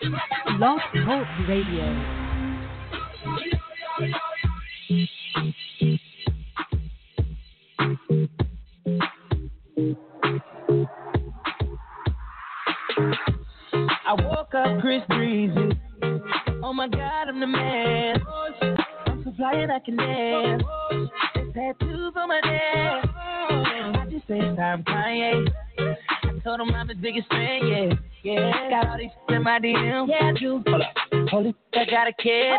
Blog Talk Radio. I woke up Chris Breezy. Oh my God, I'm the man. I'm so fly and I can dance. Tattoos on my neck. I just say I'm Kanye. I told him I'm his biggest fan, yeah. Yeah, got all these in my DM. Yeah, I do. Hold up. Holy, I got a kid.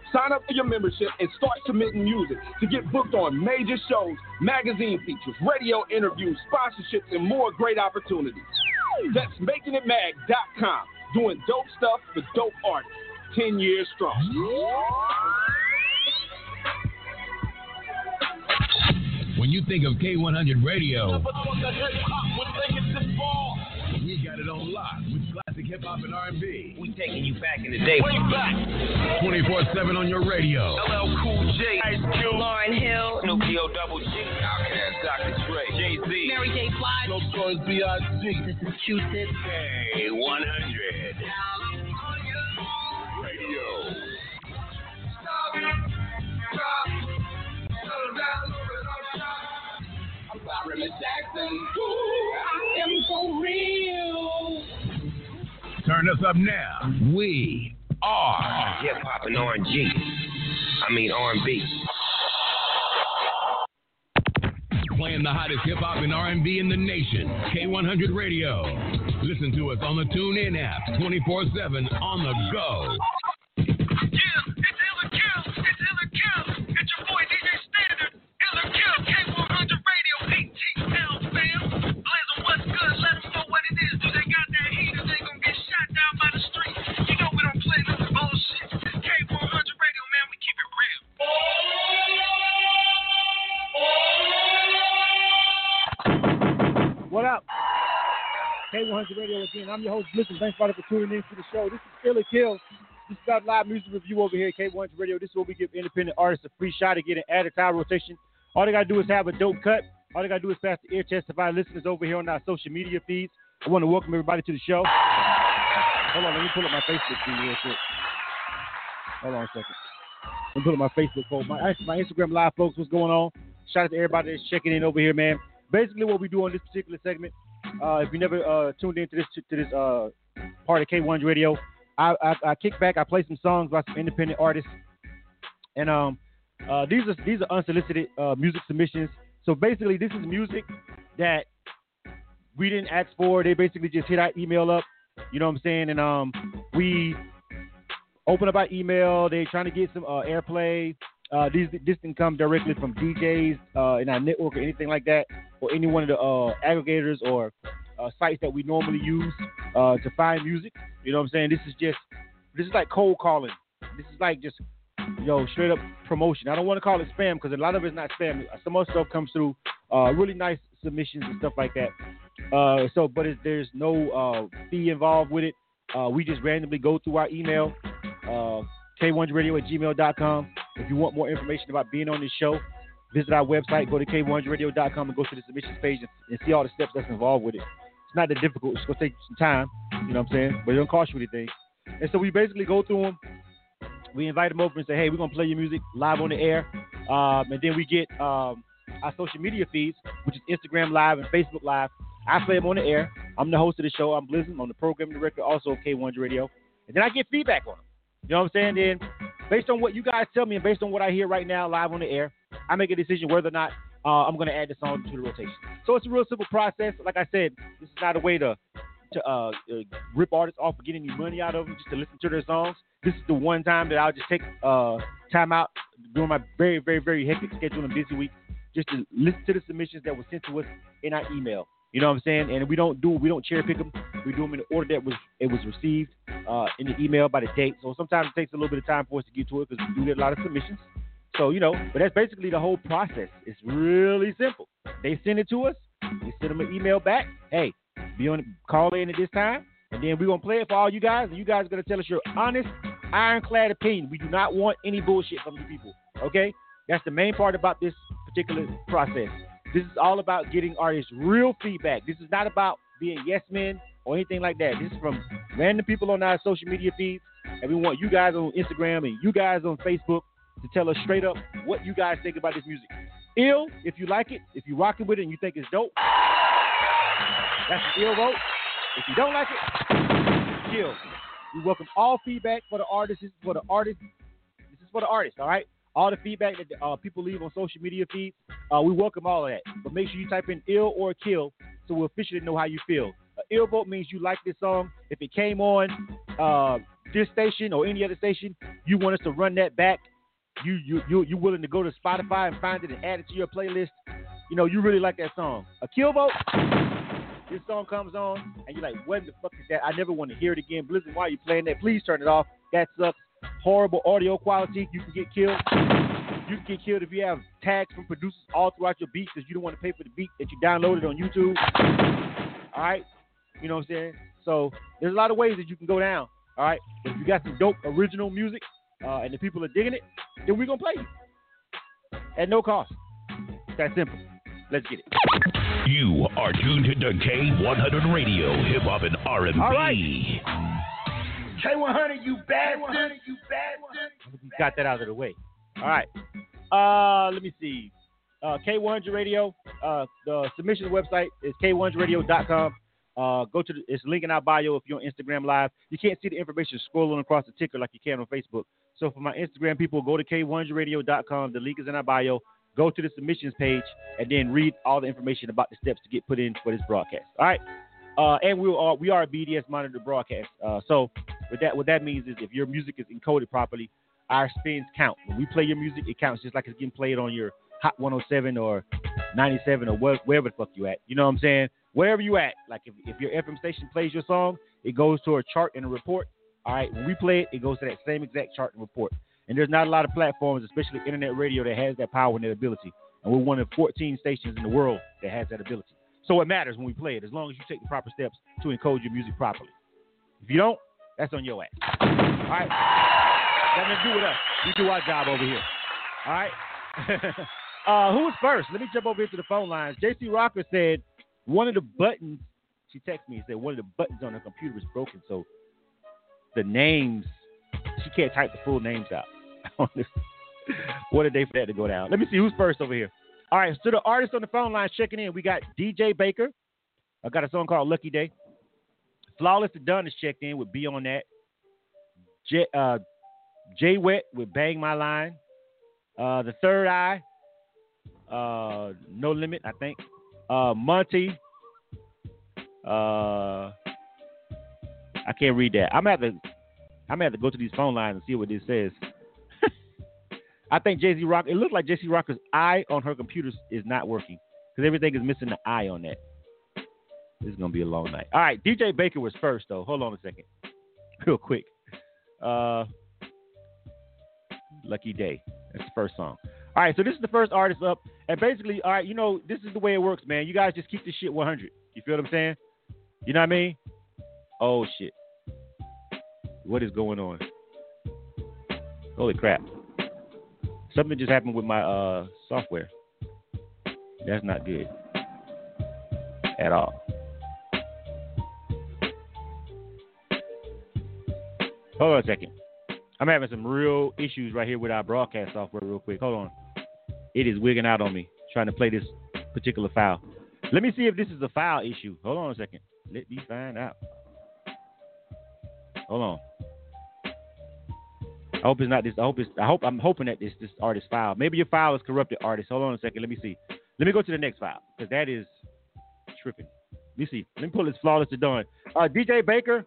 Sign up for your membership and start submitting music to get booked on major shows, magazine features, radio interviews, sponsorships, and more great opportunities. That's makingitmag.com. Doing dope stuff for dope artists. 10 years strong. When you think of K100 Radio, we got it on lock with classic hip hop and R&B. We taking you back in the day. Way back. 24/7 on your radio. LL Cool J, Ice Cube, Lauryn Hill, Snoop Double G, Outkast, Dr. Dre, Jay-Z, Mary J. Blige, No Choice B.I.G. This is Q-Tip. K100 Radio. Am so real. Turn us up now. We are Hip Hop and R&G. I mean R&B. playing the hottest hip hop and R&B in the nation. K100 Radio. Listen to us on the TuneIn app 24/7 on the go. What K100 Radio again. I'm your host, Listen. Thanks for tuning in to the show. This is Ill or Kill. This is our live music review over here at K100 Radio. This is where we give independent artists a free shot at getting added to our rotation. All they got to do is have a dope cut. All they got to do is pass the ear test of our listeners over here on our social media feeds. I want to welcome everybody to the show. Hold on, let me pull up my Facebook feed real quick. Hold on a second. Let me pull up my Facebook post. My, my Instagram live, folks, what's going on? Shout out to everybody that's checking in over here, man. Basically, what we do on this particular segment, uh, if you never uh, tuned into this to this uh, part of K1 Radio, I, I, I kick back, I play some songs by some independent artists, and um, uh, these are these are unsolicited uh, music submissions. So basically, this is music that we didn't ask for. They basically just hit our email up. You know what I'm saying? And um, we open up our email. They're trying to get some uh, airplay. Uh, these this didn't come directly from DJs uh, in our network or anything like that, or any one of the uh, aggregators or uh, sites that we normally use uh, to find music. You know what I'm saying? This is just this is like cold calling. This is like just yo straight up promotion. I don't want to call it spam because a lot of it's not spam. Some other stuff comes through uh, really nice submissions and stuff like that. So, but it, there's no fee involved with it. We just randomly go through our email, uh, k1radio at gmail.com. If you want more information about being on this show, visit our website, go to k1radio.com and go to the submissions page and, and see all the steps that's involved with it. It's not that difficult. It's gonna take some time. You know what I'm saying? But it don't cost you anything. And so we basically go through them. We invite them over and say, hey, we're gonna play your music live on the air. Um, and then we get um, our social media feeds, which is Instagram Live and Facebook Live. I play them on the air. I'm the host of the show. I'm Blizzard. I'm the programming director, also of K100 Radio. And then I get feedback on them. You know what I'm saying? Then, based on what you guys tell me and based on what I hear right now live on the air, I make a decision whether or not uh, I'm going to add the song to the rotation. So it's a real simple process. Like I said, this is not a way to to uh, uh, rip artists off for getting any money out of them, just to listen to their songs. This is the one time that I'll just take uh, time out during my very, very, very hectic schedule and busy week, just to listen to the submissions that were sent to us in our email. You know what I'm saying? And we don't do we don't cherry pick them. We do them in the order that was it was received uh, in the email by the date. So sometimes it takes a little bit of time for us to get to it because we do get a lot of submissions. So you know, but that's basically the whole process. It's really simple. They send it to us. We send them an email back. Hey, be on call in at this time, and then we're gonna play it for all you guys, and you guys are gonna tell us your honest, ironclad opinion. We do not want any bullshit from you people. Okay, that's the main part about this particular process. This is all about getting artists real feedback. This is not about being yes men or anything like that. This is from random people on our social media feeds, and we want you guys on Instagram and you guys on Facebook to tell us straight up what you guys think about this music. Ill, if you like it, if you rocking with it and you think it's dope, that's an ill vote. If you don't like it, kill. We welcome all feedback for the artists. This is for the artists. This is for the artists, all right? All the feedback that uh, people leave on social media feeds, uh, we welcome all of that. But make sure you type in ill or kill so we'll officially know how you feel. An ill vote means you like this song. If it came on uh, this station or any other station, you want us to run that back. You you you you willing to go to Spotify and find it and add it to your playlist. You know you really like that song. A kill vote. This song comes on and you're like, what the fuck is that? I never want to hear it again. Blizzard, why are you playing that? Please turn it off. That sucks. Horrible audio quality. You can get killed. You can get killed if you have tags from producers all throughout your beat because you don't want to pay for the beat that you downloaded on YouTube. All right, you know what I'm saying? So there's a lot of ways that you can go down. All right, if you got some dope original music uh, and the people are digging it, then we're gonna play you at no cost. That simple. Let's get it. You are tuned to K100 Radio, Hip Hop and R&B. All right. K100, you bastard. You bastard. We got that out of the way. All right. Uh, let me see. Uh, K100 Radio. Uh, the submission website is k100radio.com. Uh, go to the, it's link in our bio if you're on Instagram Live. You can't see the information scrolling across the ticker like you can on Facebook. So for my Instagram people, go to k100radio.com. The link is in our bio. Go to the submissions page and then read all the information about the steps to get put in for this broadcast. All right. Uh, and we are we are a BDS monitored broadcast. Uh, so what that what that means is if your music is encoded properly, our spins count. When we play your music, it counts just like it's getting played on your Hot 107 or 97 or where, wherever the fuck you at. You know what I'm saying? Wherever you at. Like if, if your FM station plays your song, it goes to a chart and a report. All right. When we play it, it goes to that same exact chart and report. And there's not a lot of platforms, especially internet radio, that has that power and that ability. And we're one of 14 stations in the world that has that ability. So it matters when we play it, as long as you take the proper steps to encode your music properly. If you don't, that's on your ass. All right? Nothing to do with us. We do our job over here. All right? uh, who's first? Let me jump over here to the phone lines. JC Rocker said one of the buttons, she texted me and said one of the buttons on her computer is broken. So the names, she can't type the full names out. what a day for that to go down. Let me see who's first over here. All right, so the artist on the phone line checking in. We got DJ Baker. I got a song called Lucky Day. Flawless the Done is checked in with Be on that. J, uh, Wet with Bang My Line. Uh, the Third Eye. Uh, no Limit, I think. Uh, Monty. Uh, I can't read that. I'm at the. I'm gonna have to go to these phone lines and see what this says. I think Jay Z Rock. It looks like JC Rocker's eye on her computer is not working because everything is missing the eye on that. This is gonna be a long night. All right, DJ Baker was first though. Hold on a second, real quick. Uh, Lucky Day. That's the first song. All right, so this is the first artist up, and basically, all right, you know, this is the way it works, man. You guys just keep this shit 100. You feel what I'm saying? You know what I mean? Oh shit. What is going on? Holy crap. Something just happened with my uh, software. That's not good at all. Hold on a second. I'm having some real issues right here with our broadcast software, real quick. Hold on. It is wigging out on me trying to play this particular file. Let me see if this is a file issue. Hold on a second. Let me find out. Hold on. I hope it's not this. I hope it's. I hope I'm hoping that this this artist file. Maybe your file is corrupted, artist. Hold on a second. Let me see. Let me go to the next file because that is tripping. Let me see. Let me pull this flawless to done. Uh, DJ Baker.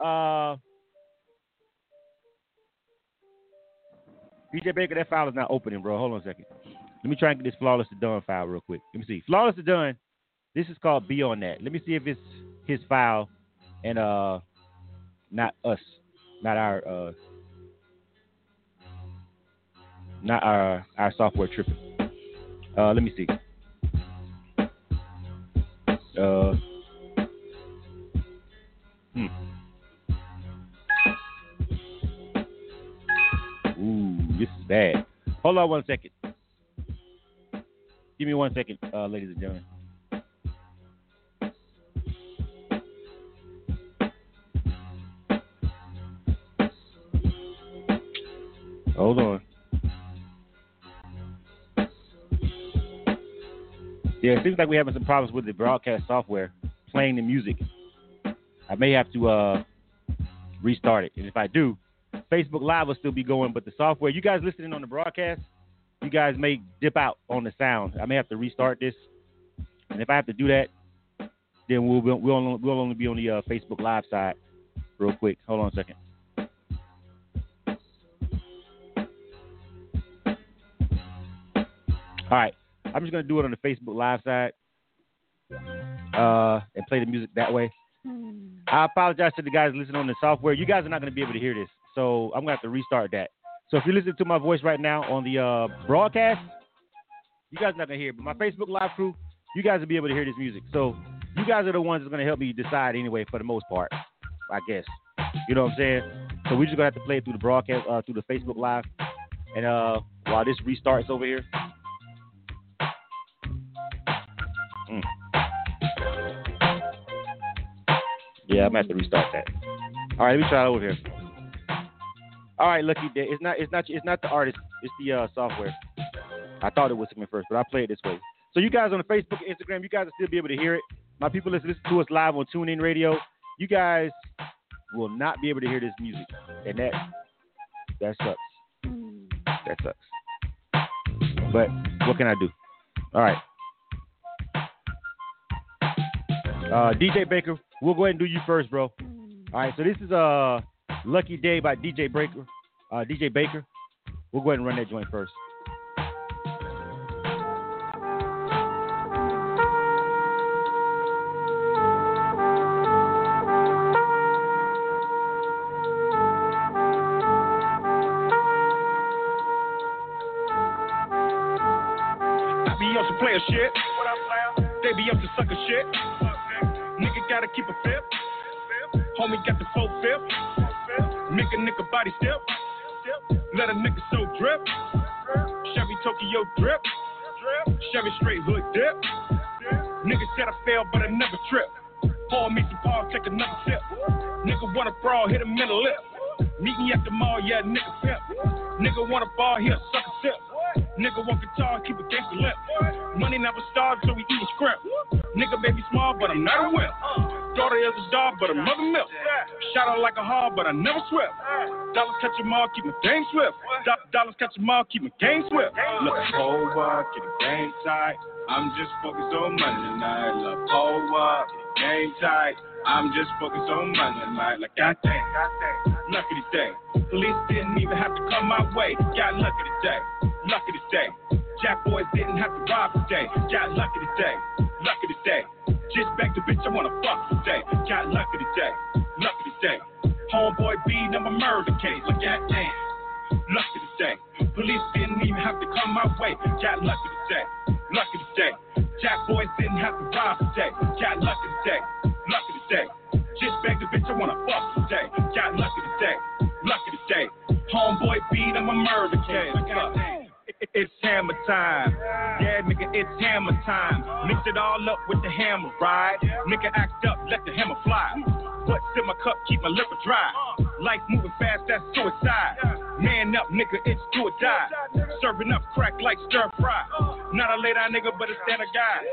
Uh, DJ Baker, that file is not opening, bro. Hold on a second. Let me try and get this flawless to done file real quick. Let me see. Flawless to done. This is called Be on that. Let me see if it's his file and uh, not us, not our uh, not our our software tripping. Uh, let me see. Uh, hmm. Ooh, this is bad. Hold on one second. Give me one second, uh, ladies and gentlemen. Hold on. Yeah, it seems like we're having some problems with the broadcast software playing the music. I may have to uh, restart it. And if I do, Facebook Live will still be going, but the software, you guys listening on the broadcast, you guys may dip out on the sound. I may have to restart this. And if I have to do that, then we'll we'll, we'll, only, we'll only be on the uh, Facebook Live side real quick. Hold on a second. All right. I'm just gonna do it on the Facebook Live side, uh, and play the music that way. I apologize to the guys listening on the software. You guys are not gonna be able to hear this, so I'm gonna have to restart that. So if you listen to my voice right now on the uh, broadcast, you guys are not gonna hear. It. But my Facebook Live crew, you guys will be able to hear this music. So you guys are the ones that's gonna help me decide anyway, for the most part, I guess. You know what I'm saying? So we're just gonna have to play it through the broadcast, uh, through the Facebook Live, and uh, while this restarts over here. Yeah, I'm gonna have to restart that. All right, let me try it over here. All right, Lucky Day. It's not. It's not. It's not the artist. It's the uh, software. I thought it was at first, but I play it this way. So you guys on the Facebook, and Instagram, you guys will still be able to hear it. My people listen, listen to us live on TuneIn Radio. You guys will not be able to hear this music, and that that sucks. That sucks. But what can I do? All right. Uh, DJ Baker, we'll go ahead and do you first, bro. All right, so this is uh Lucky Day by DJ Baker. Uh, DJ Baker. We'll go ahead and run that joint first. Player shit. Drip. Chevy straight hood dip. Nigga said I failed, but I never trip. Pour me some Paul, take another sip. Nigga wanna brawl, hit him in the lip. Meet me at the mall, yeah. Nigga I never swept. Dollars catch catch 'em all, keep my game swift. Do- dollars catch 'em all, keep my game swift. Look over, get the game tight. I'm just focused on money tonight. Look over, get the game tight. I'm just focused on money tonight. Like I goddamn, lucky today. Police didn't even have to come my way. Got lucky today. Lucky today. Jack boys didn't have to rob today. Got lucky today. Lucky today. Just back to bitch, I wanna fuck today. Got lucky today. Lucky today. Homeboy B number murder case. Look Like goddamn. Lucky today. Police didn't even have to come my way. Got lucky today. Lucky today. Jack boys didn't have to rob today. Got lucky today. Lucky today. Just back to bitch, I wanna fuck today. Got lucky today. Lucky today. Homeboy B number murder case. Like goddamn. It- It's hammer time. Yeah, nigga, it's hammer time. Mix it all up with the hammer, right? Nigga, act up, let the hammer fly. But sip my cup, keep my liver dry. Life moving fast, that's suicide. Man up, nigga, it's do or die. Serving up crack like stir fry. Not a lay down nigga, but a standard guy.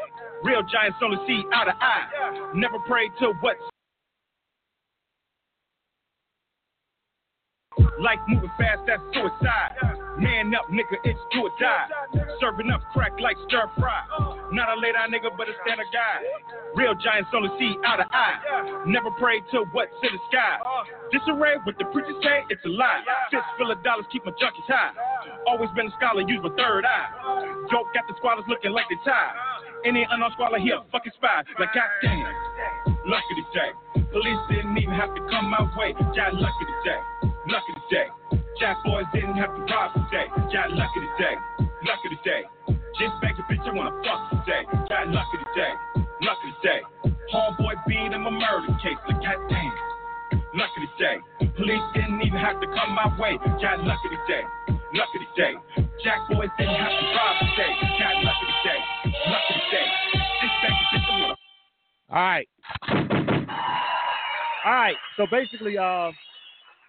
Real giants only see eye to eye. Never pray to what Life moving fast, that's suicide. Man up, nigga, it's do or die. Serving up crack like stir fry. Not a lay down nigga, but a standard guy. Real giants only see eye to eye. Never prayed to what's in the sky. Disarray, what the preachers say, it's a lie. Fist full of dollars, keep my junkies high. Always been a scholar, use my third eye. Joke got the squatters looking like they tired. Any unknown squalor here, fucking spy. Like goddamn, lucky today. Police didn't even have to come my way. Got lucky today, lucky today. Jack boys didn't have to rob today. Got lucky today, lucky today. Just back a bitch, I wanna fuck today. Got lucky today, lucky today. Homeboy beat in my murder case. Like goddamn, lucky today. Police didn't even have to come my way. Got lucky today, lucky today. Jack boys didn't have to rob today. Got lucky today, lucky today. Just back a bitch, I wanna All right. All right. So basically, uh,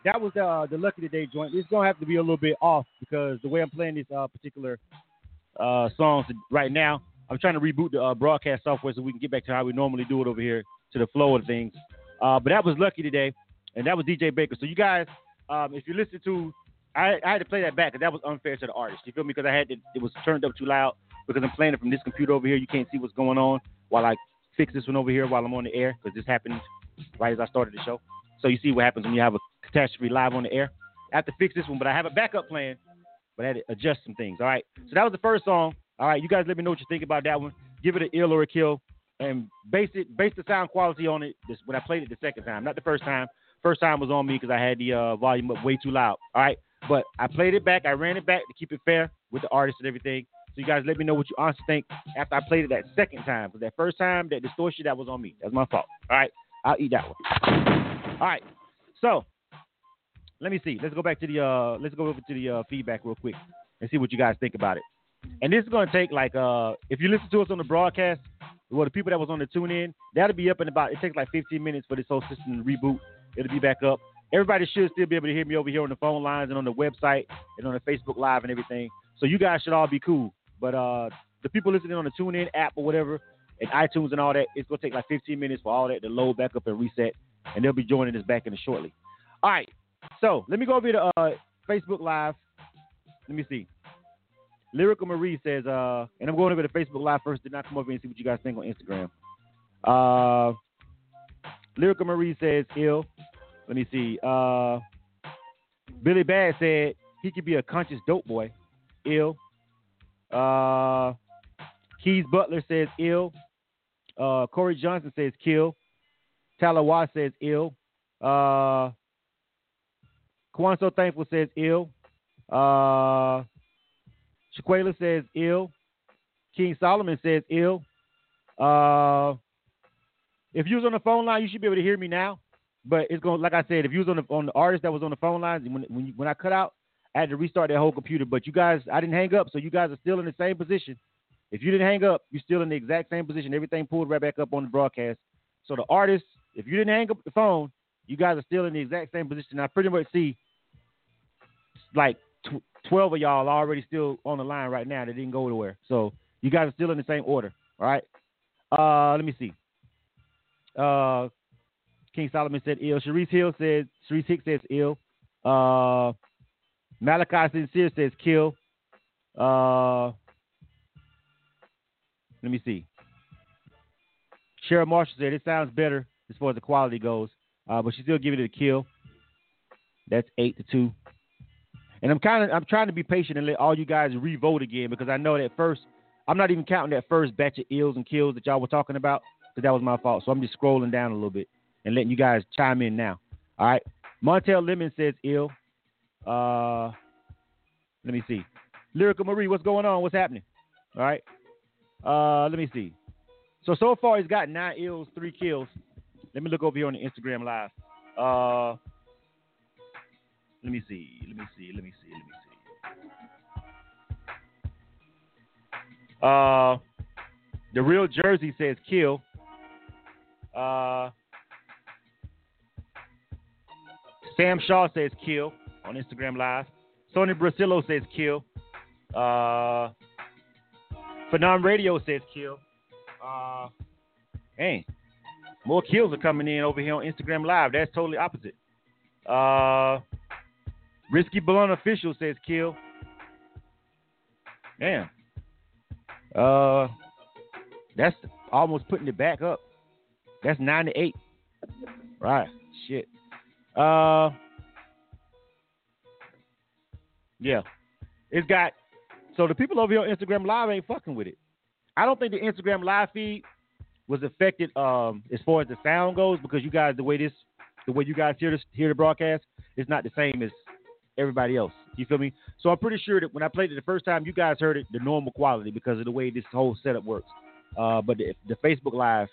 that was the uh, the lucky today joint. It's gonna have to be a little bit off because the way I'm playing this uh, particular uh, songs right now, I'm trying to reboot the uh, broadcast software so we can get back to how we normally do it over here to the flow of things. Uh, but that was lucky today, and that was DJ Baker. So you guys, um, if you listen to, I, I had to play that back because that was unfair to the artist. You feel me? Because I had to, it was turned up too loud because I'm playing it from this computer over here. You can't see what's going on while I fix this one over here while I'm on the air because this happened right as I started the show. So you see what happens when you have a catastrophe live on the air. I have to fix this one, but I have a backup plan, but I had to adjust some things. All right. So that was the first song. All right, you guys let me know what you think about that one. Give it an ill or a kill, and base it, base the sound quality on it. This when I played it the second time, not the first time. First time was on me because I had the uh, volume up way too loud. All right, but I played it back. I ran it back to keep it fair with the artist and everything. So you guys let me know what you honestly think after I played it that second time. Because that first time, that distortion, that was on me. That's my fault. All right, I'll eat that one. All right, so let me see. Let's go back to the uh, let's go over to the uh, feedback real quick and see what you guys think about it. And this is to take like uh, if you listen to us on the broadcast, well, the people that was on the tune in, that'll be up in about. It takes like 15 minutes for this whole system to reboot. It'll be back up. Everybody should still be able to hear me over here on the phone lines and on the website and on the Facebook Live and everything. So you guys should all be cool. But uh, the people listening on the TuneIn app or whatever, and iTunes and all that, it's gonna take like 15 minutes for all that to load back up and reset, and they'll be joining us back in shortly. All right. So let me go over to uh, Facebook Live. Let me see. Lyrical Marie says, uh, and I'm going over to Facebook Live first. Did not come over and see what you guys think on Instagram. Uh, Lyrical Marie says, ill. Let me see. Uh, Billy Bad said he could be a conscious dope boy. Ill. Uh, Keys Butler says ill. Uh, Corey Johnson says kill. Talawa says ill. Uh, Kwan So Thankful says ill. Uh, Shaquela says ill. King Solomon says ill. Uh, if you was on the phone line, you should be able to hear me now. But it's going to like I said, if you was on the on the artist that was on the phone lines, when when, you, when I cut out, I had to restart that whole computer. But you guys, I didn't hang up, so you guys are still in the same position. If you didn't hang up, you're still in the exact same position. Everything pulled right back up on the broadcast. So the artist, if you didn't hang up the phone, you guys are still in the exact same position. I pretty much see like tw- 12 of y'all already still on the line right now that didn't go anywhere. So you guys are still in the same order. All right. Uh, let me see. Uh, King Solomon said ill. Sharice Hill said, Sharice Hicks says ill. Uh, Malachi Sincere says kill. Uh, let me see. Cheryl Marshall said it sounds better as far as the quality goes, uh, but she's still giving it a kill. That's eight to two. And I'm kind of I'm trying to be patient and let all you guys re-vote again because I know that first I'm not even counting that first batch of ills and kills that y'all were talking about because that was my fault. So I'm just scrolling down a little bit and letting you guys chime in now. All right. Montel Lemon says ill. Uh, let me see. Lyrical Marie, what's going on? What's happening? All right. Uh, let me see. So so far he's got nine ills, three kills. Let me look over here on the Instagram live. Uh, let me see. Let me see. Let me see. Let me see. Uh, the real Jersey says kill. Uh, Sam Shaw says kill on Instagram Live. Sony Brasillo says kill. Uh, Phenom Radio says kill. Uh, hey, more kills are coming in over here on Instagram Live. That's totally opposite. Uh, Risky Blunt Official says kill. Damn. Uh, that's almost putting it back up. That's nine to eight. Right. Shit. Uh. Yeah. It's got so the people over here on Instagram Live ain't fucking with it. I don't think the Instagram Live feed was affected um as far as the sound goes because you guys the way this the way you guys hear this hear the broadcast is not the same as everybody else. You feel me? So I'm pretty sure that when I played it the first time, you guys heard it the normal quality because of the way this whole setup works. Uh, but the, the Facebook Live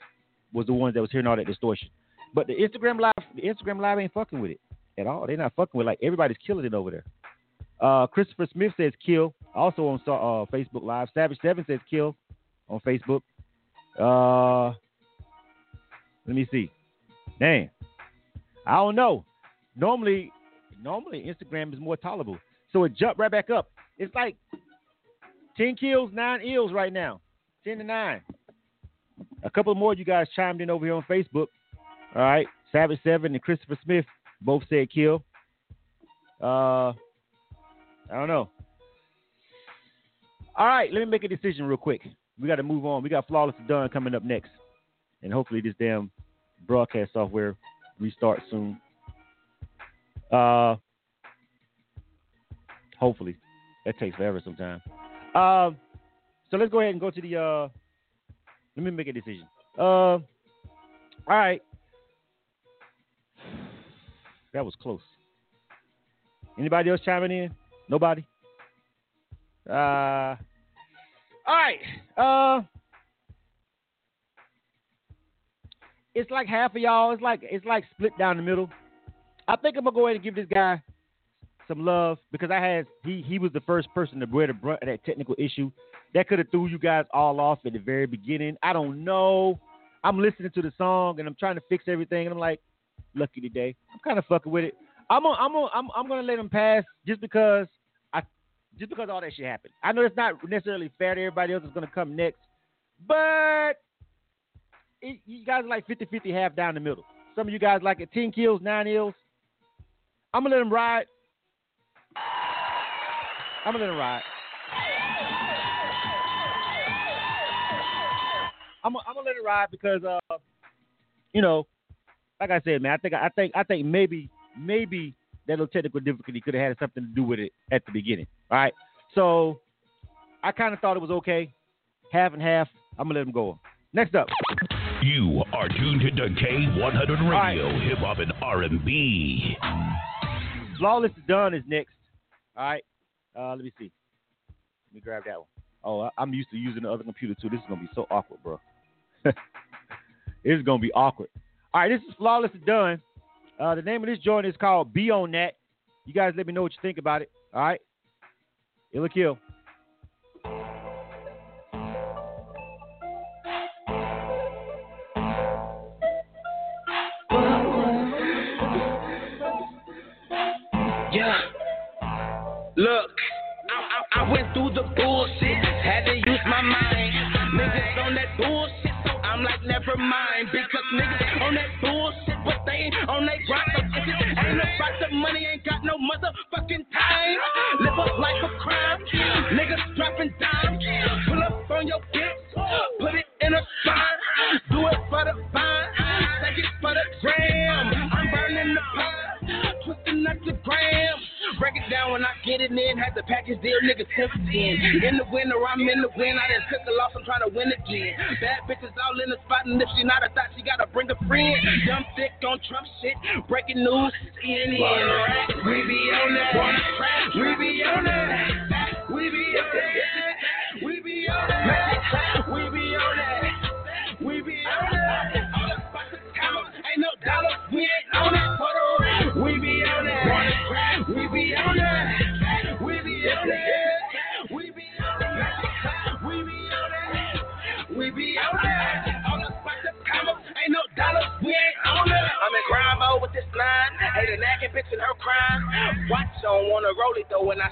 was the one that was hearing all that distortion. But the Instagram Live, the Instagram Live ain't fucking with it at all. They're not fucking with it. Like everybody's killing it over there. Uh, Christopher Smith says kill. Also on uh, Facebook Live. Savage Seven says kill on Facebook. Uh, let me see. Damn. I don't know. Normally, normally Instagram is more tolerable. So it jumped right back up. It's like 10 kills, 9 ills right now. 10 to 9. A couple more you guys chimed in over here on Facebook. All right. Savage 7 and Christopher Smith both said kill. Uh, I don't know. All right, let me make a decision real quick. We got to move on. We got Flawless Done coming up next. And hopefully this damn broadcast software restart soon. Uh, hopefully. That takes forever sometimes. Um, so let's go ahead and go to the. Uh, let me make a decision. Uh, all right. That was close. Anybody else chiming in? Nobody. Uh, all right. Uh, it's like half of y'all. It's like it's like split down the middle. I think I'm gonna go ahead and give this guy some love because I had he he was the first person to bear the brunt of that technical issue that could have threw you guys all off at the very beginning. I don't know. I'm listening to the song and I'm trying to fix everything and I'm like, lucky today. I'm kind of fucking with it. I'm gonna, I'm gonna, I'm, I'm gonna let him pass just because just because all that shit happened. I know it's not necessarily fair to everybody else that's gonna come next, but it, you guys like 50-50 half down the middle. Some of you guys like it 10 kills, 9 ills. I'm gonna let him ride. I'm gonna let him ride. I'm, I'm gonna let it ride because, uh, you know, like I said, man, I think I think I think maybe maybe that little technical difficulty could have had something to do with it at the beginning. All right, so I kind of thought it was okay, half and half. I'm gonna let him go. Next up. You are tuned to K100 Radio, right. Hip Hop and R&B. Flawless Done is next. All right. Uh, let me see. Let me grab that one. Oh, I'm used to using the other computer too. This is gonna be so awkward, bro. it's gonna be awkward. All right, this is Flawless Done. Uh, the name of this joint is called Be On That. You guys let me know what you think about it. All right. It'll kill. Yeah. Look, I, I, I went through the bullshit, had to use my mind. Niggas on that bullshit, so I'm like, never mind. Because niggas on that bullshit, they ain't on that grind. If it ain't about the money, ain't got no motherfucking time. Live up like a crime. Niggas dropping dimes. Pull up on your bitch, put it in a spine. Do it for the vine, take it for the gram. I'm burning the pot, twisting up the gram. Break it down when I get it in. Had the package deal, nigga, 10%. In the winter, I'm in the wind. I done took a loss, I'm trying to win again. Bad bitches all in the spot, and if she not a thought, she gotta bring a friend. Dumb thick on Trump shit. Breaking news, CNN. And I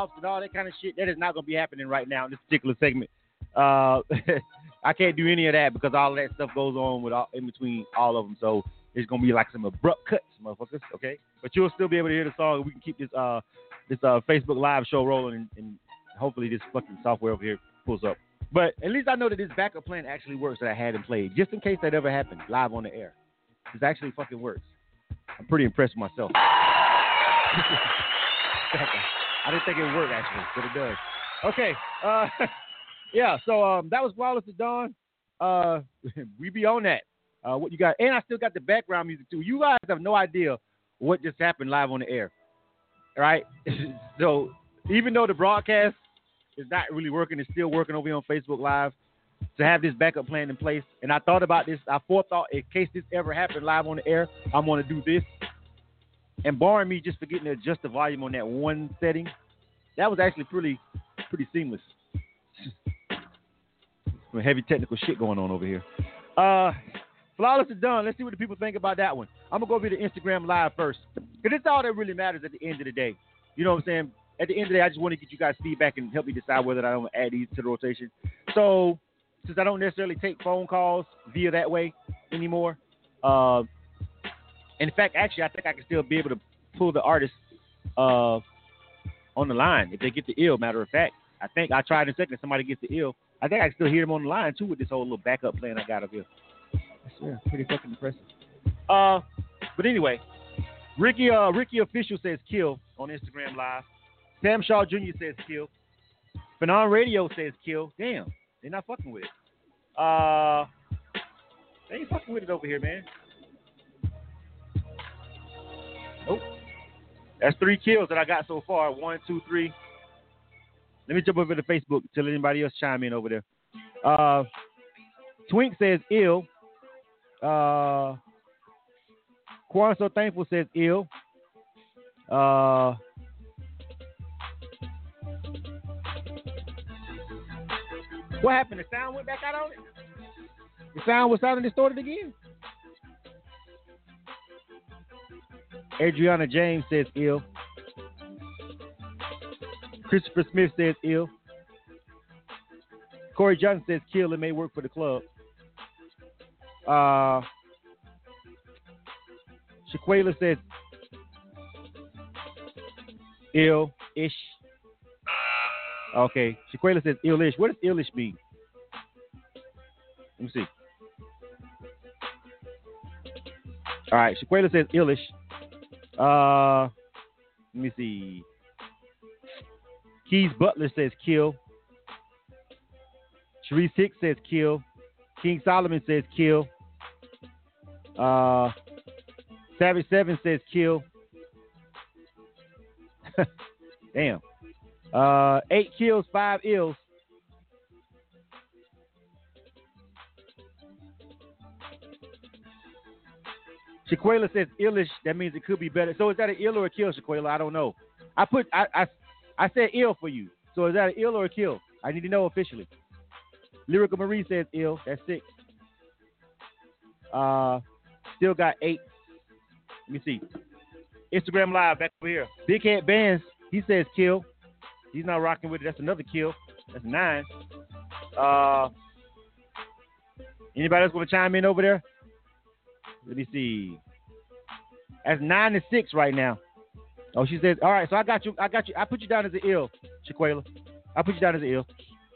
little fade offs and all that kind of shit. That is not going to be happening right now in this particular segment. Uh, I can't do any of that because all that stuff goes on with all, in between all of them. So it's going to be like some abrupt cuts, motherfuckers. Okay, but you'll still be able to hear the song. We can keep this uh this uh Facebook live show rolling, and, and hopefully this fucking software over here pulls up. But at least I know that this backup plan actually works that I had in play, just in case that ever happened live on the air. This actually fucking works. I'm pretty impressed with myself. I didn't think it would work actually, but it does. Okay. Uh, yeah. So um, that was Flawless to Dawn. Uh, we be on that. Uh, what you got? And I still got the background music too. You guys have no idea what just happened live on the air, right? so even though the broadcast is not really working, it's still working over here on Facebook Live. To have this backup plan in place, and I thought about this. I forethought in case this ever happened live on the air, I'm going to do this. And barring me just forgetting to adjust the volume on that one setting, that was actually pretty pretty seamless. Some heavy technical shit going on over here. Uh, flawless is done. Let's see what the people think about that one. I'm gonna go over to Instagram live first, because it's all that really matters at the end of the day. You know what I'm saying? At the end of the day, I just want to get you guys feedback and help me decide whether I don't add these to the rotation. So, since I don't necessarily take phone calls via that way anymore, uh, in fact, actually, I think I can still be able to pull the artist uh, on the line if they get the ill. Matter of fact, I think I tried in a second. Somebody gets the ill. I think I can still hear them on the line too with this whole little backup plan I got up here. Yeah, pretty fucking impressive. Uh, but anyway, Ricky uh Ricky official says kill on Instagram Live. Sam Shaw Jr. says kill. Phenom Radio says kill. Damn, they're not fucking with it. Uh, they ain't fucking with it over here, man. That's three kills that I got so far. One, two, three. Let me jump over to Facebook till anybody else chime in over there. Uh, Twink says ill. Uh, Quan so thankful says ill. Uh, what happened? The sound went back out on it. The sound was sounding distorted again. Adriana James says ill. Christopher Smith says ill. Corey Johnson says kill. It may work for the club. Uh, Shaquela says ill ish. Okay. Shaquela says ill ish. What does ill ish mean? Let me see. All right. Shaquela says ill ish. Uh, let me see. Keys Butler says kill. Sharice Hicks says kill. King Solomon says kill. Uh, Savage Seven says kill. Damn. Uh, eight kills, five ills. Shaquela says illish. That means it could be better. So is that an ill or a kill, Shaquela? I don't know. I put I I, I said ill for you. So is that an ill or a kill? I need to know officially. Lyrical Marie says ill. That's six. Uh, still got eight. Let me see. Instagram Live back over here. Big Head Bands. He says kill. He's not rocking with it. That's another kill. That's nine. Uh, anybody else want to chime in over there? Let me see. That's nine to six right now. Oh, she says, all right. So I got you. I got you. I put you down as an ill, Shaquela. I put you down as an ill.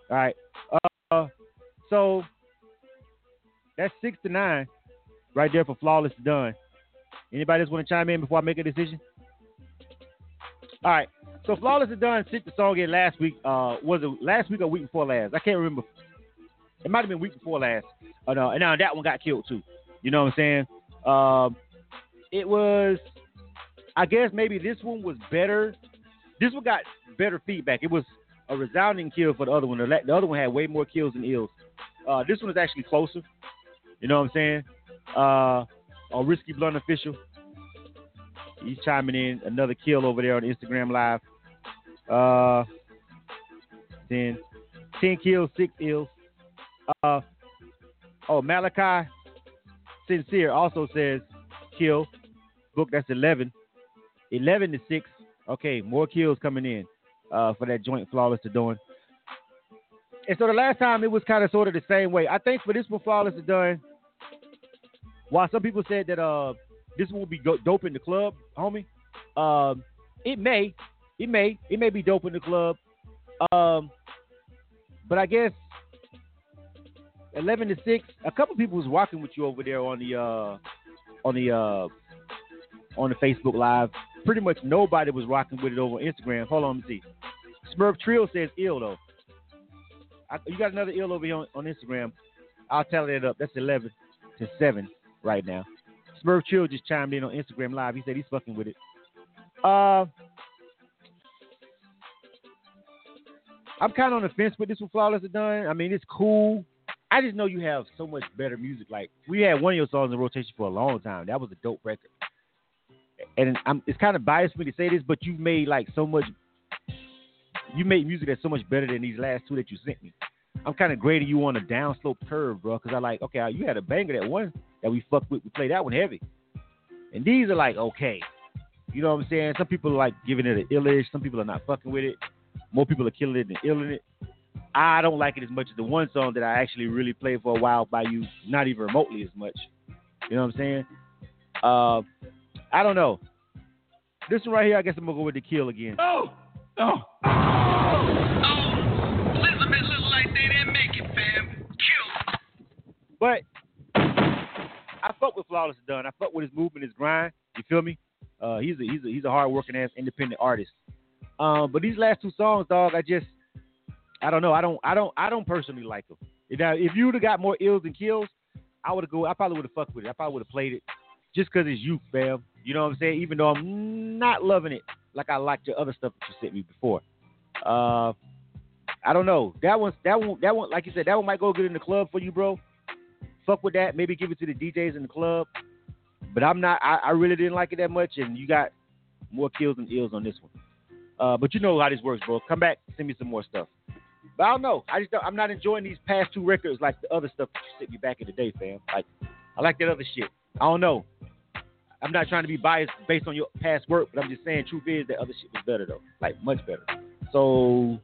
All right. Uh, so that's six to nine, right there for flawless done. Anybody else want to chime in before I make a decision? All right. So flawless is done. Sent the song in last week. Uh, was it last week or week before last? I can't remember. It might have been week before last. Oh no, and now that one got killed too. You know what I'm saying? Um, it was. I guess maybe this one was better. This one got better feedback. It was a resounding kill for the other one. The, the other one had way more kills than ills. Uh, this one is actually closer. You know what I'm saying? Uh, on Risky Blunt Official. He's chiming in another kill over there on Instagram Live. Uh, 10, 10 kills, 6 ills. Uh, oh, Malachi Sincere also says kill. Book, that's 11. 11 to 6. Okay, more kills coming in uh, for that joint flawless to doing. And so the last time it was kind of sort of the same way. I think for this one, flawless to done. While some people said that uh, this will be dope in the club, homie, um, it may, it may, it may be dope in the club. Um, but I guess eleven to six. A couple people was walking with you over there on the uh, on the uh, on the Facebook Live. Pretty much nobody was rocking with it over Instagram. Hold on, let me see. Smurf Trill says ill though. I, you got another ill over here on, on Instagram. I'll tally it up. That's eleven to seven right now. Smurf Trill just chimed in on Instagram Live. He said he's fucking with it. Uh, I'm kind of on the fence with this one. Flawless is done. I mean, it's cool. I just know you have so much better music. Like we had one of your songs in rotation for a long time. That was a dope record. And I'm, it's kind of biased for me to say this, but you've made like so much. You made music that's so much better than these last two that you sent me. I'm kind of grading you on a downslope curve, bro, because I like okay, you had a banger that one that we fucked with. We played that one heavy, and these are like okay. You know what I'm saying? Some people are like giving it an illish. Some people are not fucking with it. More people are killing it than illing it. I don't like it as much as the one song that I actually really played for a while by you, not even remotely as much. You know what I'm saying? Uh, I don't know. This one right here, I guess I'm gonna go with the kill again. Oh, oh, oh, oh. Elizabeth look like they didn't make it, fam. Kill. But I fuck with Flawless Done. I fuck with his movement, his grind. You feel me? Uh, he's a he's a he's a hard working ass independent artist. Um, but these last two songs, dog, I just I don't know. I don't I don't I don't personally like them. Now, if you would have got more ills than kills, I would have go. I probably would have fucked with it. I probably would have played it just because it's you, fam. You know what I'm saying? Even though I'm not loving it like I liked your other stuff that you sent me before. Uh, I don't know. That one, that one, that one. Like you said, that one might go good in the club for you, bro. Fuck with that. Maybe give it to the DJs in the club. But I'm not. I, I really didn't like it that much, and you got more kills than ills on this one. Uh, but you know how this works, bro. Come back, send me some more stuff. But I don't know. I just don't, I'm not enjoying these past two records like the other stuff that you sent me back in the day, fam. Like I like that other shit. I don't know. I'm not trying to be biased based on your past work, but I'm just saying truth is that other shit was better though, like much better. So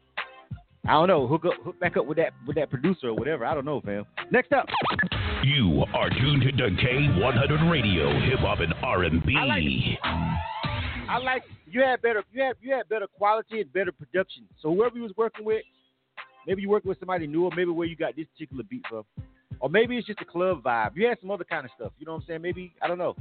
I don't know. Hook up, hook back up with that with that producer or whatever. I don't know, fam. Next up. You are tuned to K100 Radio, Hip Hop and R&B. I like, I like you had better you had you had better quality and better production. So whoever you was working with, maybe you working with somebody new, or maybe where you got this particular beat from, or maybe it's just a club vibe. You had some other kind of stuff. You know what I'm saying? Maybe I don't know.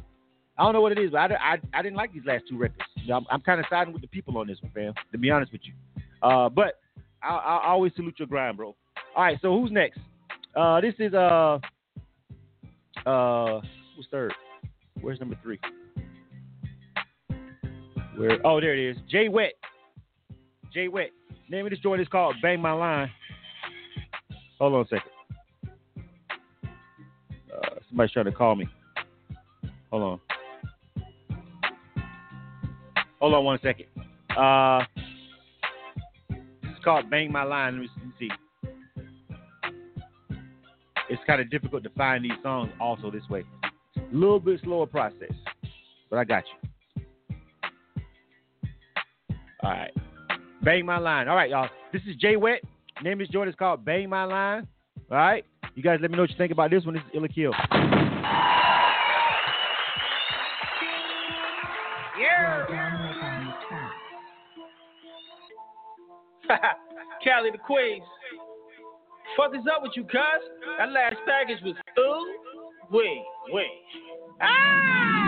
I don't know what it is, but I, I, I didn't like these last two records. You know, I'm, I'm kind of siding with the people on this one, fam. To be honest with you, uh, but I, I always salute your grind, bro. All right, so who's next? Uh, this is uh uh who's third? Where's number three? Where? Oh, there it is. Jay Wet. Jay Wet. Name of this joint is called Bang My Line. Hold on a second. Uh, somebody's trying to call me. Hold on. Hold on one second. Uh, it's called Bang My Line. Let me, let me see. It's kind of difficult to find these songs also this way. A little bit slower process, but I got you. All right. Bang My Line. All right, y'all. This is Jay Wet. Name is Jordan. It's called Bang My Line. All right. You guys let me know what you think about this one. This is Ill or Kill. Cali the Queens. Fuck is up with you, cuz? That last package was ooh, wait, wait. Ah!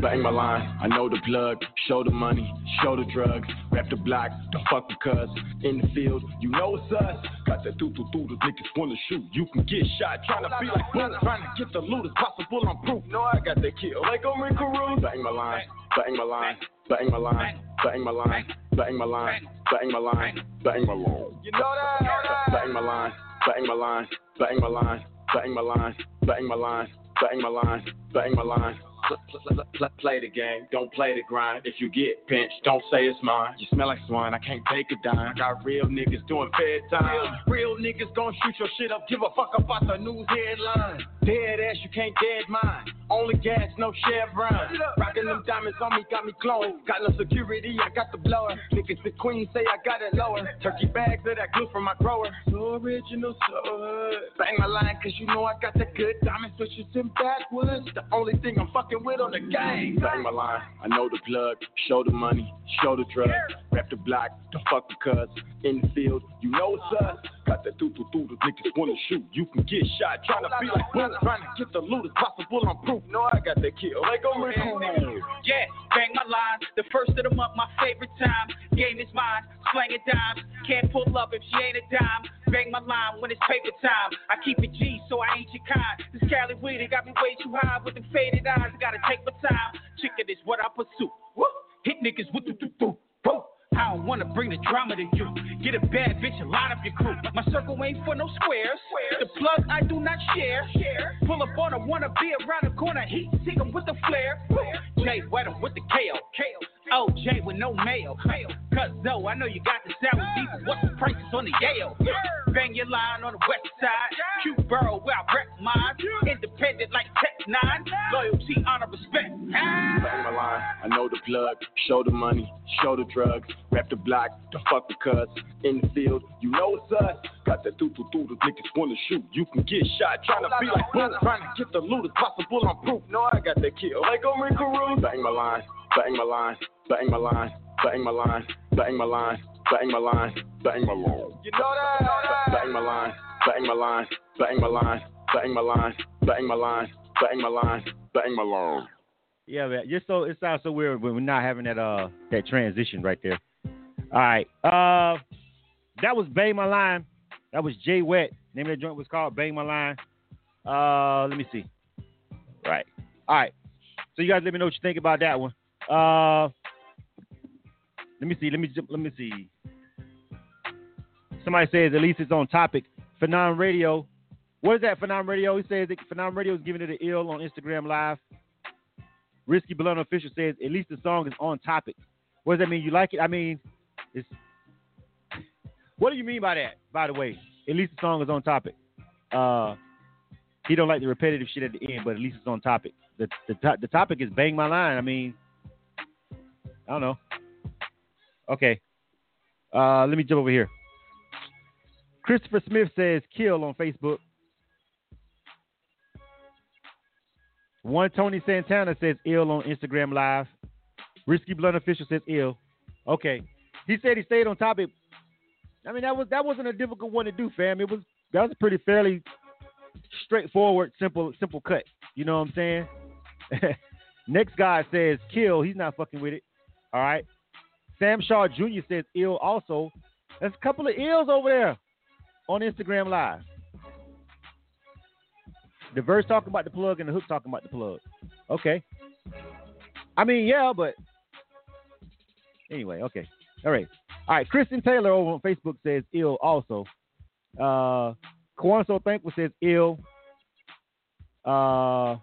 Bang my line, I know the plug. Show the money, show the drugs. Rap the block, the fuck cuz. In the field, you know it's us. Got that doo doo doo, the niggas wanna shoot. You can get shot, trying to be like boom, to get the loot as possible. I'm proof. No, I got that kill. Like I'm in Carew. Bang my line, bang my line, bang my line, bang my line, bang my line, bang my line, bang my line. You know that? Bang my line, bang my line, bang my line, bang my line, bang my line, bang my line, bang my line. Pl- pl- pl- pl- Play the game, don't play the grind. If you get pinched, don't say it's mine. You smell like swine, I can't take a dime. Got real niggas doing bedtime. Real, real niggas gon' shoot your shit up. Give a fuck about the news headline. Dead ass, you can't dead mine. Only gas, no chevron. Rockin' them diamonds on me, got me glowing. Got no security, I got the blower. Niggas the queen say I got it lower. Turkey bags of that glue from my grower. So original, so hood. Bang my line, cause you know I got that good diamond switches in backwoods. The only thing I'm fucking with on the game. Bang my line, I know the plug. Show the money, show the drug. Rap the block, the fuck the cuz. In the field, you know it's us. Got that doo doo doo, the niggas wanna shoot. You can get shot, trying to be like boom, trying to get the loot as possible. I'm proof. No, I got that kill. Like I'm in Yeah, bang my line. The first of the month, my favorite time. Game is mine, slang slanging dimes. Can't pull up if she ain't a dime. Bang my line when it's paper time. I keep it G, so I ain't your kind. This Cali weed, it got me way too high with them faded eyes. I Gotta take my time. Chicken is what I pursue. Woo! Hit niggas with the doo doo. I don't wanna bring the drama to you. Get a bad bitch and line up your crew. My circle ain't for no squares. The plug I do not share. Pull up on a wanna be around the corner. Heat seek 'em with the flare. Jay wet 'em with the. Oh, Jay with no mail. Cause though I know you got the sour deep, what's the prices on the Yale? Bang your line on the west side. Q Borough where I rep mine. Independent like Tech N9ne. Loyalty, honor, respect. Bang my line, I know the plug. Show the money, show the drugs. Rap the block, the fuck the cuz. In the field, you know it's us. Got that doo doo doo, the niggas wanna shoot. You can get shot, trying to be like boom, trying to get the loot as possible. I'm proof. No, I got that kill. Like I'm in Carew. Bang my line, bang my line, bang my line, bang my line, bang my line, bang my line, bang my line. You know that? Bang my line, bang my line, bang my line, bang my line, bang my line, bang my line, bang my line. Yeah, man. Just so it sounds so weird when we're not having that uh that transition right there. All right. Uh that was Bang My Line. That was Jay Wet. Name of the joint was called Bang My Line. Uh let me see. Right. All right. So you guys let me know what you think about that one. Uh let me see, let me let me see. Somebody says at least it's on topic. Phenom Radio. What is that, Phenom Radio? He says that Phenom Radio is giving it an ill on Instagram Live. Risky Blunt official says at least the song is on topic. What does that mean? You like it? I mean, it's. What do you mean by that? By the way, at least the song is on topic. Uh, he don't like the repetitive shit at the end, but at least it's on topic. The the to- the topic is bang my line. I mean, I don't know. Okay, uh, let me jump over here. Christopher Smith says kill on Facebook. One Tony Santana says ill on Instagram Live. Risky Blunt official says ill. Okay, he said he stayed on topic. I mean that was that wasn't a difficult one to do, fam. It was that was a pretty fairly straightforward, simple simple cut. You know what I'm saying? Next guy says kill. He's not fucking with it. All right. Sam Shaw Jr. says ill also. There's a couple of ills over there on Instagram Live. The verse talking about the plug and the hook talking about the plug. Okay. I mean, yeah, but anyway, okay. All right. All right. Kristen Taylor over on Facebook says ill also. Uh Kwanso Thankful says ill. Uh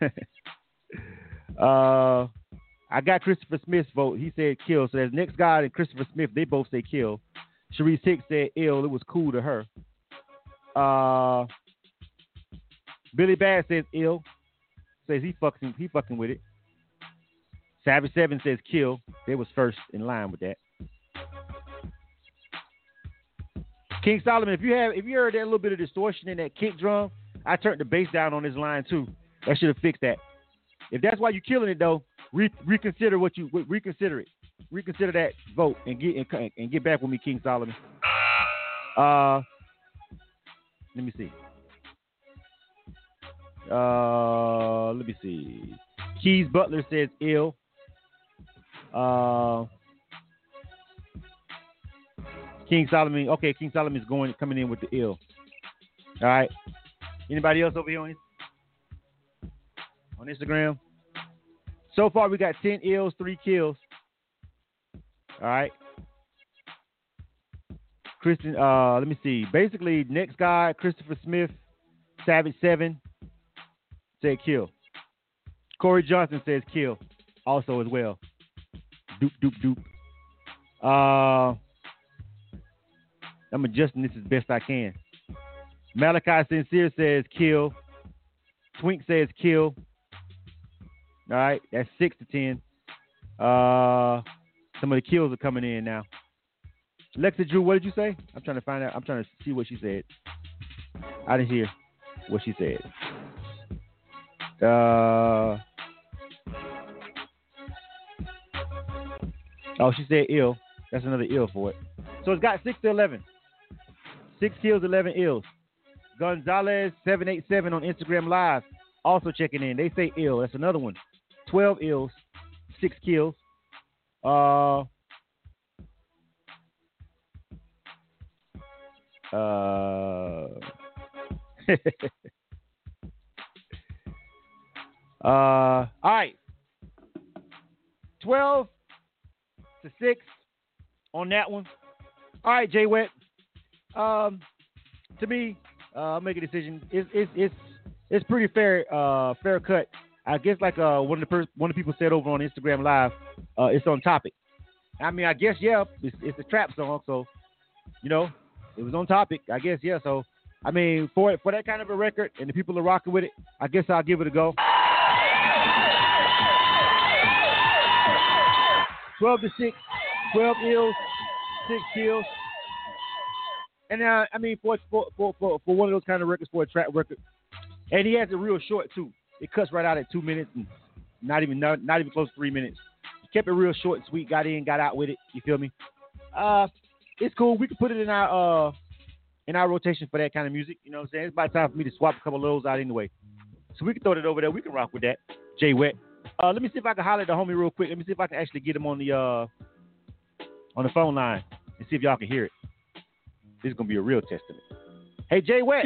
uh I got Christopher Smith's vote. He said kill. So there's next guy and Christopher Smith. They both say kill. Sharice Hicks said ill. It was cool to her. Uh, Billy Bass says ill. Says he fucking he fucking with it. Savage Seven says kill. They was first in line with that. King Solomon, if you have if you heard that little bit of distortion in that kick drum, I turned the bass down on this line too. That should have fixed that. If that's why you're killing it though, re- reconsider what you reconsider it. Reconsider that vote and get and, and get back with me, King Solomon. Uh, let me see. Uh, let me see. Keys Butler says ill. Uh, King Solomon. Okay, King Solomon is going coming in with the ill. All right. Anybody else over here on, on Instagram? So far, we got ten ills, three kills. All right. Christian. uh, let me see. Basically, next guy, Christopher Smith, Savage Seven, said kill. Corey Johnson says kill, also as well. Doop doop doop. Uh, I'm adjusting this as best I can. Malachi Sincere says kill. Twink says kill. All right, that's six to ten. Uh, some of the kills are coming in now. Lexa Drew, what did you say? I'm trying to find out. I'm trying to see what she said. I didn't hear what she said. Uh, oh, she said ill. That's another ill for it. So it's got six to eleven. Six kills, eleven ills. Gonzalez seven eight seven on Instagram Live also checking in. They say ill. That's another one. Twelve ills, six kills. Uh, uh, uh, all right. 12 to 6 on that one. All right, Jay Wet. Um, to me, uh, I'll make a decision. It's it's it's it's pretty fair uh fair cut. I guess like uh one of the one of the people said over on Instagram Live, uh, it's on topic. I mean, I guess yeah, it's, it's a trap song, so you know, it was on topic. I guess yeah. So I mean, for for that kind of a record, and the people are rocking with it, I guess I'll give it a go. Twelve to six, 12 ills, six kills. And uh, I mean, for, for for for one of those kind of records, for a trap record, and he has it real short too. It cuts right out at two minutes and not even not, not even close to three minutes. He kept it real short and sweet. Got in, got out with it. You feel me? Uh, it's cool. We can put it in our uh in our rotation for that kind of music. You know what I'm saying? It's about time for me to swap a couple of those out anyway. So we can throw that over there. We can rock with that. Jay Wet. Uh, let me see if I can holler at the homie real quick. Let me see if I can actually get him on the uh on the phone line and see if y'all can hear it. This is gonna be a real testament. Hey Jay Wet.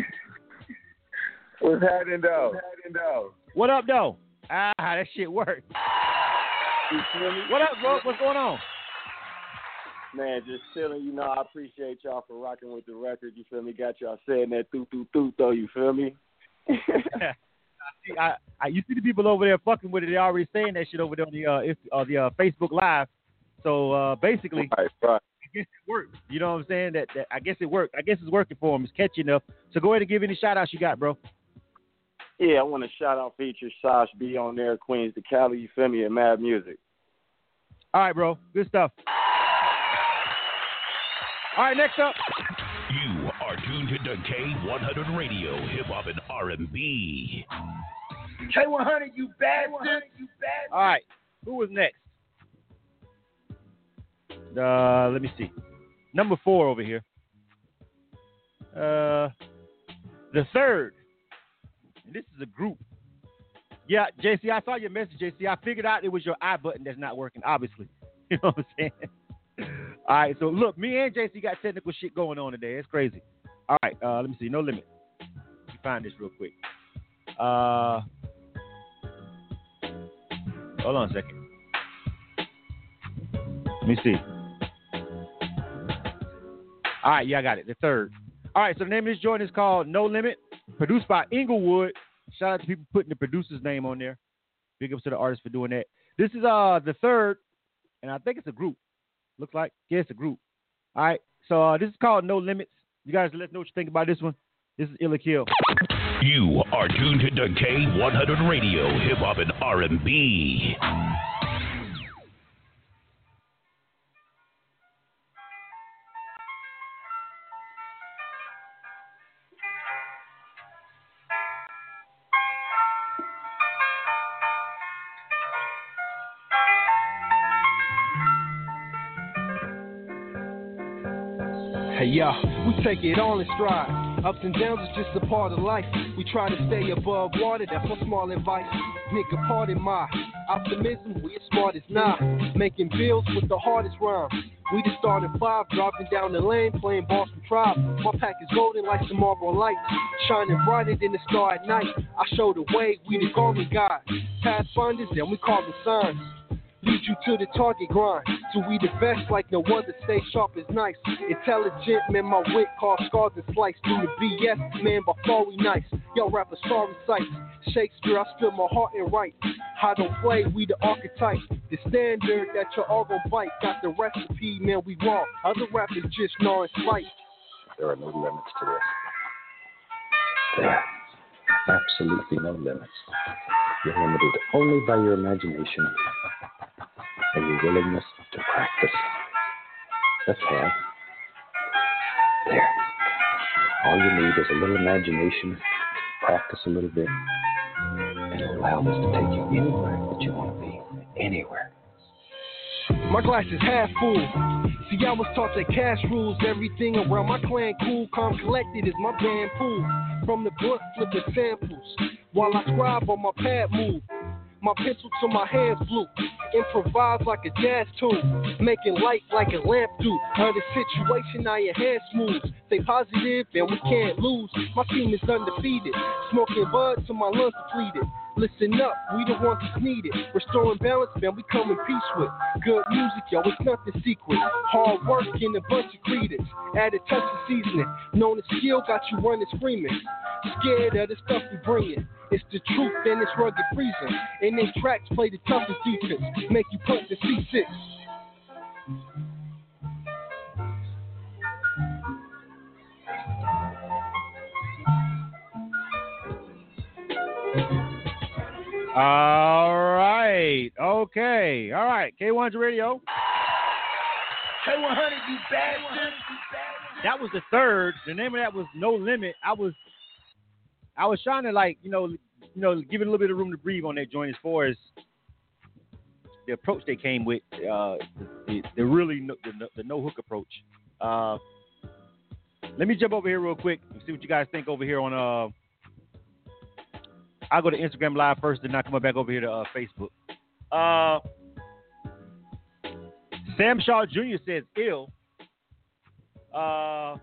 What's happening though? What's happening though? What up though? Ah, that shit worked. What up, bro? What's going on? Man, just chilling. You know, I appreciate y'all for rocking with the record. You feel me? Got y'all saying that thoo thoo thoo though. You feel me? I, I, you see the people over there fucking with it. They already saying that shit over there on the uh, if, uh the uh, Facebook Live. So uh, basically, right, right. I guess it worked. You know what I'm saying? That, that I guess it worked. I guess it's working for him. It's catchy enough. So go ahead and give any shout outs you got, bro. Yeah, I want to shout out feature Sash B on there, Queens the Cali. You feel me? And Mad Music. All right, bro. Good stuff. All right, next up. You are tuned to K100 Radio, Hip Hop and R&B. K100, you bastard. You bastard. All right, who was next? Uh, let me see. Number four over here. Uh, the third. And this is a group. Yeah, JC, I saw your message, JC. I figured out it was your I button that's not working, obviously. You know what I'm saying? All right, so look, me and JC got technical shit going on today. It's crazy. All right, uh, let me see. No limit. Let me find this real quick. Uh, hold on a second. Let me see. All right, yeah, I got it. The third. All right, so the name of this joint is called No Limit, produced by Inglewood. Shout out to people putting the producer's name on there. Big ups to the artist for doing that. This is uh the third, and I think it's a group. Looks like yeah, it's a group. All right, so uh, this is called No Limits. You guys let us know what you think about this one. This is Ill or Kill. You are tuned to K100 Radio, Hip Hop and R&B. Hey we take it all in stride. Ups and downs is just a part of life. We try to stay above water, that's my small advice. Nigga, pardon my optimism, we as smart as not. Making bills with the hardest rhymes. We just started five, driving down the lane, playing Boston Tribe. My pack is golden like some marble lights, shining brighter than the star at night. I show the way, we the golden God. Pathfinders, then we call the signs. Lead you to the target grind. So we the best like no other. Stay sharp is nice. Intelligent, man, my wit cause scars and slice through the BS, man, by far we nice. Yo, rapper, sorry sights. Shakespeare, I spill my heart and write. I don't play, we the archetype. The standard that you're all gonna bite. Got the recipe, man, we raw. Other rappers just gnawing spite. There are no limits to this. There. Absolutely no limits. You're limited only by your imagination and your willingness to practice. Let's have. There. All you need is a little imagination, practice a little bit, and allow this to take you anywhere that you want to be. Anywhere. My glass is half full. See, I was taught that cash rules everything around my clan. Cool, calm, collected is my band pool. From the book, flipping samples while I scribe on my pad move. My pencil to my hands blue. Improvise like a jazz tune. Making light like a lamp do. The situation, now your hands smooth. Stay positive and we can't lose. My team is undefeated. Smoking bud till my lungs depleted. Listen up, we the ones that's needed. Restoring balance, man, we come in peace with. Good music, yo, it's nothing secret. Hard work and a bunch of credence. Add a touch of seasoning. Known as skill, got you running screaming. Scared of the stuff we bringing. It's the truth and it's rugged freezing. And they tracks play the toughest defense. Make you put the C6. All right. Okay. All right. K1's Radio. K100, you bastard. That was the third. The name of that was No Limit. I was I was trying to like, you know, you know, give it a little bit of room to breathe on that joint as far as the approach they came with, uh, the, the really no, the, the no hook approach. Uh, let me jump over here real quick and see what you guys think over here on. Uh, I'll go to Instagram Live first, then I come back over here to uh, Facebook. Uh, Sam Shaw Jr. says ill. Uh,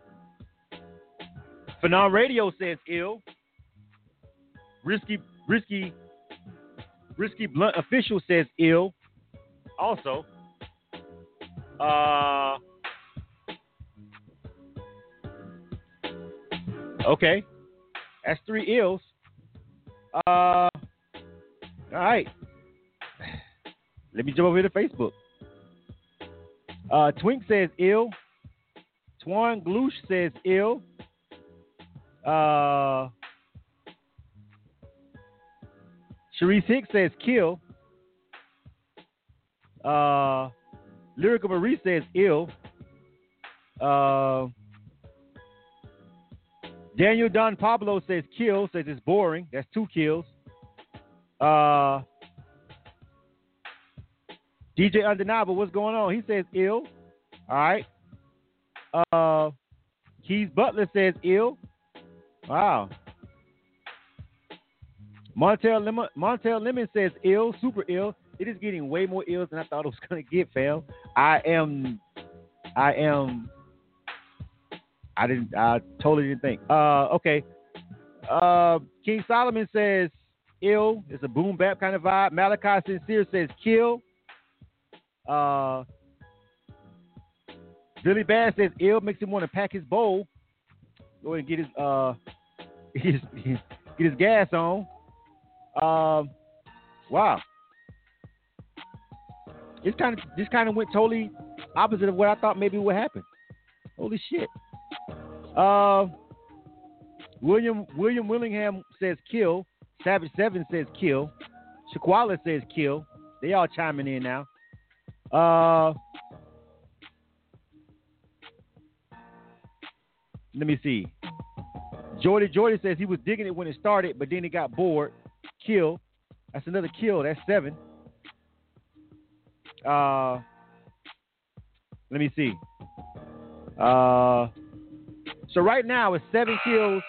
Phenom Radio says ill. Risky, risky, risky blunt official says ill. Also, uh, okay, that's three ills. Uh, all right. Let me jump over to Facebook. Uh, Twink says ill. Twan Gloosh says ill. Uh, Sharice Hicks says kill. Uh, Lyrical Marie says ill. Uh, Daniel Don Pablo says kill, says it's boring. That's two kills. Uh, DJ Undeniable, what's going on? He says ill. All right. Uh, Keys Butler says ill. Wow. Montel Lemon, Montel Lemon says ill, super ill. It is getting way more ill than I thought it was gonna get, fam. I am, I am. I didn't. I totally didn't think. Uh, okay. Uh, King Solomon says ill. It's a boom bap kind of vibe. Malachi Sincere says kill. Uh, Billy Bass says ill makes him want to pack his bowl. Go ahead and get his uh his, get his gas on. Um, wow. It's kind of this kind of went totally opposite of what I thought maybe would happen. Holy shit. Uh, William William Willingham says kill. Savage Seven says kill. Shaquala says kill. They all chiming in now. Uh, let me see. Jordy Jordy says he was digging it when it started, but then he got bored. Kill. That's another kill. That's seven. Uh, let me see. Uh, So right now it's seven kills,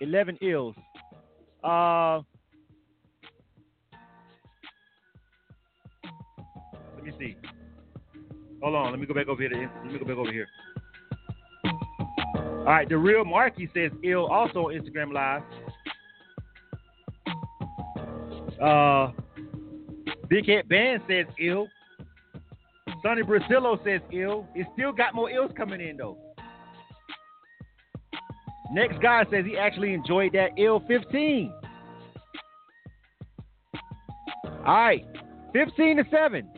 eleven ills. Uh, let me see. Hold on, let me go back over here. To, let me go back over here. All right, the real Marky says ill also on Instagram Live. Uh, Big Head Band says ill. Sonny Brasillo says ill. It still got more ills coming in though. Next guy says he actually enjoyed that ill 15. All right, 15 to 7.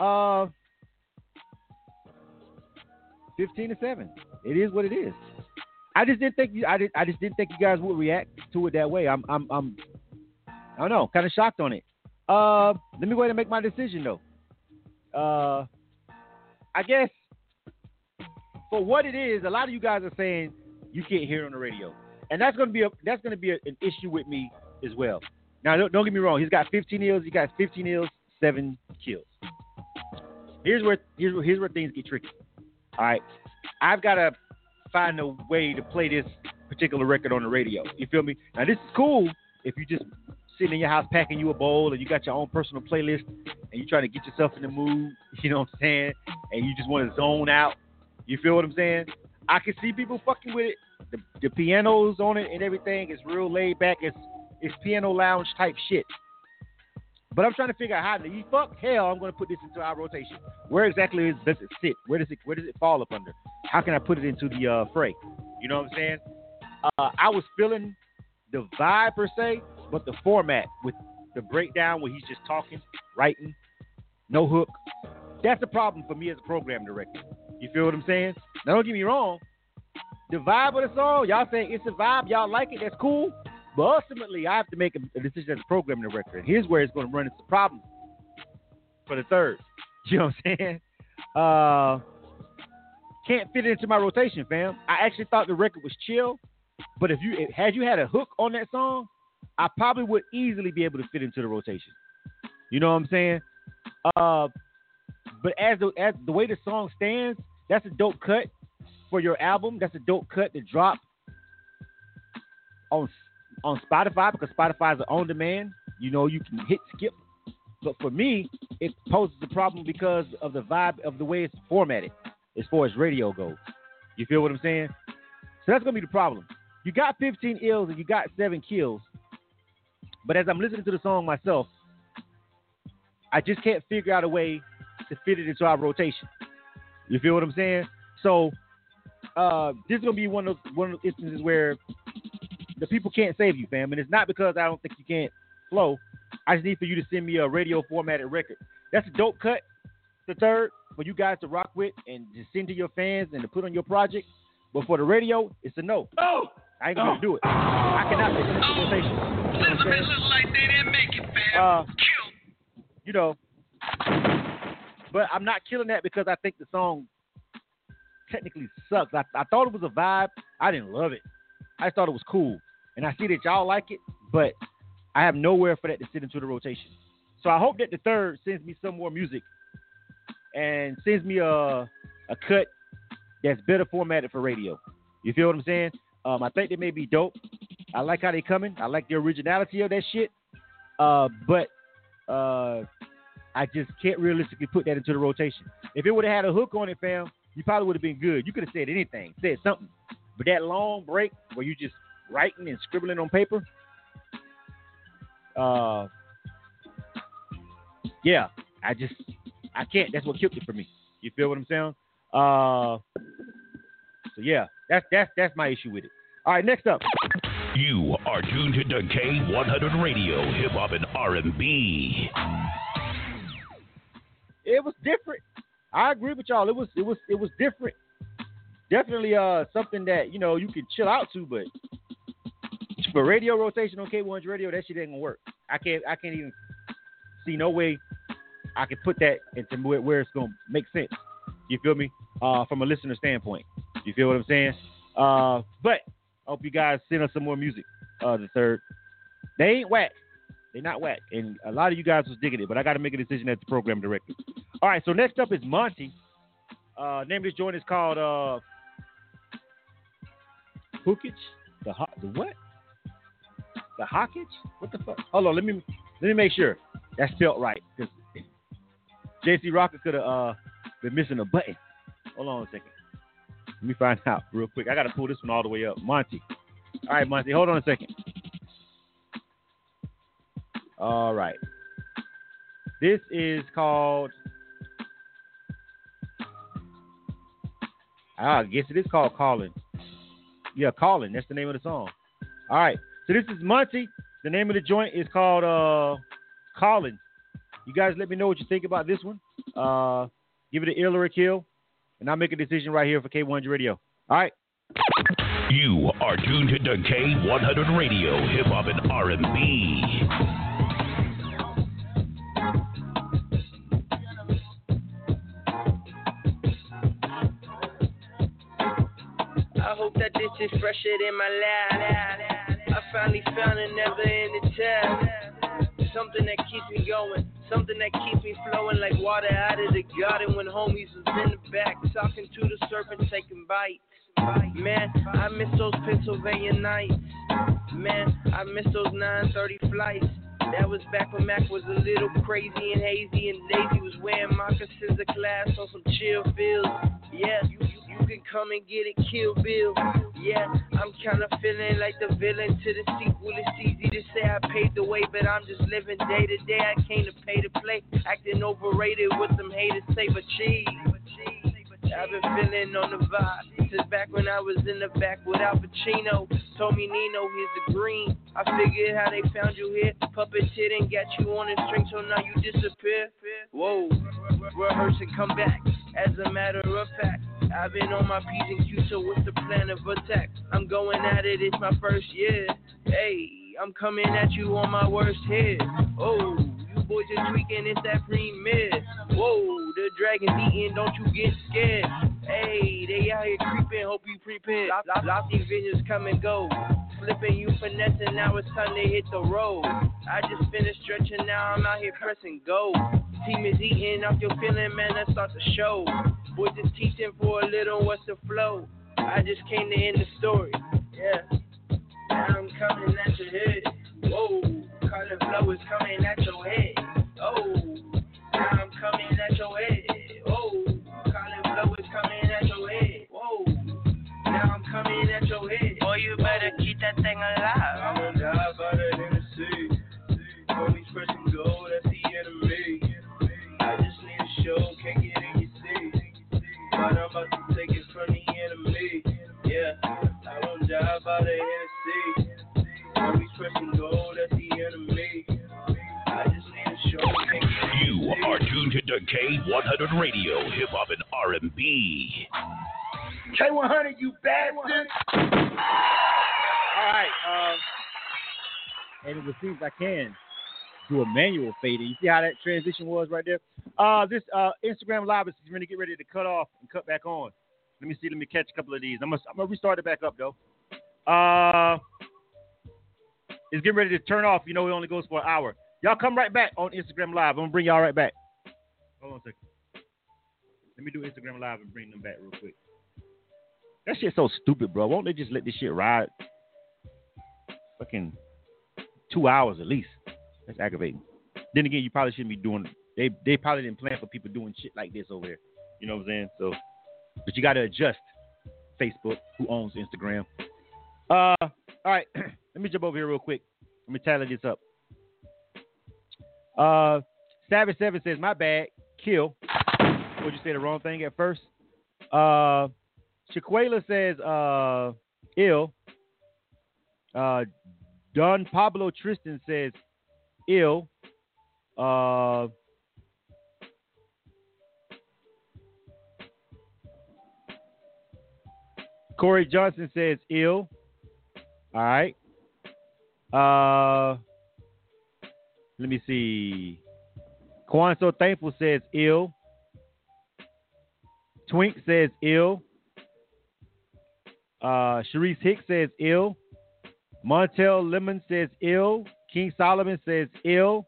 Uh, 15 to 7. It is what it is. I just didn't think you I did I just didn't think you guys would react to it that way. I'm I'm I'm I don't know, kind of shocked on it. Uh let me go ahead and make my decision though. Uh I guess for what it is, a lot of you guys are saying you can't hear it on the radio. And that's gonna be a that's gonna be a, an issue with me as well. Now don't, don't get me wrong, he's got 15 ills, he got 15 ills, seven kills. Here's where here's where, here's where things get tricky. All right. I've got to find a way to play this particular record on the radio. You feel me? Now this is cool if you just sitting in your house packing you a bowl and you got your own personal playlist and you're trying to get yourself in the mood. You know what I'm saying? And you just want to zone out. You feel what I'm saying? I can see people fucking with it. The, the pianos on it and everything is real laid back. It's it's piano lounge type shit. But I'm trying to figure out how the fuck hell I'm going to put this into our rotation. Where exactly is, does it sit? Where does it where does it fall up under? How can I put it into the uh, fray? You know what I'm saying? Uh, I was feeling the vibe per se, but the format with the breakdown where he's just talking, writing, no hook. That's a problem for me as a program director. You feel what I'm saying? Now don't get me wrong. The vibe of the song, y'all say it's a vibe, y'all like it, that's cool. But ultimately, I have to make a, decision as a program director. And here's where it's going to run into problems for the third. You know what I'm saying? Uh, can't fit it into my rotation, fam. I actually thought the record was chill, but if you had you had a hook on that song, I probably would easily be able to fit into the rotation. You know what I'm saying? Uh, but as the as the way the song stands, that's a dope cut for your album. That's a dope cut to drop on on Spotify because Spotify is on demand. You know, you can hit skip. But for me, it poses a problem because of the vibe of the way it's formatted as far as radio goes. You feel what I'm saying? So that's gonna be the problem. You got 15 ills and you got seven kills. But as I'm listening to the song myself, I just can't figure out a way to fit it into our rotation. You feel what I'm saying? So uh, this is gonna be one of those, one of those instances where the people can't save you, fam. And it's not because I don't think you can't flow. I just need for you to send me a radio formatted record. That's a dope cut, the third, for you guys to rock with and just send to your fans and to put on your project. But for the radio, it's a no. Oh! I ain't gonna oh. do it. I cannot make this rotation. You know like they didn't make it, fam. Uh, you know, but I'm not killing that because I think the song technically sucks. I, I thought it was a vibe. I didn't love it. I thought it was cool, and I see that y'all like it, but I have nowhere for that to sit into the rotation. So I hope that the third sends me some more music and sends me a a cut that's better formatted for radio. You feel what I'm saying? Um, I think they may be dope. I like how they coming. I like the originality of that shit. Uh, but uh, I just can't realistically put that into the rotation. If it would have had a hook on it, fam, you probably would have been good. You could have said anything, said something. But that long break where you just writing and scribbling on paper, uh, yeah, I just I can't. That's what killed it for me. You feel what I'm saying? Uh, so yeah, that's that's that's my issue with it. All right, next up. You are tuned to K100 Radio, Hip Hop and R&B. It was different. I agree with y'all. It was it was it was different definitely uh something that you know you can chill out to, but for radio rotation on K1's radio, that shit ain't gonna work. I can't I can't even see no way I can put that into where it's gonna make sense. You feel me? Uh, from a listener standpoint. You feel what I'm saying? Uh, but I hope you guys send us some more music. Uh, the third, they ain't whack. They're not whack, and a lot of you guys was digging it, but I got to make a decision as the program director. All right, so next up is Monty. Uh, name of this joint is called uh, Hookage? The ho- the what? The Hawkage? What the fuck? Hold on, let me let me make sure that's spelled right. Because JC Rocker could have uh, been missing a button. Hold on a second. Let me find out real quick. I gotta pull this one all the way up. Monty. All right, Monty, hold on a second. All right. This is called I guess it is called Calling. Yeah, Calling. That's the name of the song. All right. So this is Monty. The name of the joint is called uh Calling. You guys let me know what you think about this one. Uh give it an ill or a kill. And I'll make a decision right here for K100 Radio. All right. You are tuned to K100 Radio, Hip Hop and R&B. This is fresher than my lab. I finally found another in the tab. Something that keeps me going. Something that keeps me flowing like water out of the garden when homies was in the back talking to the serpent taking bites. Man, I miss those Pennsylvania nights. Man, I miss those 930 flights. That was back when Mac was a little crazy and hazy and Daisy Was wearing moccasins to class on some chill feels. Yeah, you, can come and get it, Kill Bill. Yeah, I'm kinda feeling like the villain to the sequel. It's easy to say I paid the way, but I'm just living day to day. I came to pay to play, acting overrated with them haters say, but cheese. I've been feeling on the vibe since back when I was in the back with Al Pacino. Told me Nino, here's the green. I figured how they found you here. Puppeted and got you on a string, so now you disappear. Whoa, rehearse and come back. As a matter of fact, I've been on my P's and Q's, so what's the plan of attack? I'm going at it, it's my first year. Hey, I'm coming at you on my worst hit. Oh, you boys are tweaking, it's that premier. Whoa, the dragon's eating, don't you get scared. Hey, they out here creeping, hope you prepared. Lofty visions come and go. Flipping you finessing, now it's time to hit the road. I just finished stretching, now I'm out here pressing go. Team is eating off your feeling, man, let's start the show. Boys just teaching for a little, what's the flow? I just came to end the story, yeah. Now I'm coming at your head. Whoa, Colin Flow is coming at your head. Oh, now I'm coming at your head. Oh, Colin Flow is coming at your head. Whoa, now I'm coming at your head. Boy, you better keep that thing alive. I'm gonna by the Hennessy. Homies fresh and gold, that's the enemy. I just need a show, can't get in You are tuned to K100 Radio, Hip Hop and R&B. K100, you bastard! All right. Um, and it would seem I can do a manual fading. You see how that transition was right there? Uh, this uh, Instagram live is going to get ready to cut off and cut back on. Let me see. Let me catch a couple of these. I'm gonna, I'm gonna restart it back up though. Uh, it's getting ready to turn off. You know, it only goes for an hour. Y'all come right back on Instagram live. I'm gonna bring y'all right back. Hold on a second. Let me do Instagram live and bring them back real quick. That shit's so stupid, bro. Won't they just let this shit ride? Fucking two hours at least. That's aggravating. Then again, you probably shouldn't be doing. They they probably didn't plan for people doing shit like this over here. You know what I'm saying? So, but you got to adjust. Facebook, who owns Instagram. Uh, all right. Let me jump over here real quick. Let me tally this up. Uh, Savage Seven says, "My bad, kill." Would you say the wrong thing at first? Uh, Chiquela says, "Uh, ill." Uh, Don Pablo Tristan says, "Ill." Uh, Corey Johnson says, "Ill." All right. Uh, let me see. Quan So Thankful says ill. Twink says ill. Uh, Sharice Hicks says ill. Montel Lemon says ill. King Solomon says ill.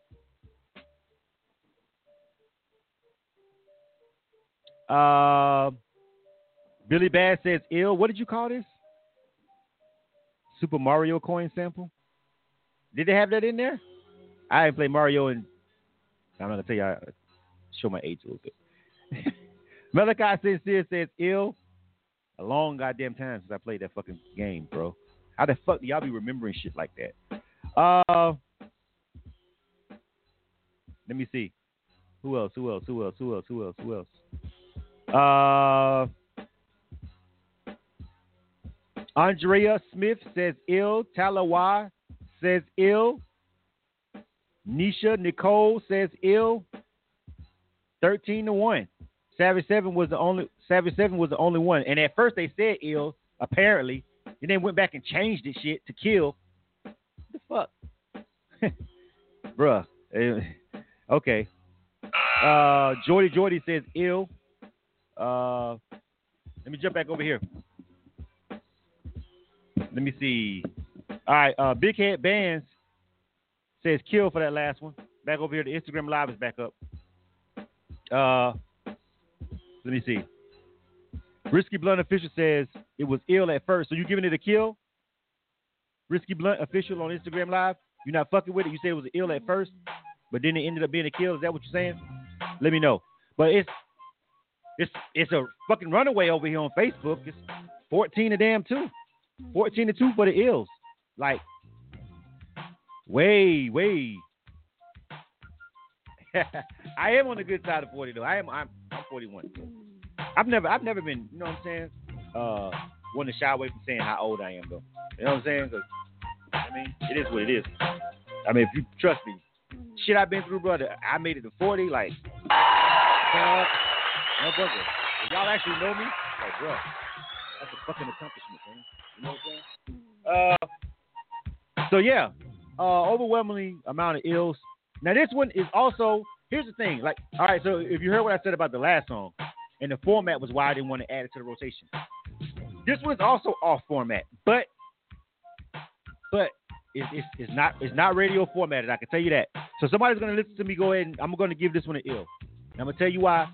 Uh, Billy Bass says ill. What did you call this? Super Mario coin sample. Did they have that in there? I didn't play Mario and I'm not gonna tell you. I show my age a little bit. Malachi Sincere says ill. A long goddamn time since I played that fucking game, bro. How the fuck do y'all be remembering shit like that? Uh, let me see. Who else? Who else? Who else? Who else? Who else? Who else? Uh, Andrea Smith says ill. Talawa says ill. Nisha Nicole says ill. Thirteen to one. Savage Seven was the only Savage Seven was the only one. And at first they said ill, apparently. And then went back and changed the shit to kill. What the fuck? Bruh. Eh, Okay. Uh Jordy Jordy says ill. Uh let me jump back over here. Let me see. All right, uh Big Head Bands says kill for that last one. Back over here, the Instagram live is back up. Uh let me see. Risky Blunt Official says it was ill at first. So you giving it a kill? Risky Blunt Official on Instagram Live. You're not fucking with it. You said it was ill at first, but then it ended up being a kill. Is that what you're saying? Let me know. But it's it's it's a fucking runaway over here on Facebook. It's 14 to damn two. 14 to 2 for the ills. Like way, way. I am on the good side of 40 though. I am I'm, I'm 41. I've never I've never been, you know what I'm saying? Uh want to shy away from saying how old I am though. You know what I'm saying? 'Cause, I mean, it is what it is. I mean, if you trust me, shit I've been through, brother, I made it to 40, like, no brother. If y'all actually know me, like, bro, that's a fucking accomplishment, man. Uh, so yeah, uh, overwhelmingly amount of ills. Now this one is also here's the thing. Like, all right, so if you heard what I said about the last song, and the format was why I didn't want to add it to the rotation. This one's also off format, but but it's, it's, it's not it's not radio formatted. I can tell you that. So somebody's gonna listen to me. Go ahead and I'm gonna give this one an ill. And I'm gonna tell you why.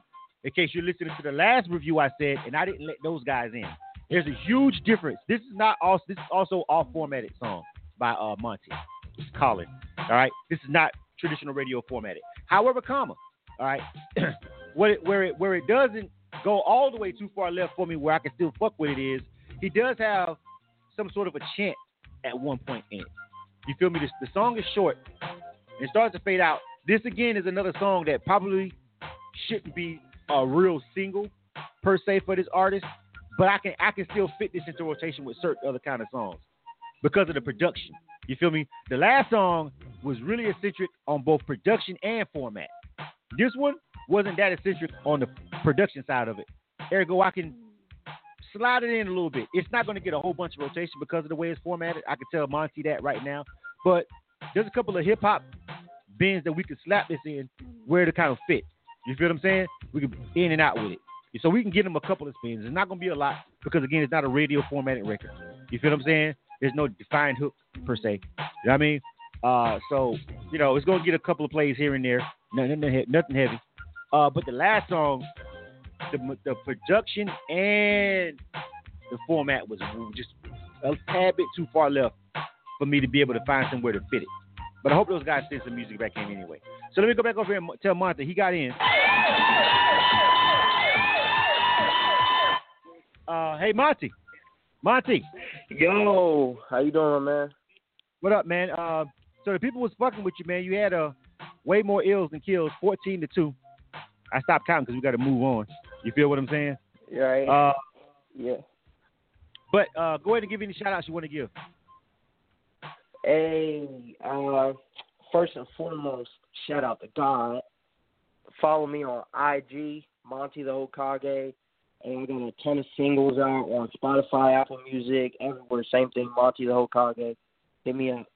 In case you're listening to the last review I said, and I didn't let those guys in. There's a huge difference. This is not also this is also all formatted song by uh Monty. It's Colin. All right. This is not traditional radio formatted. However, comma. All right. what it, where it where it doesn't go all the way too far left for me, where I can still fuck with it is he does have some sort of a chant at one point in it. You feel me? This, the song is short. It starts to fade out. This again is another song that probably shouldn't be a real single per se for this artist, but I can I can still fit this into rotation with certain other kind of songs because of the production. You feel me? The last song was really eccentric on both production and format. This one wasn't that eccentric on the production side of it. Ergo, I can slide it in a little bit. It's not going to get a whole bunch of rotation because of the way it's formatted. I can tell Monty that right now. But there's a couple of hip hop bins that we could slap this in where to kind of fit. You feel what I'm saying? We can in and out with it. So we can get them a couple of spins. It's not going to be a lot because, again, it's not a radio formatted record. You feel what I'm saying? There's no defined hook per se. You know what I mean? Uh, so, you know, it's going to get a couple of plays here and there. Nothing, nothing, heavy. Uh, but the last song, the, the production and the format was just a tad bit too far left for me to be able to find somewhere to fit it. But I hope those guys send some music back in anyway. So let me go back over here and tell Monty he got in. Uh, hey Monty, Monty. Yo, how you doing, man? What up, man? Uh, so the people was fucking with you, man. You had uh, way more ills than kills, fourteen to two. I stopped counting because we got to move on. You feel what I'm saying? Right. Uh, yeah. But uh, go ahead and give any shout outs you want to give. Hey, uh, first and foremost, shout out to God. Follow me on IG, Monty the Hokage. And I got a ton of singles out on Spotify, Apple Music, everywhere. Same thing, Monty the Hokage. Hit me up.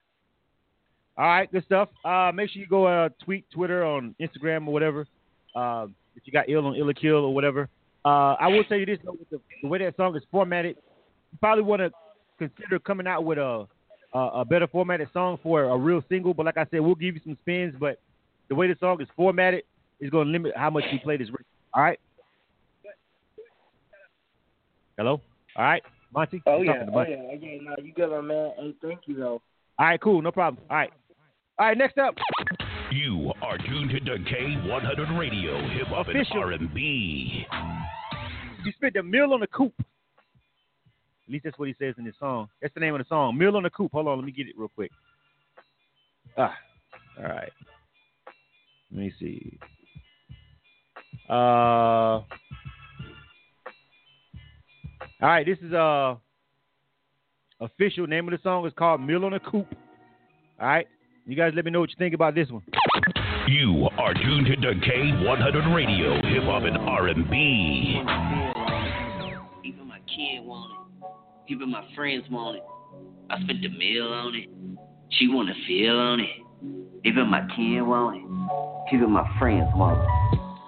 All right, good stuff. Uh, make sure you go uh, tweet, Twitter, on Instagram or whatever. Uh, if you got ill on Ill or Kill or whatever. Uh, I will tell you this though, the, the way that song is formatted, you probably want to consider coming out with a, a a better formatted song for a real single. But like I said, we'll give you some spins. But the way the song is formatted is going to limit how much you play this. All right. Hello. All right. Monty. Oh yeah, oh Monty. yeah, yeah. No, you good, my man. Hey, thank you though. All right, cool, no problem. All right, all right. Next up, You are tuned to K100 Radio, Hip Hop and R&B. You spent the mill on the coop. At least that's what he says in his song. That's the name of the song, Mill on the Coupe. Hold on, let me get it real quick. Ah, all right. Let me see. Uh, all right. This is uh official name of the song is called Mill on the Coupe. All right. You guys, let me know what you think about this one. You are tuned to K100 Radio, Hip Hop and R&B. Even my kid want it. Even my friends want it. I spent the meal on it. She wanna feel on it. Even my kid want it. Even my friends want it.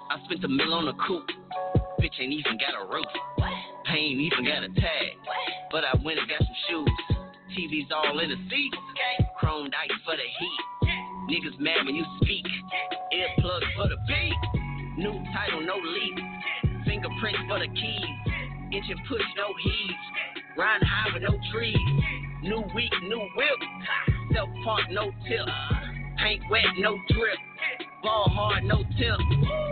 I spent the meal on a coupe. Bitch ain't even got a roof. I ain't even got a tag. But I went and got some shoes. TV's all in the seats. Chromed ice for the heat. Niggas mad when you speak. Earplugs for the beat. New title, no leak. Fingerprints for the keys. Engine push, no heaves. Riding high with no trees. New week, new whip. Self park, no tip. Paint wet, no drip. Ball hard, no tip.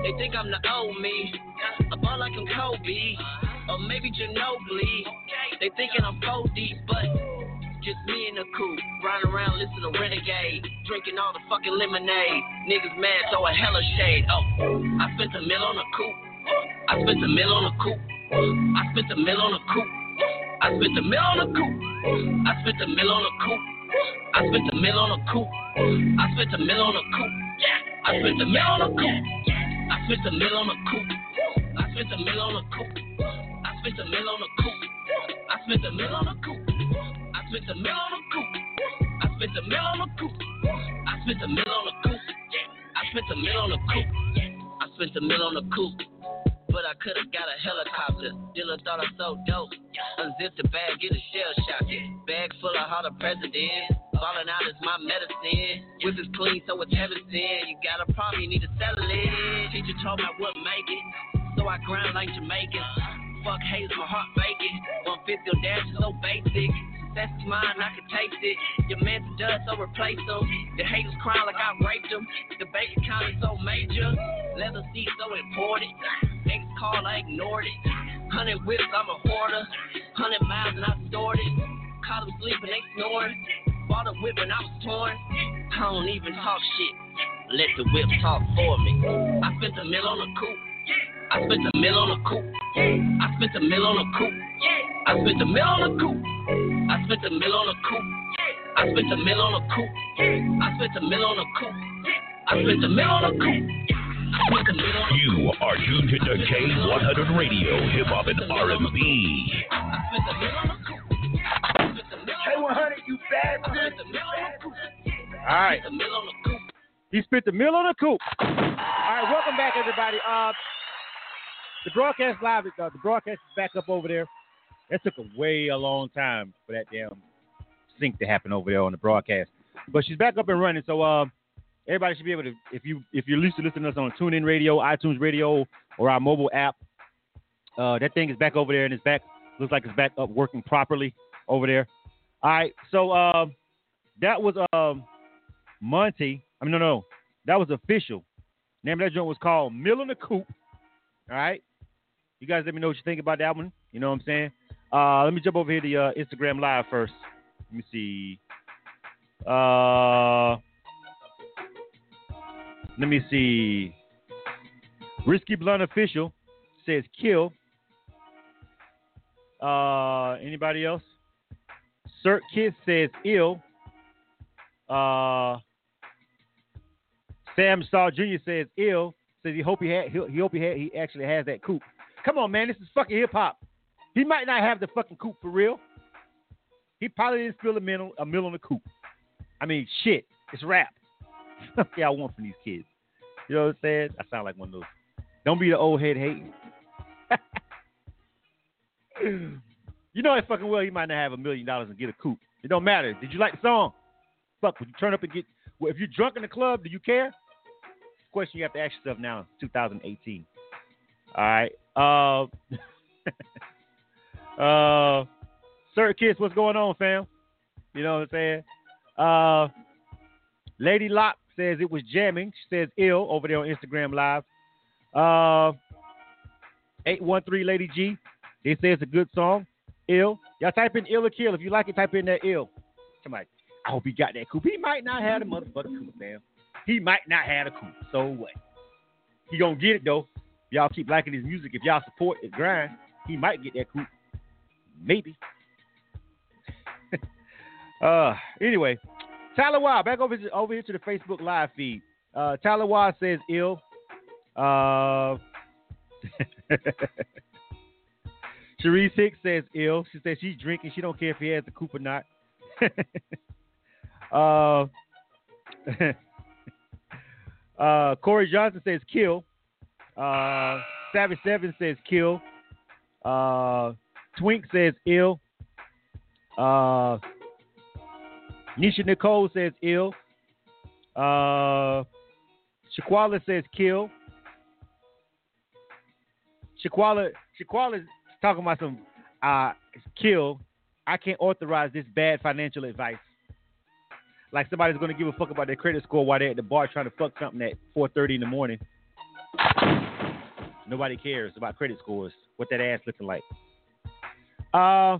They think I'm the old me. I ball like I'm Kobe. Or maybe Ginobili. They thinking I'm 4 deep, but just me in the coupe, riding around listening to Renegade, drinking all the fucking lemonade. Niggas mad, throw a hella shade. Oh, I spent a mill on a coupe. I spent a mill on a coupe. I spent a mill on a coupe. I spent a mill on a coupe. I spent a mill on a coupe. I spent a mill on a coupe. I spent a mill on a coupe. I spent a mill on a coupe. I spent a mill on a coupe. I spent a mill on a coupe. I spent a mill on a coupe. I spent a mill on a coupe. I spent a mill on a coupe. I spent a mill on a coupe. I spent a mill on a coupe. I spent a mill on a coupe. I spent a mill on a coupe. But I could've got a helicopter. Dealer thought I so dope. Unzip the bag, get a shell shock. Bag full of how the president. Falling out is my medicine. Whip is clean, so it's heaven sent. You got a problem, you need to settle it. Teacher told me I wouldn't make it. So I grind like Jamaican. Fuck haters, my heart vacant. 150 on dash is so basic. That's mine, I can taste it. Your man's dust, so replace them. The haters crying like I raped them. The bank account is so major. Leather seats so important. Niggas call, I ignored it. Hundred whips, I'm a hoarder. Hundred miles and I stored it. Caught them sleeping, they snoring. Bought a whip and I was torn. I don't even talk shit. Let the whip talk for me. I spent a mill on a coupe. I spent a mill on a coupe. I spent a mill on a coupe. I spent a mill on a coupe. I spent a mill on a coupe. I spent a mill on a coupe. I spent a mill on a coupe. I spent a mill on a coupe. I spent a mill on a You are tuned to K100 Radio, Hip Hop and R&B. K100, you bastard. All right. He spent the mill on a coupe. All right, welcome back, everybody. Uh, the broadcast live, uh, the broadcast is back up over there. That took a way a long time for that damn sync to happen over there on the broadcast. But she's back up and running, so uh, everybody should be able to. If you if you're used to listening to us on TuneIn Radio, iTunes Radio, or our mobile app, uh, that thing is back over there and it's back. Looks like it's back up working properly over there. All right, so uh, that was um, Monty. I mean, no, no, that was official. Name of that joint was called Mill in the Coupe. All right, you guys let me know what you think about that one. You know what I'm saying? Uh, let me jump over here to uh, Instagram Live first. Let me see. Uh, let me see. Risky Blunt Official says kill. Uh, anybody else? Cert Kiss says ill. Uh, Sam Saw Jr. says ill. Says he hope he had he, he hope he had he actually has that coupe. Come on, man, this is fucking hip hop. He might not have the fucking coupe for real. He probably didn't spill a mill a mill on the coupe. I mean, shit, it's rap. yeah, I want from these kids. You know what I'm saying? I sound like one of those. Don't be the old head hating. you know it fucking well he might not have a million dollars and get a coupe. It don't matter. Did you like the song? Fuck, would you turn up and get well, if you're drunk in the club, do you care? Question you have to ask yourself now, 2018. All right. Uh, uh, Sir Kiss, what's going on, fam? You know what I'm saying? Uh, Lady Lock says it was jamming. She says ill over there on Instagram Live. Uh, 813 Lady G. They say it's a good song. Ill. Y'all type in ill or kill. If you like it, type in that ill. Somebody, I hope he got that coupe. He might not have the motherfucker coupe, man. He might not have a coupe. So what? He gonna get it though. Y'all keep liking his music. If y'all support the grind, he might get that coupe. Maybe. uh, anyway, Tyler Wild, back over over here to the Facebook live feed. Uh, Tyler Wild says ill. Uh, Cherise Hicks says ill. She says she's drinking. She don't care if he has the coupe or not. uh, uh, Corey Johnson says kill. Uh, Savage Seven says kill. Uh, Twink says ill. Uh, Nisha Nicole says ill. Uh, Shaquala says kill. Shaquala is talking about some uh kill. I can't authorize this bad financial advice. Like somebody's gonna give a fuck about their credit score while they're at the bar trying to fuck something at 4:30 in the morning. Nobody cares about credit scores. What that ass looking like. Uh,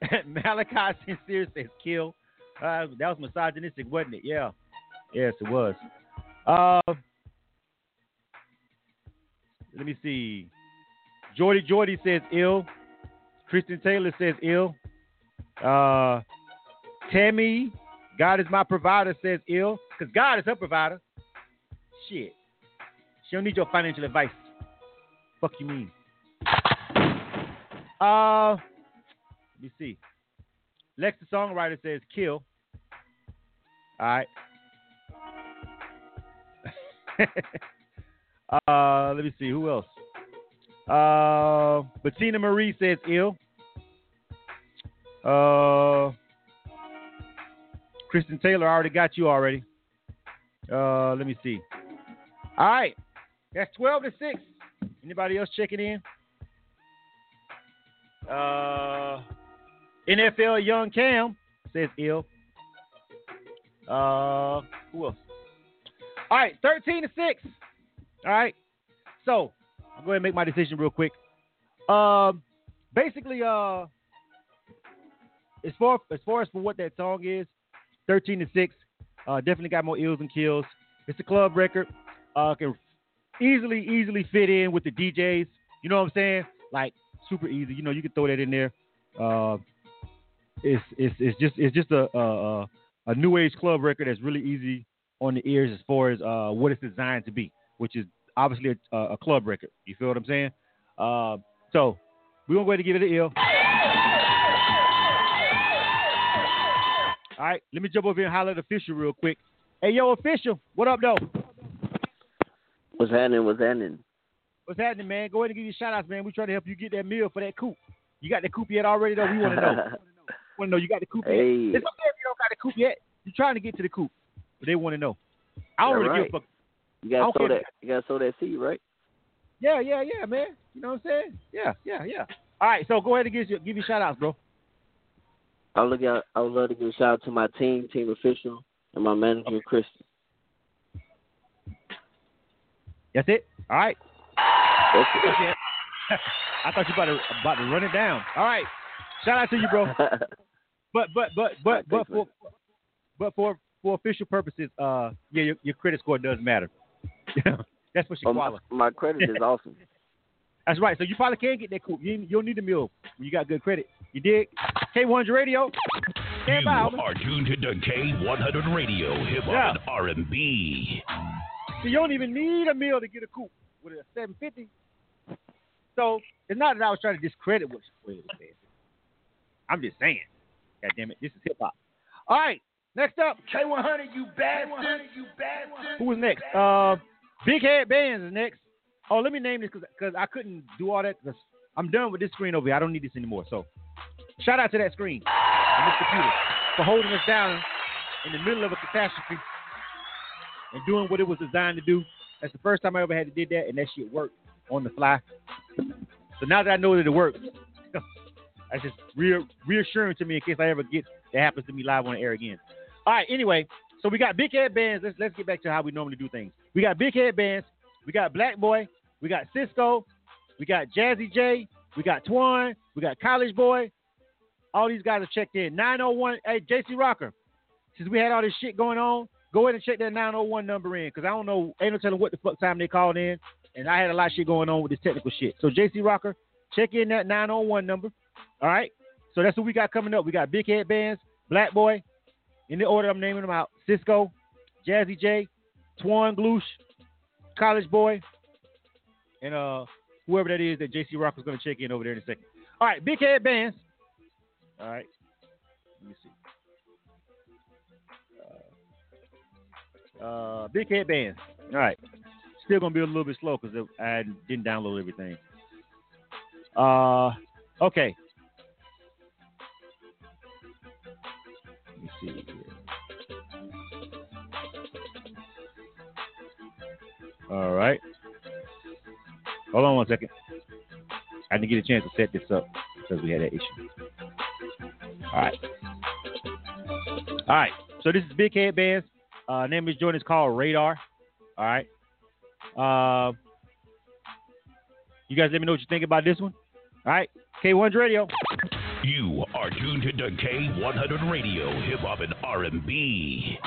Malachi Sincere says kill. Uh, that was misogynistic, wasn't it? Yeah. Yes, it was. Uh, let me see. Jordy Jordy says ill. Kristen Taylor says ill. Uh, Tammy, God is my provider, says ill. Because God is her provider. Shit. She don't need your financial advice. Fuck you mean? Uh, let me see. Lex the songwriter says kill. All right. uh, let me see who else. Uh, Bettina Marie says ill. Uh, Kristen Taylor I already got you already. Uh, let me see. All right, that's twelve to six. Anybody else checking in? Uh, NFL Young Cam says ill. Uh, who else? All right, 13 to 6. All right. So, I'll go ahead and make my decision real quick. Um, basically, uh, as far as far as for what that song is, 13 to 6. Uh, definitely got more ills and kills. It's a club record. Uh, can easily, easily fit in with the DJs. You know what I'm saying? Like super easy. You know, you can throw that in there. Uh, it's it's it's just it's just a a, a new age club record that's really easy on the ears as far as uh, what it's designed to be, which is obviously a, a club record. You feel what I'm saying? Uh, so gonna go ahead and give it an ill. All right, let me jump over here and holler at official real quick. Hey, yo, official, what up, though? What's happening? What's happening? What's happening, man? Go ahead and give you shout outs, man. We trying to help you get that meal for that coupe. You got the coupe yet already, though? We want to know. want to know you got the coupe Hey. yet? It's okay if you don't got the coupe yet. You're trying to get to the coupe, but they want to know. I don't really right. give a fuck. You gotta don't sow that. You gotta sow that seed, right? Yeah, yeah, yeah, man. You know what I'm saying? Yeah, yeah, yeah. All right, so go ahead and give you give you shout outs, bro. I look at. I would love to give a shout out to my team, team official, and my manager, Kristen. That's it. All right. That's it. I thought you about to about to run it down. All right. Shout out to you, bro. But but but but but for but for for official purposes, uh, yeah, your, your credit score does matter. That's what she Oh, my, my credit is awesome. That's right. So you probably can't get that coupe. You, you don't need a meal you got good credit. You dig? K100 Radio. Stand You by. are tuned to K100 Radio, hip hop Yeah. and R&B. So you don't even need a meal to get a coupe with a 750. So it's not that I was trying to discredit what Square said. I'm just saying. God damn it, this is hip hop. All right, next up. K100, you bastard. You bastard. Who was next? Uh, Big Head Bands is next. Oh, let me name this because I couldn't do all that because I'm done with this screen over here. I don't need this anymore. So shout out to that screen and this computer for holding us down in the middle of a catastrophe and doing what it was designed to do. That's the first time I ever had to did that, and that shit worked on the fly. So now that I know that it works, That's just real reassuring to me in case I ever get that happens to me live on the air again. All right. Anyway, so we got big head bands. Let's let's get back to how we normally do things. We got big head bands. We got Black Boy. We got Cisco. We got Jazzy J. We got Twan. We got College Boy. All these guys are checked in. 901. Hey, JC Rocker. Since we had all this shit going on, go ahead and check that 901 number in because I don't know. Ain't no telling what the fuck time they called in. And I had a lot of shit going on with this technical shit. So JC Rocker, check in that 901 number. All right. So that's what we got coming up. We got Big Head Bands, Black Boy, in the order I'm naming them out. Cisco, Jazzy J, Twan Gloosh, College Boy, and uh whoever that is that JC Rocker's gonna check in over there in a second. All right, Big Head Bands. All right. Uh, Big Head Bands. All right. Still gonna be a little bit slow because I didn't download everything. Uh, okay. Let me see here. All right. Hold on one second. I didn't get a chance to set this up because we had that issue. All right. All right. So this is Big Head Bands. Uh, name of this joint is called Radar. All right. Uh, you guys let me know what you think about this one. All right. K1's Radio. You are tuned to K100 Radio, Hip Hop and R&B.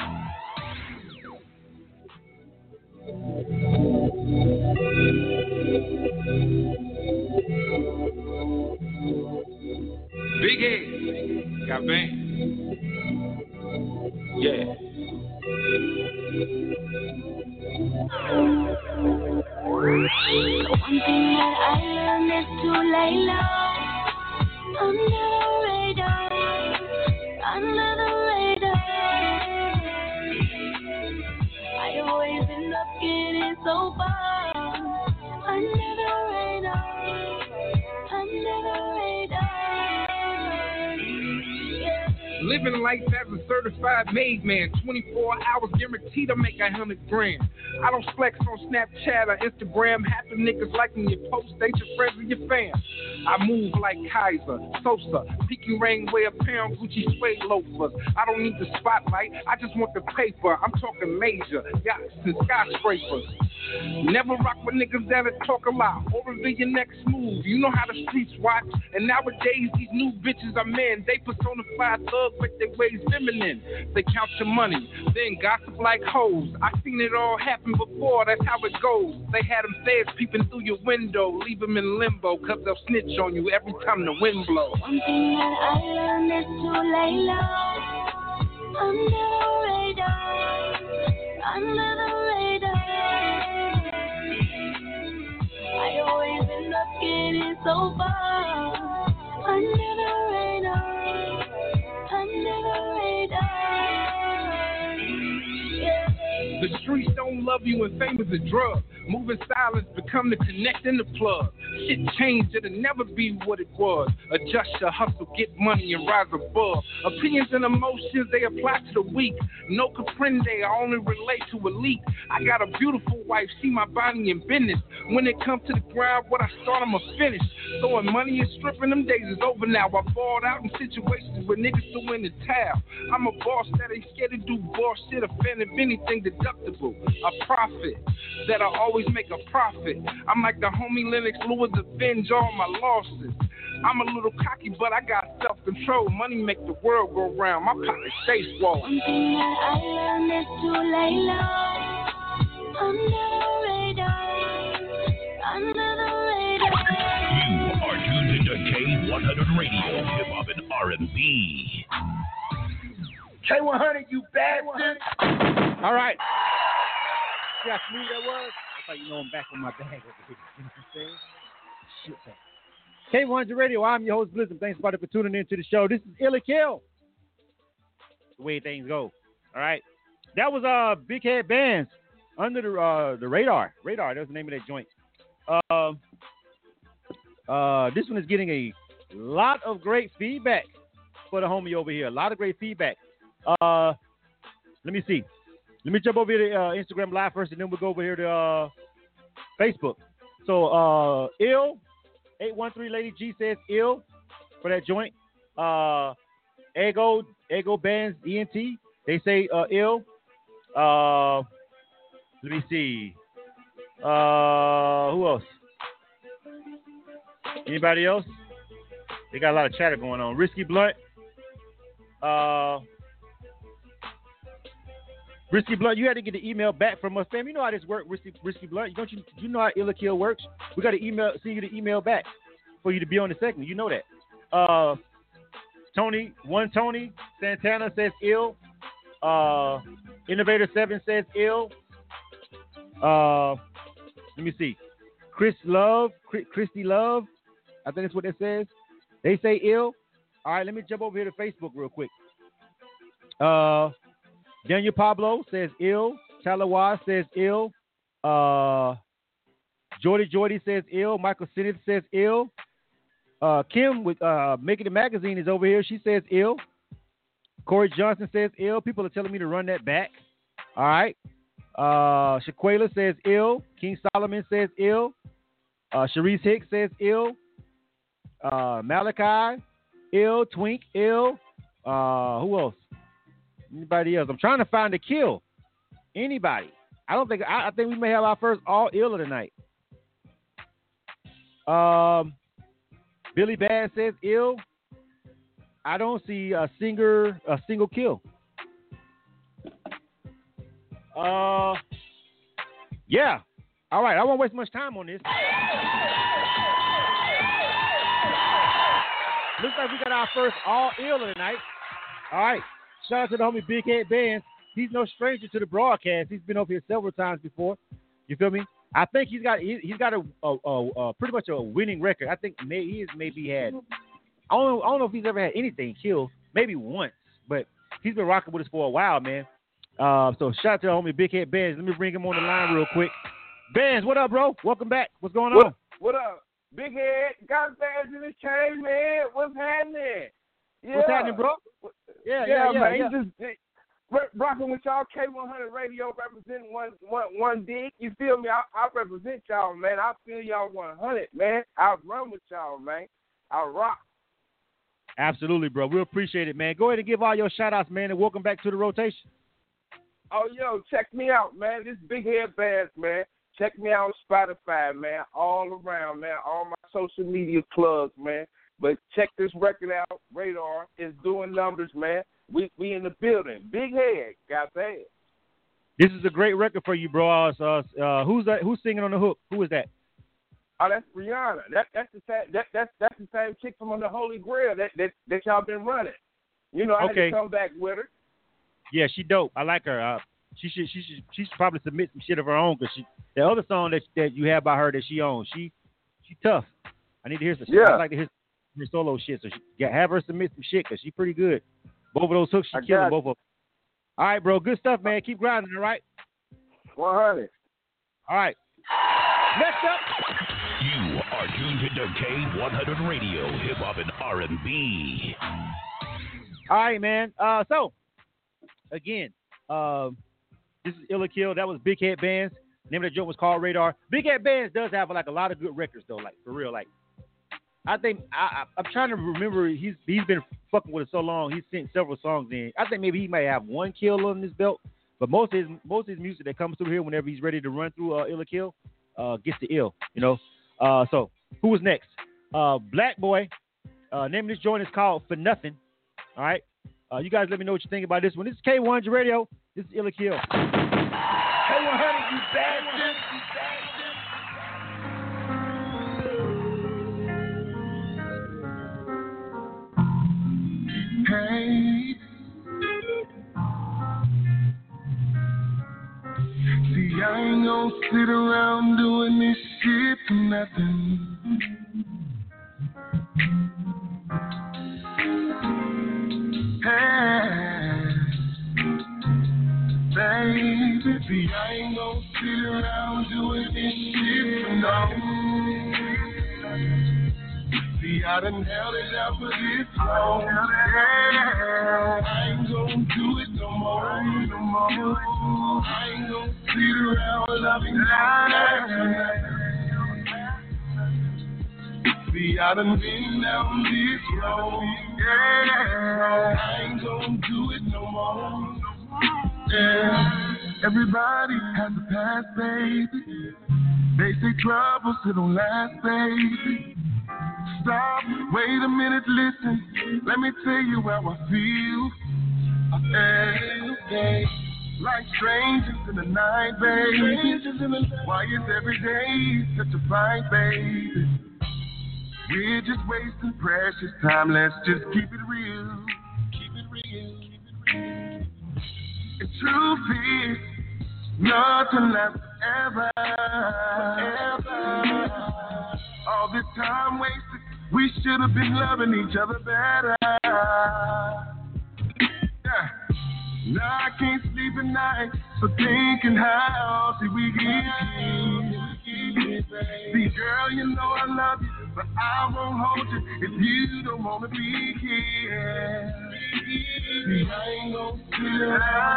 Big head. Got band. Yeah. One thing that I learned is to lay low. Under the Living life as a certified made man, 24 hours guaranteed to make a hundred grand. I don't flex on Snapchat or Instagram. Half niggas liking your post, they your friends with your fans. I move like Kaiser, Sosa, peaking rain, wear a pair of Gucci suede loafers. I don't need the spotlight, I just want the paper. I'm talking major yachts and skyscrapers. Never rock with niggas that'll talk a lot or reveal your next move. You know how the streets watch, and nowadays these new bitches are men. They personify thug, but they ways feminine. They count your money, then gossip like hoes. I seen it all happen before, that's how it goes. They had them feds peeping through your window, leave them in limbo, cause they'll snitch on you every time the wind blows. One thing that I learned is to lay low under the radar, under the radar. Getting so far under the radar, under the The streets don't love you and fame is a drug. Moving silence become the connect and the plug. Shit changed, it'll never be what it was. Adjust your hustle, get money and rise above. Opinions and emotions, they apply to the weak. No comprende, I only relate to elite. I got a beautiful wife, see my body in business. When it comes to the grind, what I start, I'ma finish. Throwing money and stripping them days is over now. I balled out in situations where niggas threw in the towel. I'm a boss that ain't scared to do boss shit, offend if anything deductible. A profit that I always make a profit. I'm like the homie Lennox Lewis, avenge all my losses. I'm a little cocky, but I got self control. Money make the world go round. My pocket stay swole. One thing that I learned is to lay low under the radar, under the radar. You are tuned into K100 Radio, Hip Hop and R&B. K100, you bastard. All right. See how smooth that was? That's how you know I'm back on my bag. You know what I'm saying? Shit. K100 Radio, I'm your host, Blizzard. Thanks, everybody, for tuning in to the show. This is Ill or Kill. The way things go. All right. That was uh Big Head Bands under the uh the radar. Radar, that's the name of that joint. Um uh this one is getting a lot of great feedback for the homie over here. A lot of great feedback. Uh let me see. Let me jump over to uh, Instagram Live first, and then we'll go over here to uh, Facebook. So, uh, ill eight one three Lady G says ill. for that joint. Uh, Ego Ego Bands ENT. They say uh, ill. Uh, let me see. Uh, who else? Anybody else? They got a lot of chatter going on. Risky Blunt. Uh, Risky Blunt, you had to get the email back from us, fam. You know how this works, Risky, Risky Blunt. Don't you? You know how Ill or Kill works. We got to email, send you the email back for you to be on the segment. You know that. Uh, Tony, one Tony Santana says ill. Uh, Innovator Seven says ill. Uh, let me see. Chris Love, Christy Love. I think that's what it says. They say ill. All right, let me jump over here to Facebook real quick. Uh, Daniel Pablo says ill. Talawa says ill. Uh, Jordy Jordy says ill. Michael Sinnott says ill. Uh, Kim with uh, Making the Magazine is over here. She says ill. Corey Johnson says ill. People are telling me to run that back. All right. Uh, Shaquela says ill. King Solomon says ill. Uh, Hicks says ill. Uh, Malachi, ill. Twink, ill. Uh, who else? Anybody else? I'm trying to find a kill. Anybody? I don't think. I, I think we may have our first all ill of the night. Um, Billy Bad says ill. I don't see a singer a single kill. Uh, yeah. All right. I won't waste much time on this. Looks like we got our first all ill of the night. All right. Shout out to the homie Big Head Bands. He's no stranger to the broadcast. He's been over here several times before. You feel me? I think he's got he, has got a, a, a, a, pretty much a winning record. I think may, he has maybe had I don't, I don't know if he's ever had anything killed, maybe once, but he's been rocking with us for a while, man. Uh, so shout out to the homie Big Head Bands. Let me bring him on the line real quick. Bands, what up, bro? Welcome back. What's going on? What, what up? Big Head, got bands in the chain, man. What's happening? Yeah. What's happening, bro? Yeah, yeah, yeah, yeah. man. yeah. Just, rocking with y'all K100 Radio, representing one one one dig. You feel me? I, I represent y'all, man. I feel y'all 100, man. I run with y'all, man. I rock. Absolutely, bro. We appreciate it, man. Go ahead and give all your shout outs, man, and welcome back to the rotation. Oh, yo, check me out, man. This Big Head Bands, man. Check me out on Spotify, man. All around, man. All my social media plugs, man. But check this record out. Radar is doing numbers, man. We we in the building. Big head, got that. This is a great record for you, bro. Uh, uh, who's that? Who's singing on the hook? Who is that? Oh, that's Rihanna. That that's the same. That that's that's the same chick from on the Holy Grail that that, that y'all been running. You know, I okay. had to come back with her. Yeah, she dope. I like her. Uh, she should she should she should probably submit some shit of her own because she the other song that that you have by her that she owns. She she tough. I need to hear some. Yeah. I like to hear her solo shit. So she, yeah, have her submit some shit because she pretty good. Both of those hooks, she killing both of them. All right, bro. Good stuff, man. Keep grinding, all right? 100. All right. Next up. You are tuned into K100 Radio, Hip Hop and R&B. All right, man. Uh, so, again, um, this is Ill or Kill. That was Big Head Bands. name of the joint was called Radar. Big Head Bands does have like a lot of good records though, like for real. Like I think I, I, am trying to remember. He's he's been fucking with it so long. He's sent several songs in. I think maybe he might have one kill on his belt, but most of his most of his music that comes through here whenever he's ready to run through uh, Ill or Kill, uh, gets the ill. You know. Uh, so who was next? Uh, Black Boy. Uh, name of this joint is called For Nothing. All right. Uh, you guys let me know what you think about this one. This is K100 Radio. This is Ill or Kill. K100, you bastard. I ain't gonna sit around doing this shit for nothing. Hey, baby, I ain't gonna sit around doing this shit for nothing. See, I done held it out for this long. Yeah. I ain't gonna do it no more, no more. I ain't gonna sit around loving life. See, I done been down this road. Yeah, I ain't gonna do it no more. Yeah, everybody has a past, baby. They say trouble still don't last, baby. Stop, wait a minute, listen. Let me tell you how I feel. I feel, okay. Like strangers in the night, baby. Why is every day such a fight, baby? We're just wasting precious time. Let's just keep it real. Keep it real. Keep it real. The truth is, nothing lasts forever. Forever. All this time wasted, we should have been loving each other better. Yeah. Now I can't sleep at night, so thinking how see we get See, girl, you know I love you, but I won't hold you if you don't wanna be here. See, I ain't gonna sit around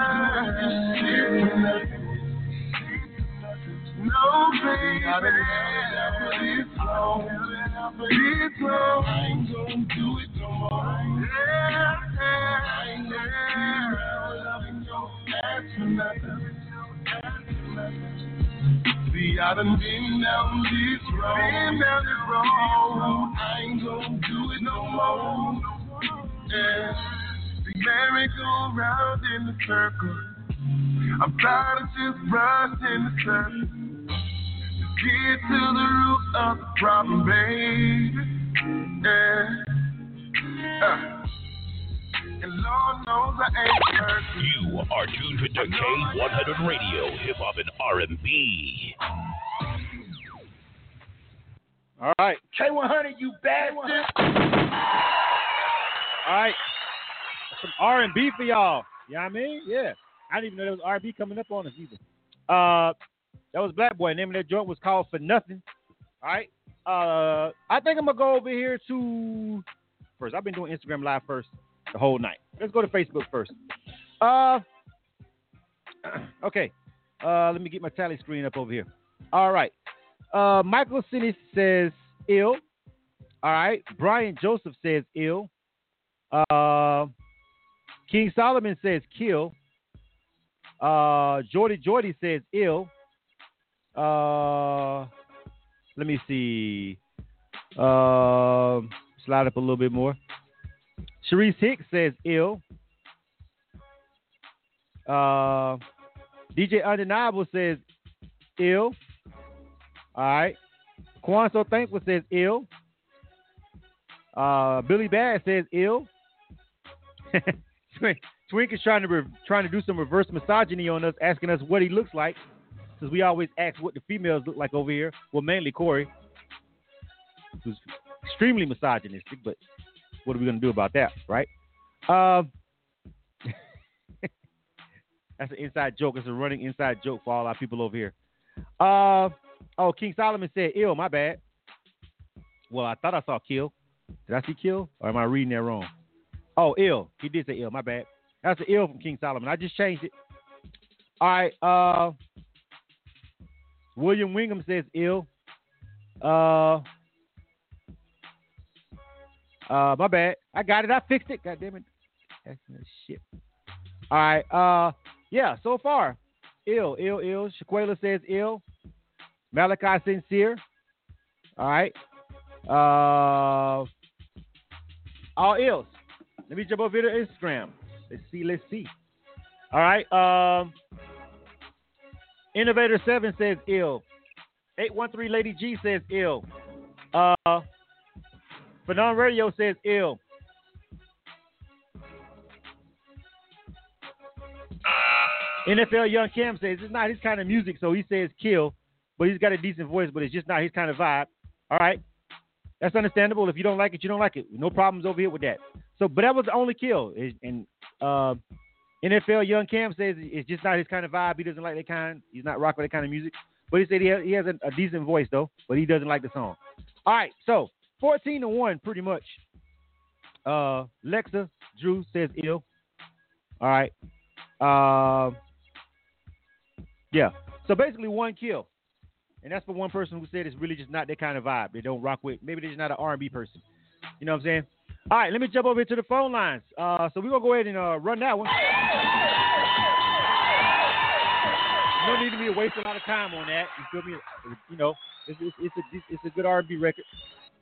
no, baby. I done held out for. This long. I ain't gonna do it no more. Yeah. I ain't gonna be around loving your ass for nothing. See, I done been down this road. I ain't gonna do it no more. Yeah. The in the circle. I'm tired of just running the circle. Get to the root of the problem, baby. Yeah. Uh. And Lord knows I ain't perfect. You are tuned to K100 Radio, Hip Hop and R&B. All right. K100, you bastard. All right. Some R&B for y'all. You know what I mean? Yeah. I didn't even know there was R&B coming up on us either. Uh, that was Black Boy. Name of that joint was called For Nothing. All right. Uh, I think I'm gonna go over here to first. I've been doing Instagram Live first the whole night. Let's go to Facebook first. Uh, okay. Uh, let me get my tally screen up over here. All right. Uh, Michael City says ill. All right. Brian Joseph says ill. Uh, King Solomon says kill. Uh, Jordy Jordy says ill. Uh, let me see. Uh, slide up a little bit more. Sharice Hicks says ill. Uh, DJ Undeniable says ill. All right. Quan So Thankful says ill. Uh, Billy Bad says ill. Twink is trying to re- trying to do some reverse misogyny on us, asking us what he looks like, because we always ask what the females look like over here. Well, mainly Corey, who's extremely misogynistic. But what are we gonna do about that, right? Um, that's an inside joke. It's a running inside joke for all our people over here. Uh, oh, King Solomon said ill. My bad. Well, I thought I saw kill. Did I see kill, or am I reading that wrong? Oh, ill. He did say ill. My bad. That's an ill from King Solomon. I just changed it. All right. Uh, William Wingham says ill. Uh, uh, my bad. I got it. I fixed it. God damn it. That's shit. All right. Uh, yeah. So far, ill, ill, ill. Shaquela says ill. Malachi sincere. All right. Uh, all ills. Let me jump over to Instagram. Let's see. Let's see. All right. Um, Innovator Seven says ill. Eight one three Lady G says ill. Uh, Phenom Radio says ill. NFL Young Cam says it's not his kind of music, so he says kill, but he's got a decent voice, but it's just not his kind of vibe. All right, that's understandable. If you don't like it, you don't like it. No problems over here with that. So, but that was the only kill. And uh, NFL Young Cam says it's just not his kind of vibe. He doesn't like that kind. He's not rocking that kind of music. But he said he has, he has a, a, decent voice though, but he doesn't like the song. All right, so 14 to one, pretty much. Uh, Lexa Drew says ill. All right. Uh, yeah. So basically one kill. And that's for one person who said it's really just not their kind of vibe. They don't rock with. Maybe they're just not an R&B person. You know what I'm saying? All right, let me jump over to the phone lines. Uh, so we're gonna go ahead and uh, run that one. No need to be waste a lot of time on that. You feel me? You know, it's, it's, it's a it's a good R&B record.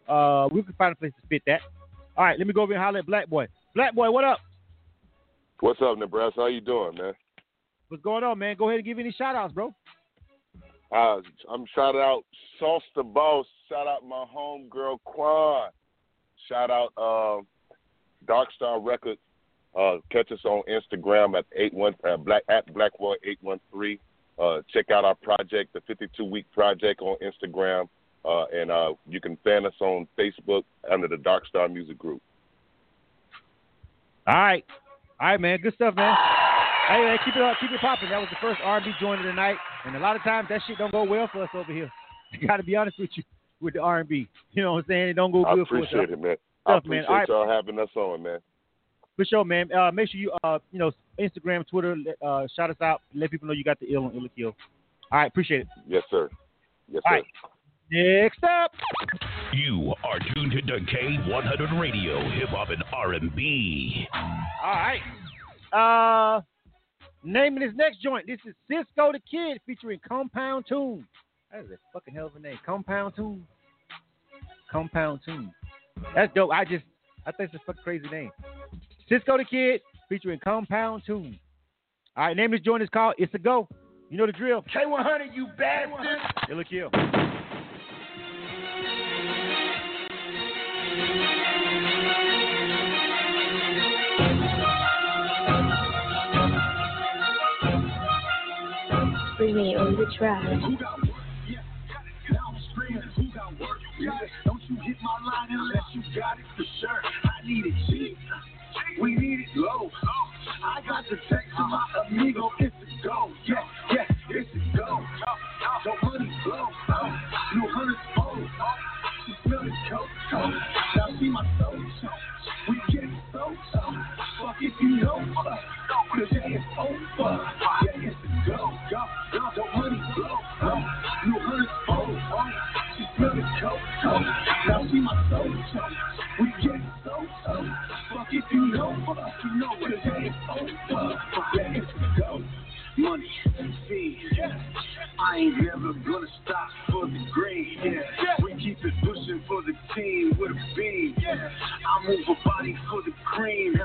Uh, we can find a place to fit that. All right, let me go over and holler at Black Boy. Black Boy, what up? What's up, Nebraska? How you doing, man? What's going on, man? Go ahead and give any shout outs, bro. Uh, I'm shout out Sauce the Boss. Shout out my home girl Quan. Shout out uh, Dark Star Records. Uh, catch us on Instagram at eight one uh, black at Blackboy eight one three. Uh, check out our project, the 52 week project, on Instagram, uh, and uh, you can fan us on Facebook under the Dark Star Music Group. All right, all right, man. Good stuff, man. Hey, man, keep it up, keep it popping. That was the first R&B joint of the night, and a lot of times that shit don't go well for us over here. I got to be honest with you with the R&B. You know what I'm saying? It don't go I good for us. I appreciate it, man. Stuff, I appreciate man. Y'all having us on, man. For sure, man. Uh, make sure you, uh, you know, Instagram, Twitter, uh, shout us out. Let people know you got the ill on Ill or Kill. All right, appreciate it. Yes, sir. Yes, All sir. right. Next up. You are tuned to K100 Radio, Hip Hop and R&B. All right. Uh, naming this next joint. This is Cisco the Kid featuring Compound Tune. That is a fucking hell of a name. Compound Tune. Compound Tune. That's dope. I just, I think it's a fucking crazy name. Cisco the Kid featuring Compound Tune. All right, name of this joint is called It's a Go. You know the drill. K100, you bastard. Ill or Kill. Freeway on the track. Don't you hit my line unless you got it for sure. I need it cheap. We need it low. I got the text from my amigo. It's a go. Yeah, yeah, it's a go. So money flow. No hundred fold. She smell the coke. Now see my soul. We get so Fuck if you know. Cause yeah, it's over. You know over. Yeah, go. Money, see, I ain't never gonna stop for the green. Yeah, we keep it pushing for the team with a beam. I move a body for the cream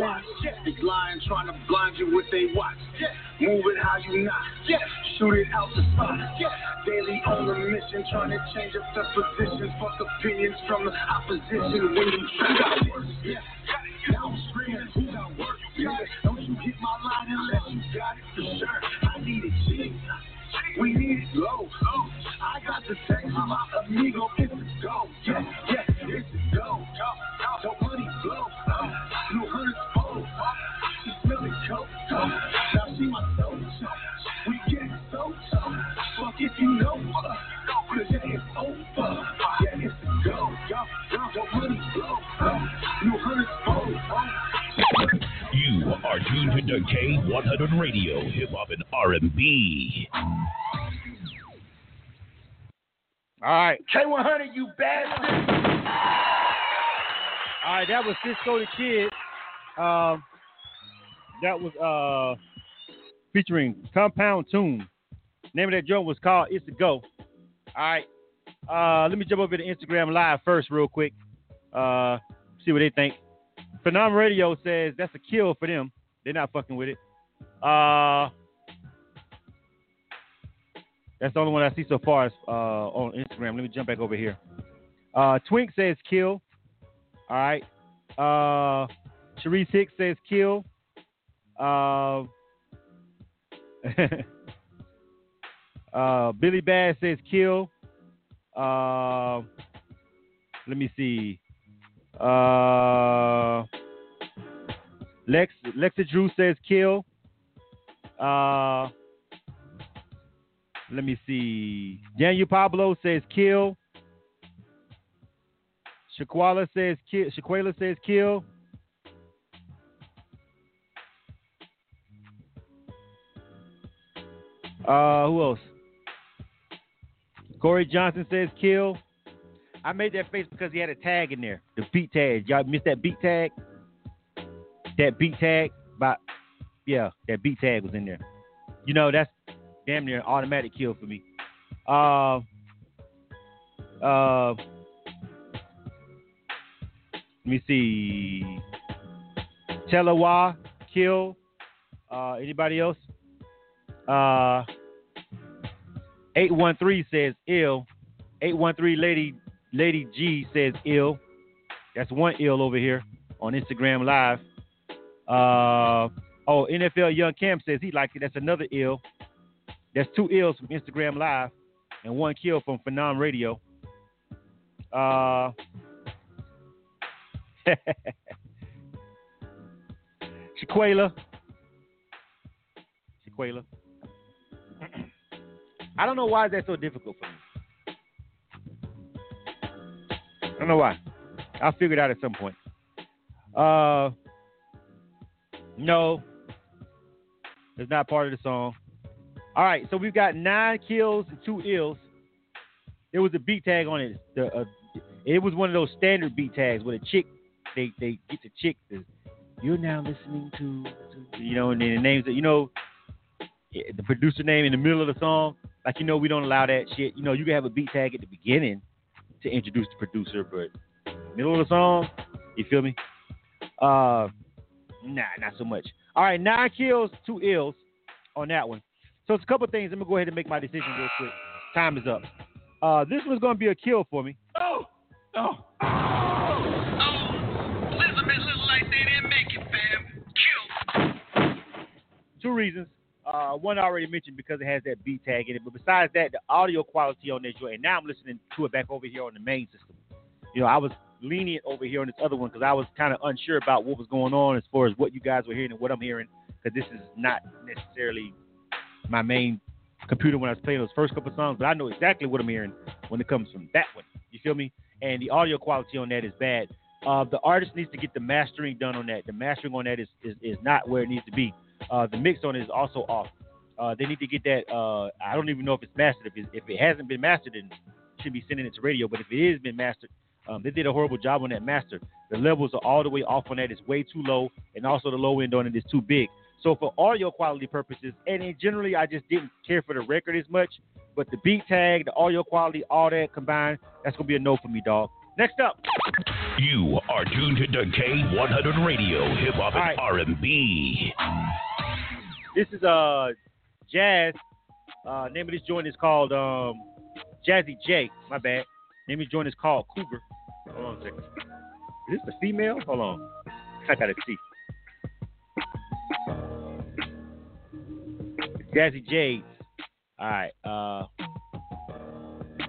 watch. These lions trying to blind you with they watch. Move it how you not. Shoot it out the spot. Daily on a mission trying to change up the positions. Fuck opinions from the opposition when you try to work. Now I'm screaming, who got work? Don't you hit my line unless you got it for sure. I need it cheap. We need it low. I got the from my amigo. Are tuned to K100 Radio, Hip Hop and R&B. All right. K100, you bastard. All right, that was Cisco the Kid. Um, that was uh featuring Compound Tune. Name of that joint was called It's a Go. All right. Uh, let me jump over to Instagram Live first, real quick. Uh, see what they think. Phenom Radio says that's a kill for them. They're not fucking with it. Uh, that's the only one I see so far is, uh, on Instagram. Let me jump back over here. Uh, Twink says kill. All right. Uh, Sharice Hicks says kill. Uh, uh, Billy Bass says kill. Uh, let me see. Uh, Lex Lexa Drew says kill. Uh, Let me see. Daniel Pablo says kill. Shaquala says kill. Shaquala says kill. Uh, who else? Corey Johnson says kill. I made that face because he had a tag in there. The beat tag. Y'all missed that beat tag? That beat tag? But yeah, that beat tag was in there. You know, that's damn near automatic kill for me. Uh uh let me see. Telawa, kill. Uh anybody else? Uh 813 says ill. 813 lady lady G says ill. That's one ill over here on Instagram live. Uh oh, NFL Young Cam says he liked it. That's another ill. That's two ills from Instagram live and one kill from Phenom Radio. Uh Shaquela. Shaquela. I don't know why that's so difficult for me. Don't know why. I'll figure it out at some point. Uh, no, it's not part of the song. All right, so we've got nine kills and two ills. There was a beat tag on it. The, uh, it was one of those standard beat tags with a chick. They they get the chick. The, You're now listening to, to, you know, and then the names that you know, the producer name in the middle of the song. Like you know, we don't allow that shit. You know, you can have a beat tag at the beginning to introduce the producer, but middle of the song, you feel me? Uh, nah, not so much. All right, nine kills, two ills on that one. So it's a couple things. I'm gonna go ahead and make my decision real quick. Time is up. Uh, this one's gonna be a kill for me. Oh, oh, oh. Elizabeth look like they didn't make it, fam. Kill. Two reasons. Uh, one I already mentioned because it has that beat tag in it. But besides that, the audio quality on this joint, and now I'm listening to it back over here on the main system. You know, I was lenient over here on this other one because I was kind of unsure about what was going on as far as what you guys were hearing and what I'm hearing because this is not necessarily my main computer when I was playing those first couple songs, but I know exactly what I'm hearing when it comes from that one. You feel me? And the audio quality on that is bad. Uh, the artist needs to get the mastering done on that. The mastering on that is, is, is not where it needs to be. Uh, the mix on it is also off. Uh, they need to get that. Uh, I don't even know if it's mastered. If, if it hasn't been mastered, then should be sending it to radio. But if it has been mastered, um, they did a horrible job on that master. The levels are all the way off on that. It's way too low, and also the low end on it is too big. So for audio quality purposes, and in generally, I just didn't care for the record as much. But the beat tag, the audio quality, all that combined, that's gonna be a no for me, dog. Next up. You are tuned to K100 Radio, Hip Hop and R&B. This is uh Jazz. Uh, name of this joint is called um, Jazzy J. My bad. Name of this joint is called Cougar. Hold on a second. Is this the female? Hold on. I gotta see. Jazzy J. All right. Uh,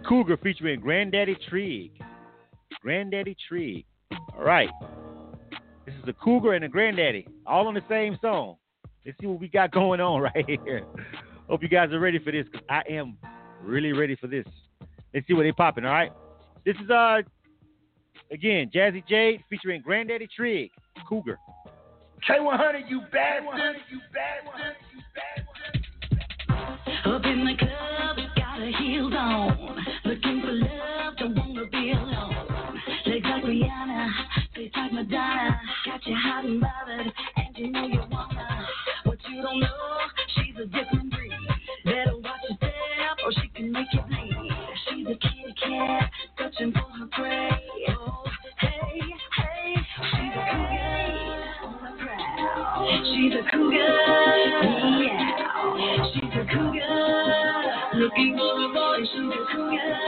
Cougar featuring Granddaddy Trig. Granddaddy Trig. All right. This is a Cougar and a Granddaddy, all on the same song. Let's see what we got going on right here. Hope you guys are ready for this because I am really ready for this. Let's see what they popping. All right. This is uh again Jazzy Jade featuring Granddaddy Trig, Cougar. K100, you bastard. You bastard. You bastard! Up in the club, got her heels on. Looking for love, don't wanna be alone. Legs like Rihanna, face like Madonna. Got you hot and bothered, and you know you looking for a boy. She's a cougar,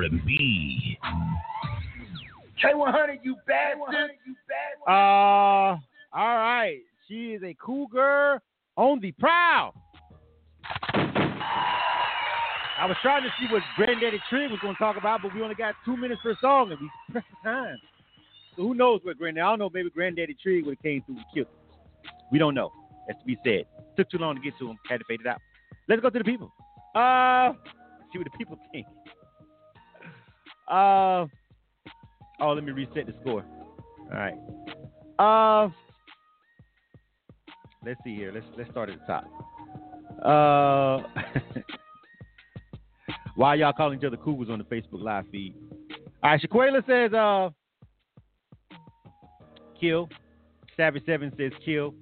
R&B. K100, you bastard. Uh, all right. She is a cougar on the prowl. I was trying to see what Granddaddy Trig was going to talk about, but we only got two minutes per song, and we pressed time. So who knows what Granddaddy? I don't know. Maybe Granddaddy Trig would have came through and killed. Him. We don't know. That's to be said. Took too long to get to him. Had to fade it out. Let's go to the people. Uh, see what the people think. Uh, oh, let me reset the score. All right. Uh, let's see here. Let's let's start at the top. Uh, why y'all calling each other cougars on the Facebook live feed? All right, Shaquela says uh, kill. Savage Seven says kill.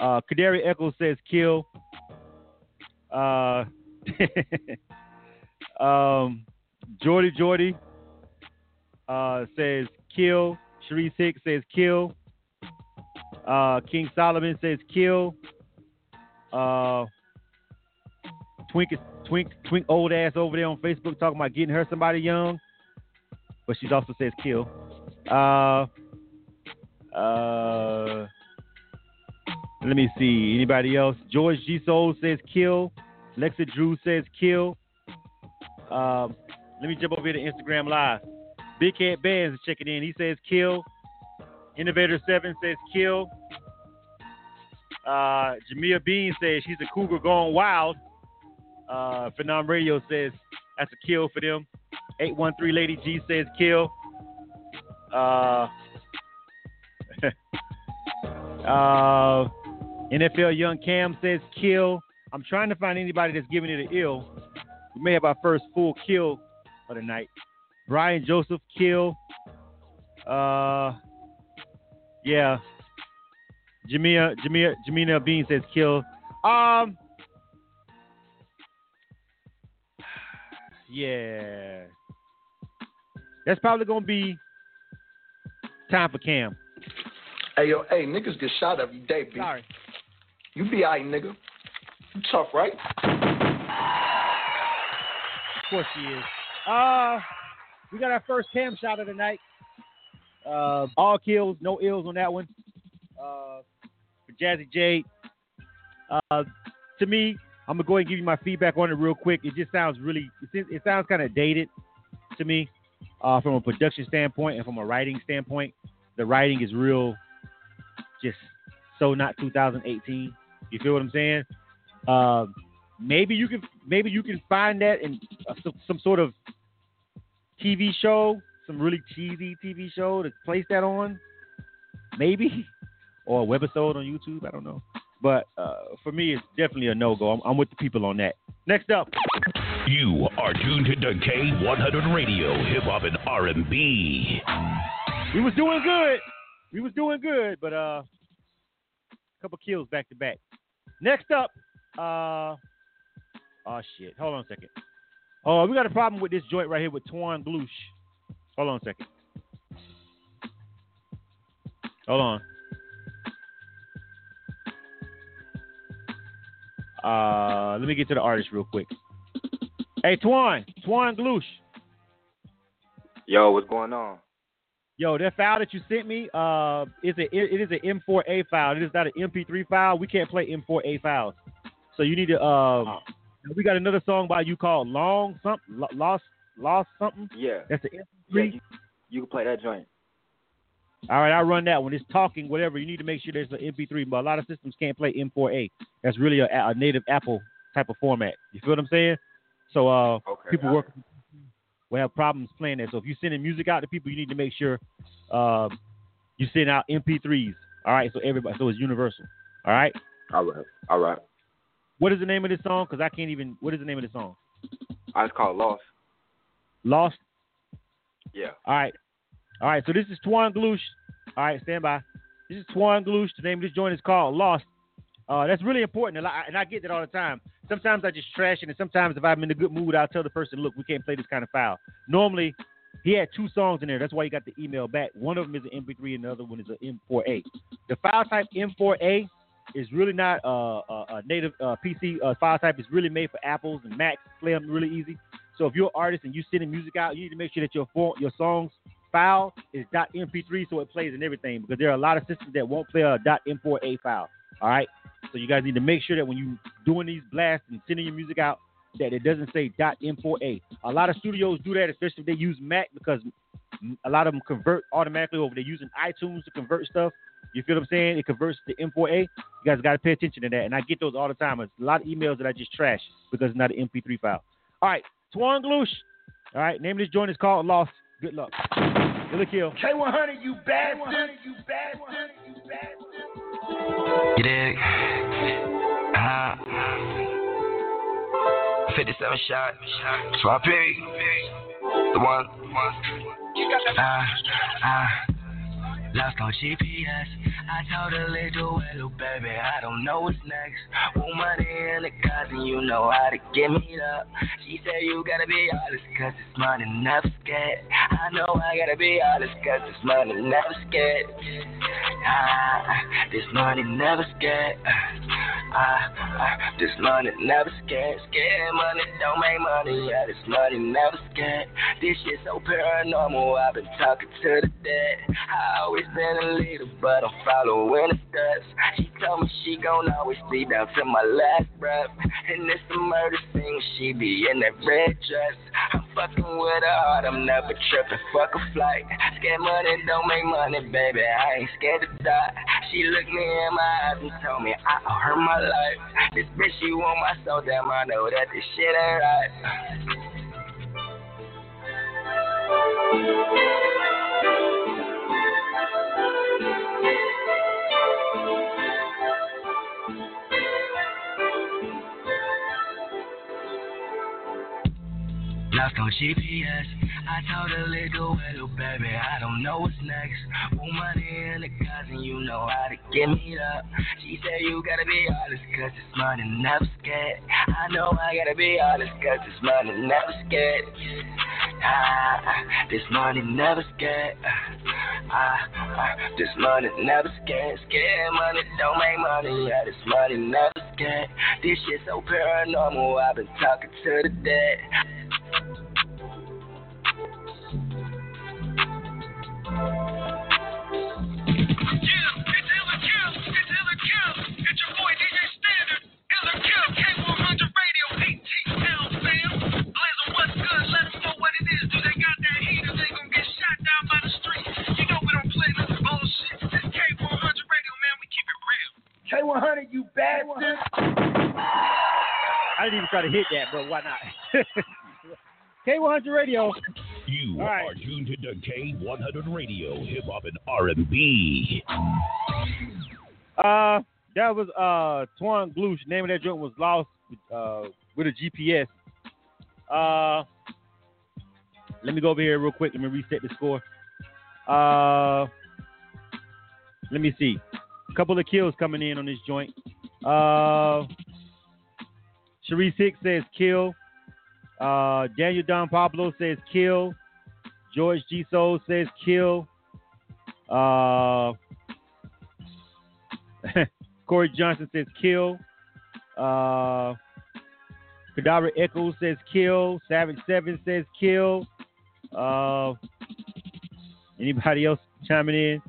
Uh, Kadari Echo says kill. Uh, um, Jordy Jordy uh, says kill. Sharice Hicks says kill. Uh, King Solomon says kill. Uh, Twink Twink Twink old ass over there on Facebook talking about getting her somebody young, but she also says kill. Uh, uh, let me see. Anybody else? George G Soul says kill. Lexa Drew says kill. Um, let me jump over here to Instagram Live. Big Cat Bands is checking in. He says kill. Innovator Seven says kill. Uh, Jamia Bean says she's a cougar going wild. Uh, Phenom Radio says that's a kill for them. 813 Lady G says kill. Uh, uh, NFL Young Cam says kill. I'm trying to find anybody that's giving it an ill. We may have our first full kill of the night. Brian Joseph kill. Uh, yeah. Jamia Jamia Jamina Bean says kill. Um. Yeah. That's probably gonna be time for Cam. Hey yo, hey, niggas get shot every day, B. Sorry. You be alright, nigga. You tough, right? Of course she is. Uh, we got our first Cam shot of the night. Uh, all kills, no ills on that one. Uh, for Jazzy Jade. Uh, to me, I'm gonna go ahead and give you my feedback on it real quick. It just sounds really, it, it sounds kind of dated to me, uh, from a production standpoint and from a writing standpoint. The writing is real, just so not 2018. You feel what I'm saying? Uh, maybe you can, maybe you can find that in some, some sort of TV show, some really cheesy TV show to place that on, maybe, or a webisode on YouTube. I don't know. But uh, for me, it's definitely a no go. I'm, I'm with the people on that. Next up, You are tuned into K100 Radio, Hip Hop and R&B. we was doing good. We was doing good, but uh, a couple kills back to back. Next up, uh, oh shit. Hold on a second. Oh, we got a problem with this joint right here with Twan Gloosh. Hold on a second. Hold on. Uh, let me get to the artist real quick. Hey, Twan, Twan Gloosh. Yo, what's going on? Yo, that file that you sent me, uh, is a it is an M4A file. It is not an MP3 file. We can't play M4A files. So you need to. Uh, we got another song by you called Long something, Lost, Lost something. Yeah. That's the Yeah, MP3. you, you can play that joint. All right, I'll run that one. It's talking, whatever. You need to make sure there's an MP3, but a lot of systems can't play M4A. That's really a, a native Apple type of format. You feel what I'm saying? So uh, Okay, people work will have problems playing that. So if you're sending music out to people, you need to make sure uh, you send out MP3s. All right, so everybody, so it's universal. All right. All right. All right. What is the name of this song? Because I can't even. What is the name of the song? I just called Lost. Lost. Yeah. All right. All right. So this is Twan Gloosh. All right, stand by. This is Twan Gloosh. The name of this joint is called Lost. Uh, that's really important, and I, and I get that all the time. Sometimes I just trash it, and sometimes if I'm in a good mood, I'll tell the person, "Look, we can't play this kind of file." Normally, he had two songs in there. That's why he got the email back. One of them is an MP3, and the other one is an M4A. The file type M4A It's really not uh, a, a native uh, PC uh, file type. It's really made for Apples and Macs. Play them really easy. So if you're an artist and you're sending music out, you need to make sure that your for, your songs file is .mp3 so it plays in everything because there are a lot of systems that won't play a .m4a file. All right. So you guys need to make sure that when you're doing these blasts and sending your music out, that it doesn't say .m4a. A lot of studios do that, especially if they use Mac because a lot of them convert automatically over. They're using iTunes to convert stuff. You feel what I'm saying? It converts to M4A. You guys got to pay attention to that. And I get those all the time. There's a lot of emails that I just trash because it's not an MP3 file. All right, Twan Gloosh. All right, name of this joint is called Lost. Good luck. Kill a kill. K100, you bastard. You bastard. You bastard. You dig? Uh, 57 shot. Swap The one. Ah, ah. Lost on GPS. I totally do it, little baby. I don't know what's next. Want money in the and you know how to get me up. She said you gotta be honest, cause this money never scared. I know I gotta be honest, cause this money never scared. Ah, this money never scared. Ah, ah, this money never scared. Scared money don't make money. Yeah, this money never scared. This shit so paranormal. I've been talking to the dead. I always been a leader, but I'm following the steps. She told me she gon' always be down to my last breath. And it's a murder scene, she be in that red dress. I'm fucking with her heart, I'm never tripping. Fuck a flight. Scared money don't make money, baby. I ain't scared to die. She looked me in my eyes and told me I owe her my life. This bitch, she want my soul, damn, I know that this shit ain't right. Thank you. Lost on GPS. I totally a little little baby. I don't know what's next. Want money in the and you know how to get me up. She said you gotta be honest, cause this money never scared. I know I gotta be honest, cause this money never scared. Ah, this money never scared. Ah, ah, this money never scared. Scared money don't make money. Yeah, this money never scared. This shit so paranormal. I've been talking to the dead. K100, you bastard. I didn't even try to hit that, but why not? K100 Radio. You are tuned to K100 Radio, Hip Hop and R&B. Uh, that was uh Twan Gloosh. Name of that joint was Lost uh, with a GPS. Uh, let me go over here real quick. Let me reset the score. Uh, let me see. A couple of kills coming in on this joint. Uh, Sharice Hicks says kill. Uh, Daniel Don Pablo says kill. George G. Soul says kill. Uh, Corey Johnson says kill. Uh, Echoes says kill. Savage Seven says kill. Uh, anybody else chiming in?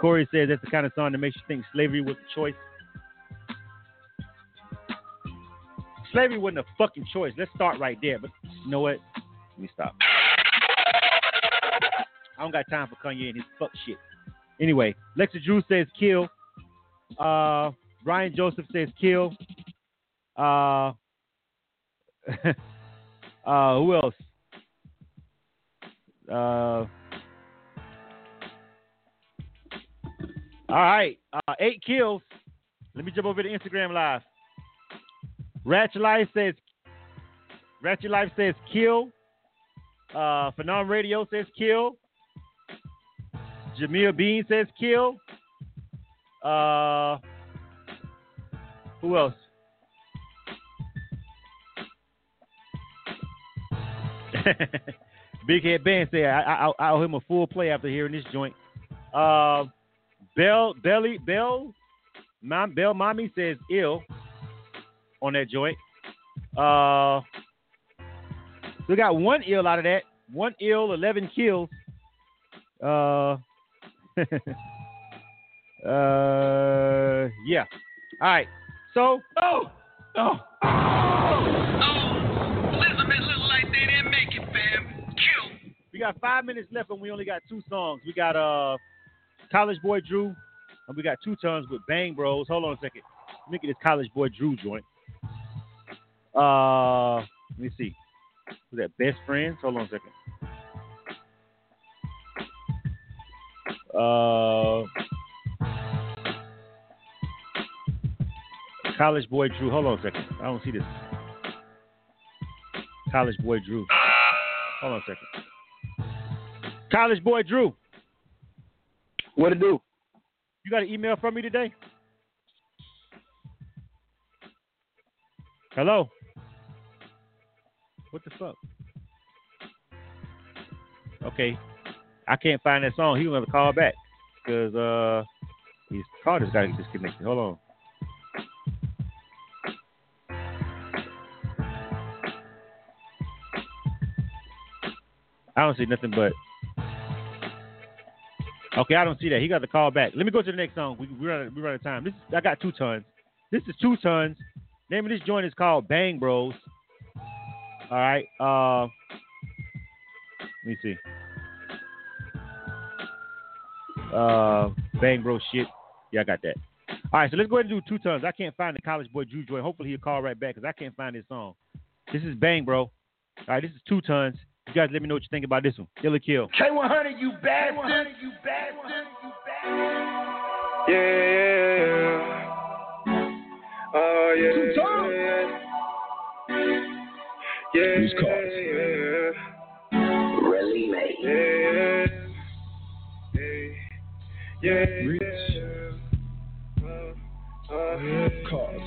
Corey says that's the kind of song that makes you think slavery was a choice. Slavery wasn't a fucking choice. Let's start right there. But you know what? Let me stop. I don't got time for Kanye and his fuck shit. Anyway, Lexa Drew says kill. Uh, Brian Joseph says kill. Uh, uh, who else? Uh, all right, uh, eight kills. Let me jump over to Instagram Live. Ratchet Life says Ratchet Life says kill. Uh, Phenom Radio says kill. Jamil Bean says kill. Uh, who else? Big Head said I, I, I owe him a full play after hearing this joint. Uh, Bell Belly Bell Mom, Bell Mommy says ill on that joint. Uh, we got one ill out of that. One ill, eleven kills. Uh, uh, yeah. All right. So, oh, oh, oh, Elizabeth look like they didn't make it, fam. Kill. we got five minutes left, and we only got two songs. We got uh, College Boy Drew, and we got two tons with Bang Bros. Hold on a second. Let me get this College Boy Drew joint. Uh, let me see. Was that Best Friends? Hold on a second. Uh, College Boy Drew. Hold on a second. I don't see this. College Boy Drew. Hold on a second. College Boy Drew. What it do? You got an email from me today? Hello? What the fuck? Okay. I can't find that song. He gonna have to call back. Because uh his call just got disconnected. Hold on. I don't see nothing but Okay, I don't see that. He got the call back. Let me go to the next song. We we run we run out of time. This is, I got two tons. This is two tons. Name of this joint is called Bang Bros. All right. Uh, let me see. Uh, Bang bro shit. Yeah, I got that. All right, so let's go ahead and do two tons. I can't find the College Boy Drew joint. Hopefully he'll call right back because I can't find this song. This is Bang Bro. All right, this is two tons. You guys let me know what you think about this one. Kill or kill. K100, you bastard. You bastard. You bastard. Yeah. Oh yeah. Two times. Yeah. Who's cause? Yeah. Really made. Yeah. Yeah. Rich. Yeah. Uh, Cause.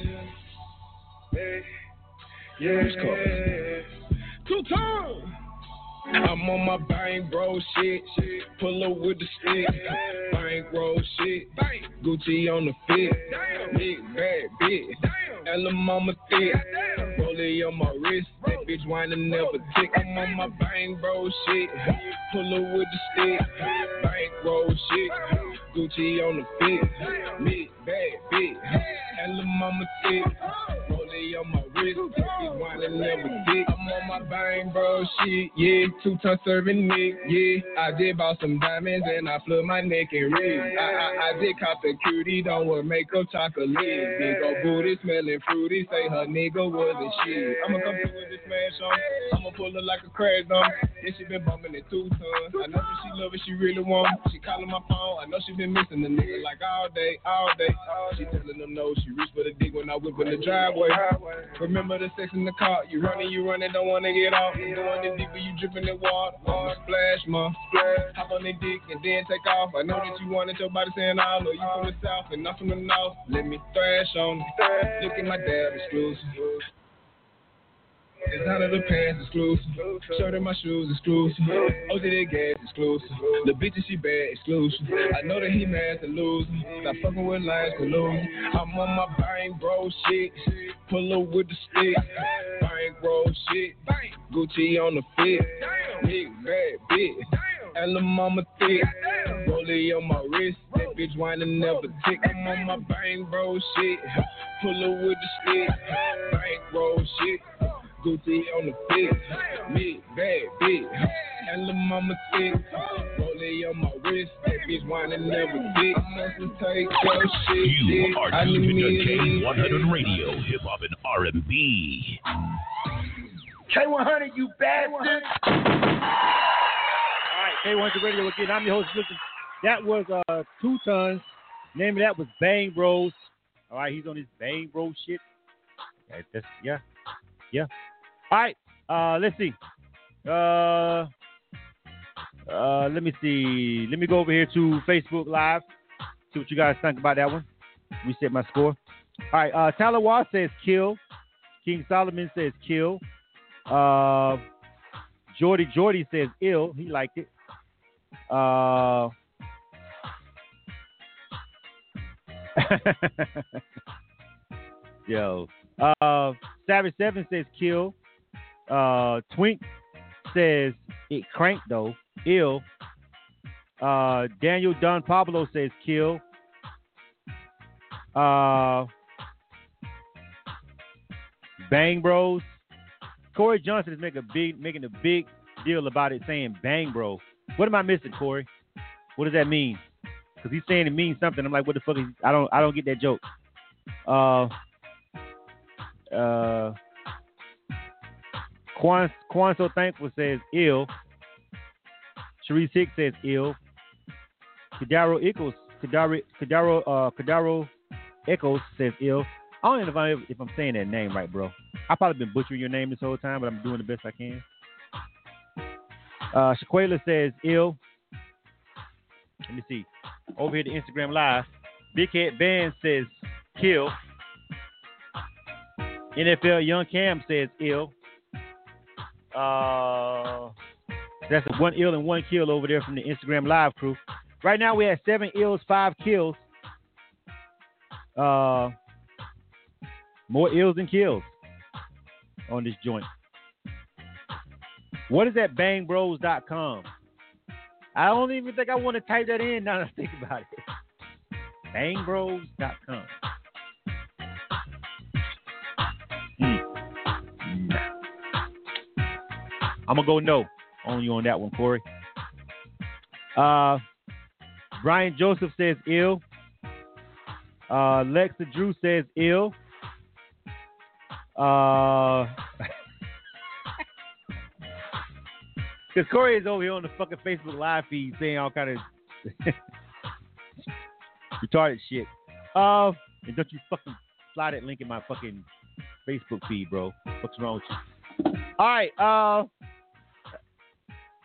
Yeah. Who's cause? Two times. I'm on my bang bro shit. Pull up with the stick. Bang bro shit. Gucci on the fit. Big bad bitch. Ella mama thick. Rollie on my wrist. That bitch whining never tick. I'm on my bang bro shit. Pull up with the stick. Bang bro shit. Gucci on the fit. Big bad bitch. Ella mama thick. Rollie on my I'm on my bang bro shit. Yeah, two ton serving Nick. Yeah, I did bought some diamonds and I flood my neck and ribs. I, I, I did cop the cutie, don't wear makeup, chocolate. Big old booty, smelling fruity. Say her nigga wasn't shit. I'ma come through with this smash on. I'ma pull her like a crash on. Yeah, she been bumping it two tons. I know that she love it, she really want. She calling my phone. I know she been missing the nigga like all day, all day. She telling them no, she reach for the dick when I whip in the driveway. Remember the sex in the car. You running, you running, don't wanna get off. I'm doing it deeper, you dripping in water. I'ma splash, ma. Splash. Hop on the dick and then take off. I know that you wanted your body saying I know you from the south and not from the north. Let me thrash on. Look at my dad exclusive. It's out of the pants exclusive. Shirt in my shoes exclusive. Oh, OJ the gas exclusive. The bitches she bad exclusive. I know that he mad to lose. Stop fucking with lions to lose. I'm on my bang bro shit. Pull up with the stick. Bang bro shit. Gucci on the fit. Big bad bitch. And the mama thick. Rollie on my wrist. That bitch whining never tick. I'm on my bang bro shit. Pull up with the stick. Bang bro shit. Gucci on the fit, big bad bitch, and the mama thick. Rollie on my wrist, that bitch whining never thick. I must take your shit. You are I tuned need into me a K100 Radio, Hip Hop and R&B. K100, you bastard. All right, K100 Radio again. I'm your host. Listen, that was uh two tons. Name of that was Bang Bros. All right, he's on his Bang Bros shit. Okay, that's, yeah, yeah. All right, uh, let's see. Uh, uh, let me see. Let me go over here to Facebook Live. See what you guys think about that one. Reset my score. All right, uh, Tyler says kill. King Solomon says kill. Uh, Jordy Jordy says ill. He liked it. Uh, Yo. Uh Savage Seven says kill. Uh Twink says it cranked though. Ill. Uh Daniel Don Pablo says kill. Uh Bang Bros. Corey Johnson is making a big making a big deal about it saying bang bro. What am I missing, Corey? What does that mean? Because he's saying it means something. I'm like, what the fuck is I don't I don't get that joke. Uh uh Quan Quan so thankful says ill. Sharice Hicks says ill. Kadaro Echoes, Kadaro Kadaro uh Kadaro Echoes says ill. I don't even know if, I'm, if I'm saying that name right, bro. I've probably been butchering your name this whole time, but I'm doing the best I can. Uh, Shaquela says ill. Let me see. Over here to Instagram Live. Big Head Band says kill. NFL Young Cam says ill. Uh, that's a one ill and one kill over there from the Instagram Live crew. Right now we have seven ills, five kills. Uh, more ills than kills on this joint. What is that bangbros.com? I don't even think I want to type that in now that I think about it. Bangbros.com. I'm gonna go no on you on that one, Corey. Uh, Brian Joseph says ill. Uh, Lexa Drew says ill. Uh, because Corey is over here on the fucking Facebook live feed saying all kind of retarded shit. Uh, and don't you fucking slide that link in my fucking Facebook feed, bro. What's wrong with you? All right. Uh,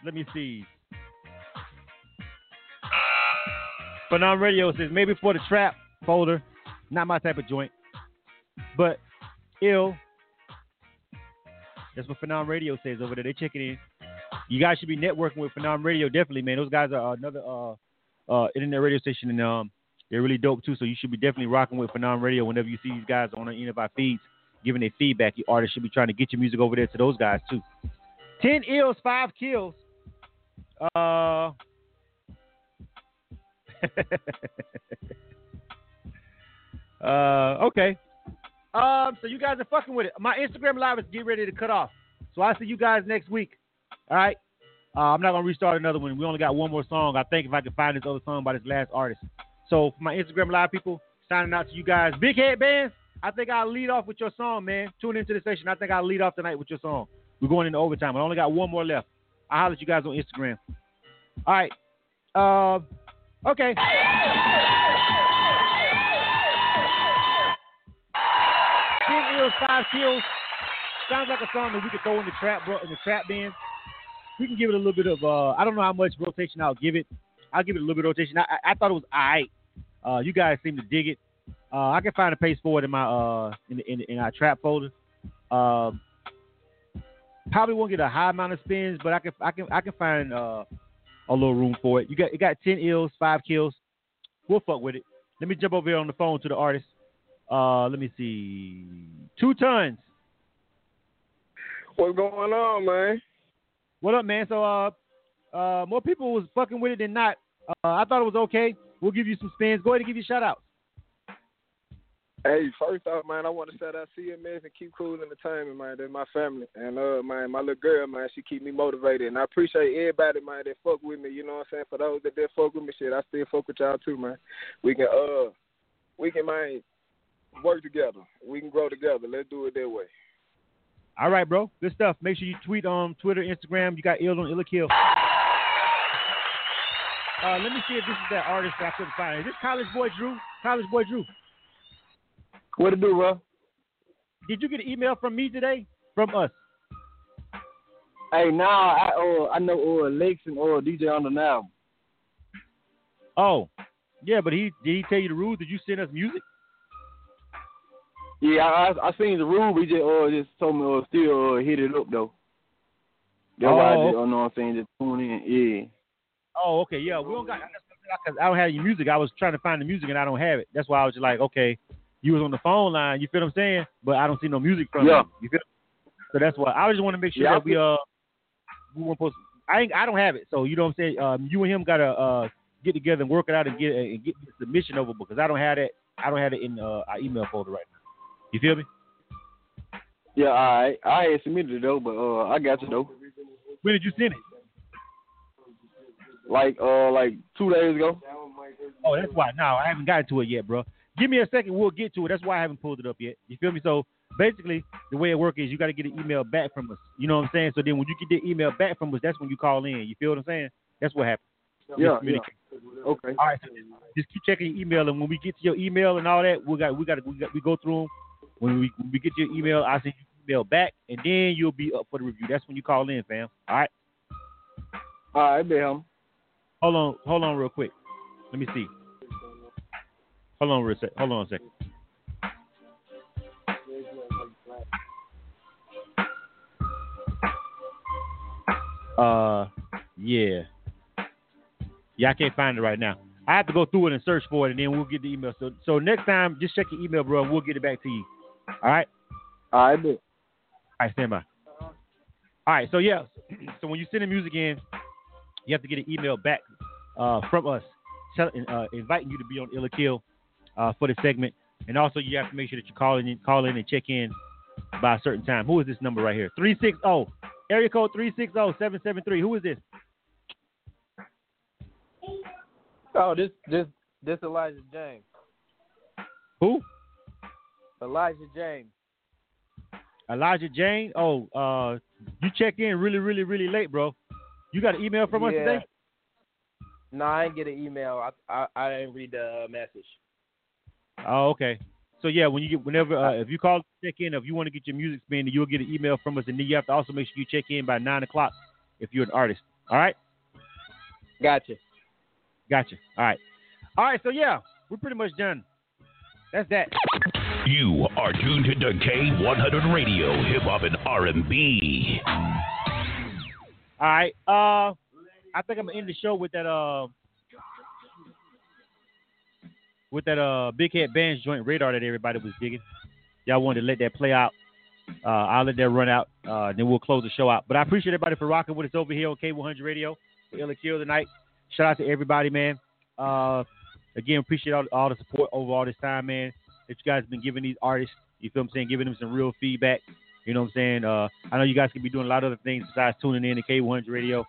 let me see. Phenom Radio says maybe for the trap folder, not my type of joint, but ill. That's what Phenom Radio says over there. They checking in. You guys should be networking with Phenom Radio, definitely, man. Those guys are another uh, uh, internet radio station, and um, they're really dope too. So you should be definitely rocking with Phenom Radio whenever you see these guys on any of our feeds, giving their feedback. You artists should be trying to get your music over there to those guys too. Ten ills, five kills. Uh. uh, okay. Um, so you guys are fucking with it. My Instagram live is getting ready to cut off. So I'll see you guys next week. All right. Uh, I'm not gonna restart another one. We only got one more song. I think if I can find this other song by this last artist. So for my Instagram live people, signing out to you guys. Big head bands. I think I'll lead off with your song, man. Tune into the station. I think I'll lead off tonight with your song. We're going into overtime. I only got one more left. I'll holler at you guys on Instagram. All right. Uh, okay. Ten ills, five kills. Sounds like a song that we could throw in the trap, bro, in the trap band. We can give it a little bit of. Uh, I don't know how much rotation I'll give it. I'll give it a little bit of rotation. I, I, I thought it was alright. Uh, you guys seem to dig it. Uh, I can find a pace for it in my uh in in, in our trap folder. Um, probably won't get a high amount of spins, but I can I can I can find uh a little room for it. You got it got ten ills, five kills. We'll fuck with it. Let me jump over here on the phone to the artist. Uh, let me see. Two tons. What's going on, man? What up, man? So uh, uh, more people was fucking with it than not. Uh, I thought it was okay. We'll give you some spins. Go ahead and give you a shout out. Hey, first off, man, I want to shout out CMS and Keep Cool Entertainment, man. They're my family. And, uh, man, my little girl, man, she keep me motivated. And I appreciate everybody, man, that fuck with me. You know what I'm saying? For those that did fuck with me, shit, I still fuck with y'all, too, man. We can, uh, we can, man, work together. We can grow together. Let's do it that way. All right, bro. Good stuff. Make sure you tweet on Twitter, Instagram. You got ill on Ill or Kill. Uh, let me see if this is that artist that I couldn't find. Is this College Boy Drew? College Boy Drew. What to do, bro? Did you get an email from me today? From us? Hey, nah, I uh, I know uh, Lex and uh, DJ on the now. Oh, yeah, but he did he tell you the rules? Did you send us music? Yeah, I I seen the rule. He just uh just told me uh still uh, hit it up though. That's why I Oh, just, what I'm saying, just tune in. Yeah. Oh, okay, yeah. We don't got because I don't have your music. I was trying to find the music and I don't have it. That's why I was just like, okay, you was on the phone line. You feel what I'm saying? But I don't see no music from Yeah. you. You feel? So that's why I just want to make sure Yeah, I that we uh we weren't supposed. I ain't, I don't have it. So you know what I'm saying? Um, you and him gotta uh get together and work it out and get and get the submission over because I don't have that. I don't have it in uh, our email folder right now. You feel me? Yeah. I ain't submitted it though, but uh, I got you though. When did you send it? Like uh, like two days ago. Oh, that's why. No, I haven't gotten to it yet, bro. Give me a second. We'll get to it. That's why I haven't pulled it up yet. You feel me? So basically, the way it works is you got to get an email back from us. You know what I'm saying? So then when you get the email back from us, that's when you call in. You feel what I'm saying? That's what happens. Yeah, yeah. Okay. All right. So just keep checking your email, and when we get to your email and all that, we got we got we got we go through them. When we when we get your email, I send you email back, and then you'll be up for the review. That's when you call in, fam. All right. All right, Bam. Hold on, hold on, real quick. Let me see. Hold on, real sec. Hold on a second. Uh, yeah, yeah. I can't find it right now. I have to go through it and search for it, and then we'll get the email. So, so next time, just check your email, bro. and We'll get it back to you. All right. All right, bet. All right, stand by. All right, so yeah, so when you send the music in, you have to get an email back uh, from us, tell, uh, inviting you to be on Ill or Kill uh, for the segment, and also you have to make sure that you call in, call in and check in by a certain time. Who is this number right here? Three six zero area code three six zero seven seven three. Who is this? Oh, this this this Elijah James. Who? Elijah James. Elijah James. Oh, uh, you checked in really, really, really late, bro. You got an email from us today? No, I didn't get an email. I I, I didn't read the uh, message. Oh, okay. So yeah, when you get whenever uh, if you call check in, if you want to get your music spin, you'll get an email from us, and then you have to also make sure you check in by nine o'clock if you're an artist. All right. Gotcha. Gotcha. All right. All right. So yeah, we're pretty much done. That's that. You are tuned to K100 Radio, Hip Hop and R&B. All right. Uh, I think I'm gonna end the show with that uh with that uh big head bands joint radar that everybody was digging. Y'all wanted to let that play out. Uh, I'll let that run out. Uh, then we'll close the show out. But I appreciate everybody for rocking with us over here on K100 Radio for Ill or Kill tonight. Shout out to everybody, man. Uh, again, appreciate all, all the support over all this time, man. That you guys have been giving these artists. You feel what I'm saying? Giving them some real feedback. You know what I'm saying? Uh, I know you guys could be doing a lot of other things besides tuning in to K100 Radio.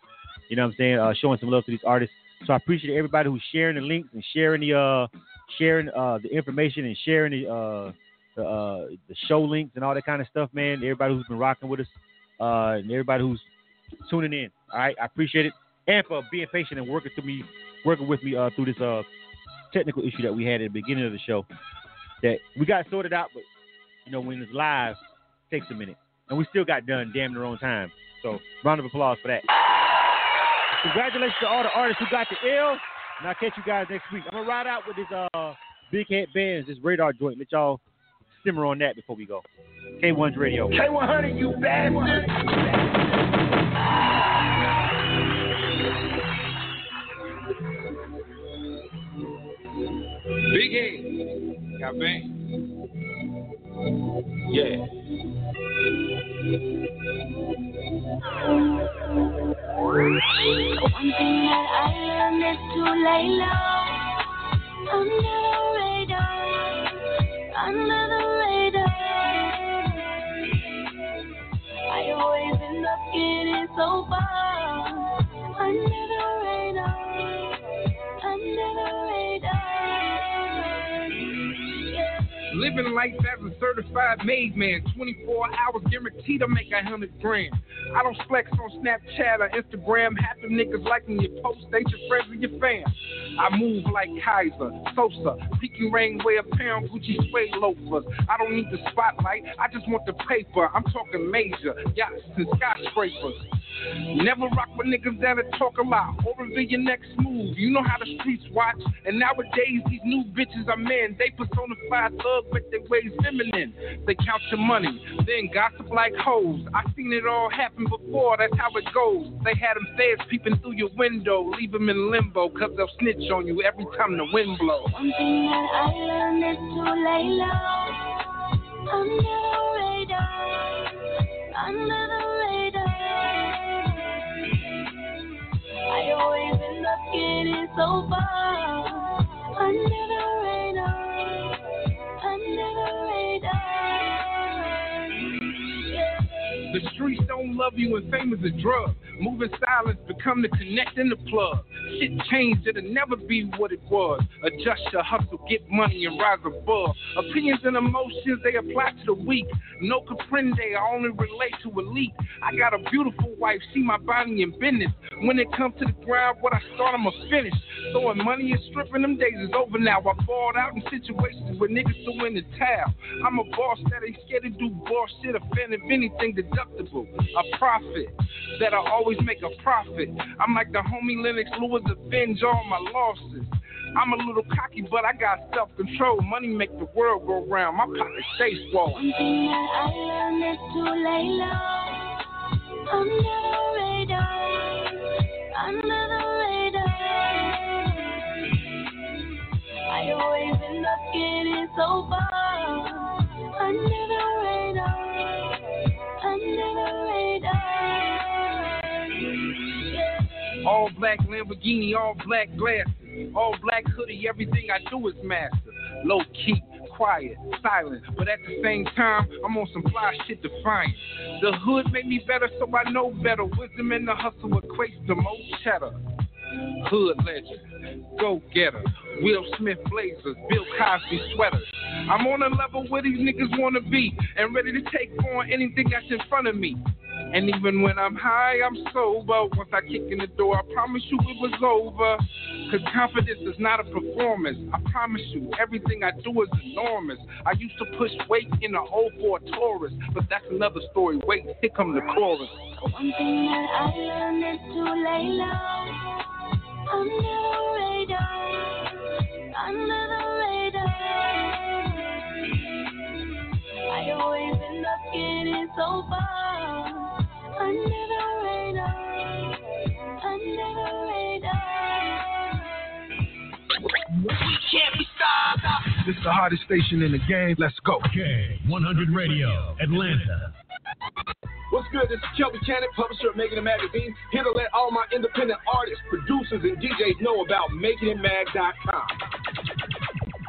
You know what I'm saying? Uh, showing some love to these artists. So I appreciate everybody who's sharing the links and sharing the uh, sharing uh, the information and sharing the uh, the, uh, the show links and all that kind of stuff, man. Everybody who's been rocking with us uh, and everybody who's tuning in. All right, I appreciate it, and for being patient and working through me, working with me uh, through this uh, technical issue that we had at the beginning of the show. That we got sorted out, but you know when it's live, it takes a minute, and we still got done damn near on time. So round of applause for that. Congratulations to all the artists who got the L. And I'll catch you guys next week. I'm gonna ride out with this uh big head bands, this radar joint. Let y'all simmer on that before we go. K1's Radio. K100, you bastard. Big head. Got bang. Yeah. One thing that I learned is to lay low under the radar, under the radar. I always end up getting so far under Living life as a certified made man, 24 hours guaranteed to make a hundred grand. I don't flex on Snapchat or Instagram. Half the niggas liking your post, ain't your friends or your fam. I move like Keyser Söze, peaking rain, wear a pound Gucci suede loafers. I don't need the spotlight, I just want the paper. I'm talking major yachts and skyscrapers. Never rock with niggas that'll talk a lot or reveal your next move. You know how the streets watch. And nowadays, these new bitches are men. They personified thug, but they ways feminine. They count your money, then gossip like hoes. I seen it all happen before, that's how it goes. They had them feds peeping through your window, leave them in limbo, cause they'll snitch on you every time the wind blows. One thing that I learned is to lay low under the radar, under the radar. I always end up getting so far under the radar, under the radar. The streets don't love you and fame is a drug. Moving silence become the connect and the plug. Shit changed, it'll never be what it was. Adjust your hustle, get money and rise above. Opinions and emotions, they apply to the weak. No comprende, I only relate to elite. I got a beautiful wife, she my body and business. When it comes to the grind, what I start, I'ma finish. Throwing money and stripping them days is over now. I balled out in situations where niggas threw in the towel. I'm a boss that ain't scared to do boss shit, a fan of anything deductible. A profit that I always make a profit. I'm like the homie Lennox Lewis, avenge all my losses. I'm a little cocky, but I got self control. Money make the world go round. My pocket stay swole. One thing that I learned is to lay low under the radar, under the radar. I always end up getting so far black Lamborghini, all black glasses, all black hoodie. Everything I do is master. Low key, quiet, silent, but at the same time, I'm on some fly shit defiant. The hood made me better, so I know better. Wisdom and the hustle equates to more cheddar. Hood legend, go getter. Will Smith blazers, Bill Cosby sweaters. I'm on a level where these niggas wanna be and ready to take on anything that's in front of me. And even when I'm high, I'm sober. Once I kick in the door, I promise you it was over. Cause confidence is not a performance. I promise you, everything I do is enormous. I used to push weight in a 04 Taurus, but that's another story. Wait, here come the chorus. One thing that I learned is to lay low under the radar, under the radar. I always end up getting so far under the radar, under the radar. We can't be stopped. This is the hottest station in the game. Let's go. K100 Radio, Atlanta. What's good? This is Kelby Cannon, publisher of Making It Magazine, here to let all my independent artists, producers, and DJs know about MakingItMag.com.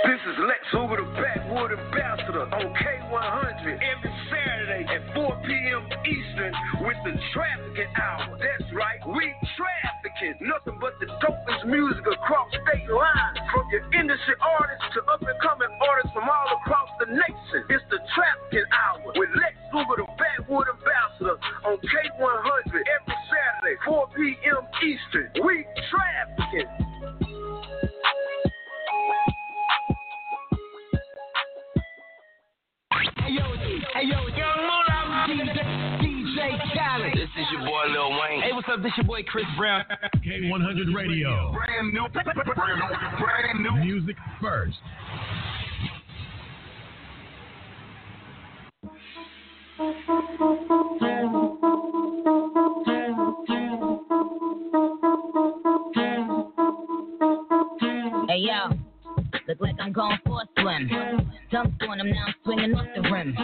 This is Lex Hoover, the Backwood Ambassador on K100 every Saturday at 4 p.m. Eastern with the Trafficking Hour. That's right, we trafficking. Nothing but the dopest music across state lines. From your industry artists to up and coming artists from all across the nation. It's the Trafficking Hour with Lex Hoover, the Backwood Ambassador on K100 every Saturday, 4 p.m. Eastern. We trafficking. Hey yo, hey yo, Young Moolah, DJ, DJ Khaled. This is your boy Lil Wayne. Hey, what's up? This your boy Chris Brown. K100 Radio. Brand new, brand new, brand new. Music first. Hey yo, look like I'm going for a swim. Dunked on him, now I'm swinging off the rim.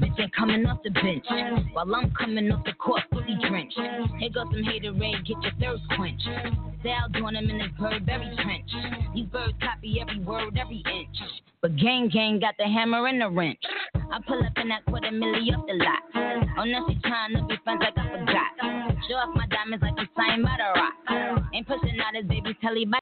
Bitch ain't coming off the bench while I'm coming off the court fully drenched. Here goes some haterade, get your thirst quenched. Sal doing him in his Burberry trench. These birds copy every word, every inch. But gang gang got the hammer and the wrench. I pull up in that quarter milli off the lot. Oh, now she trying to be friends like I forgot. Show off my diamonds like I'm by the rock. Ain't pushing out his baby telly by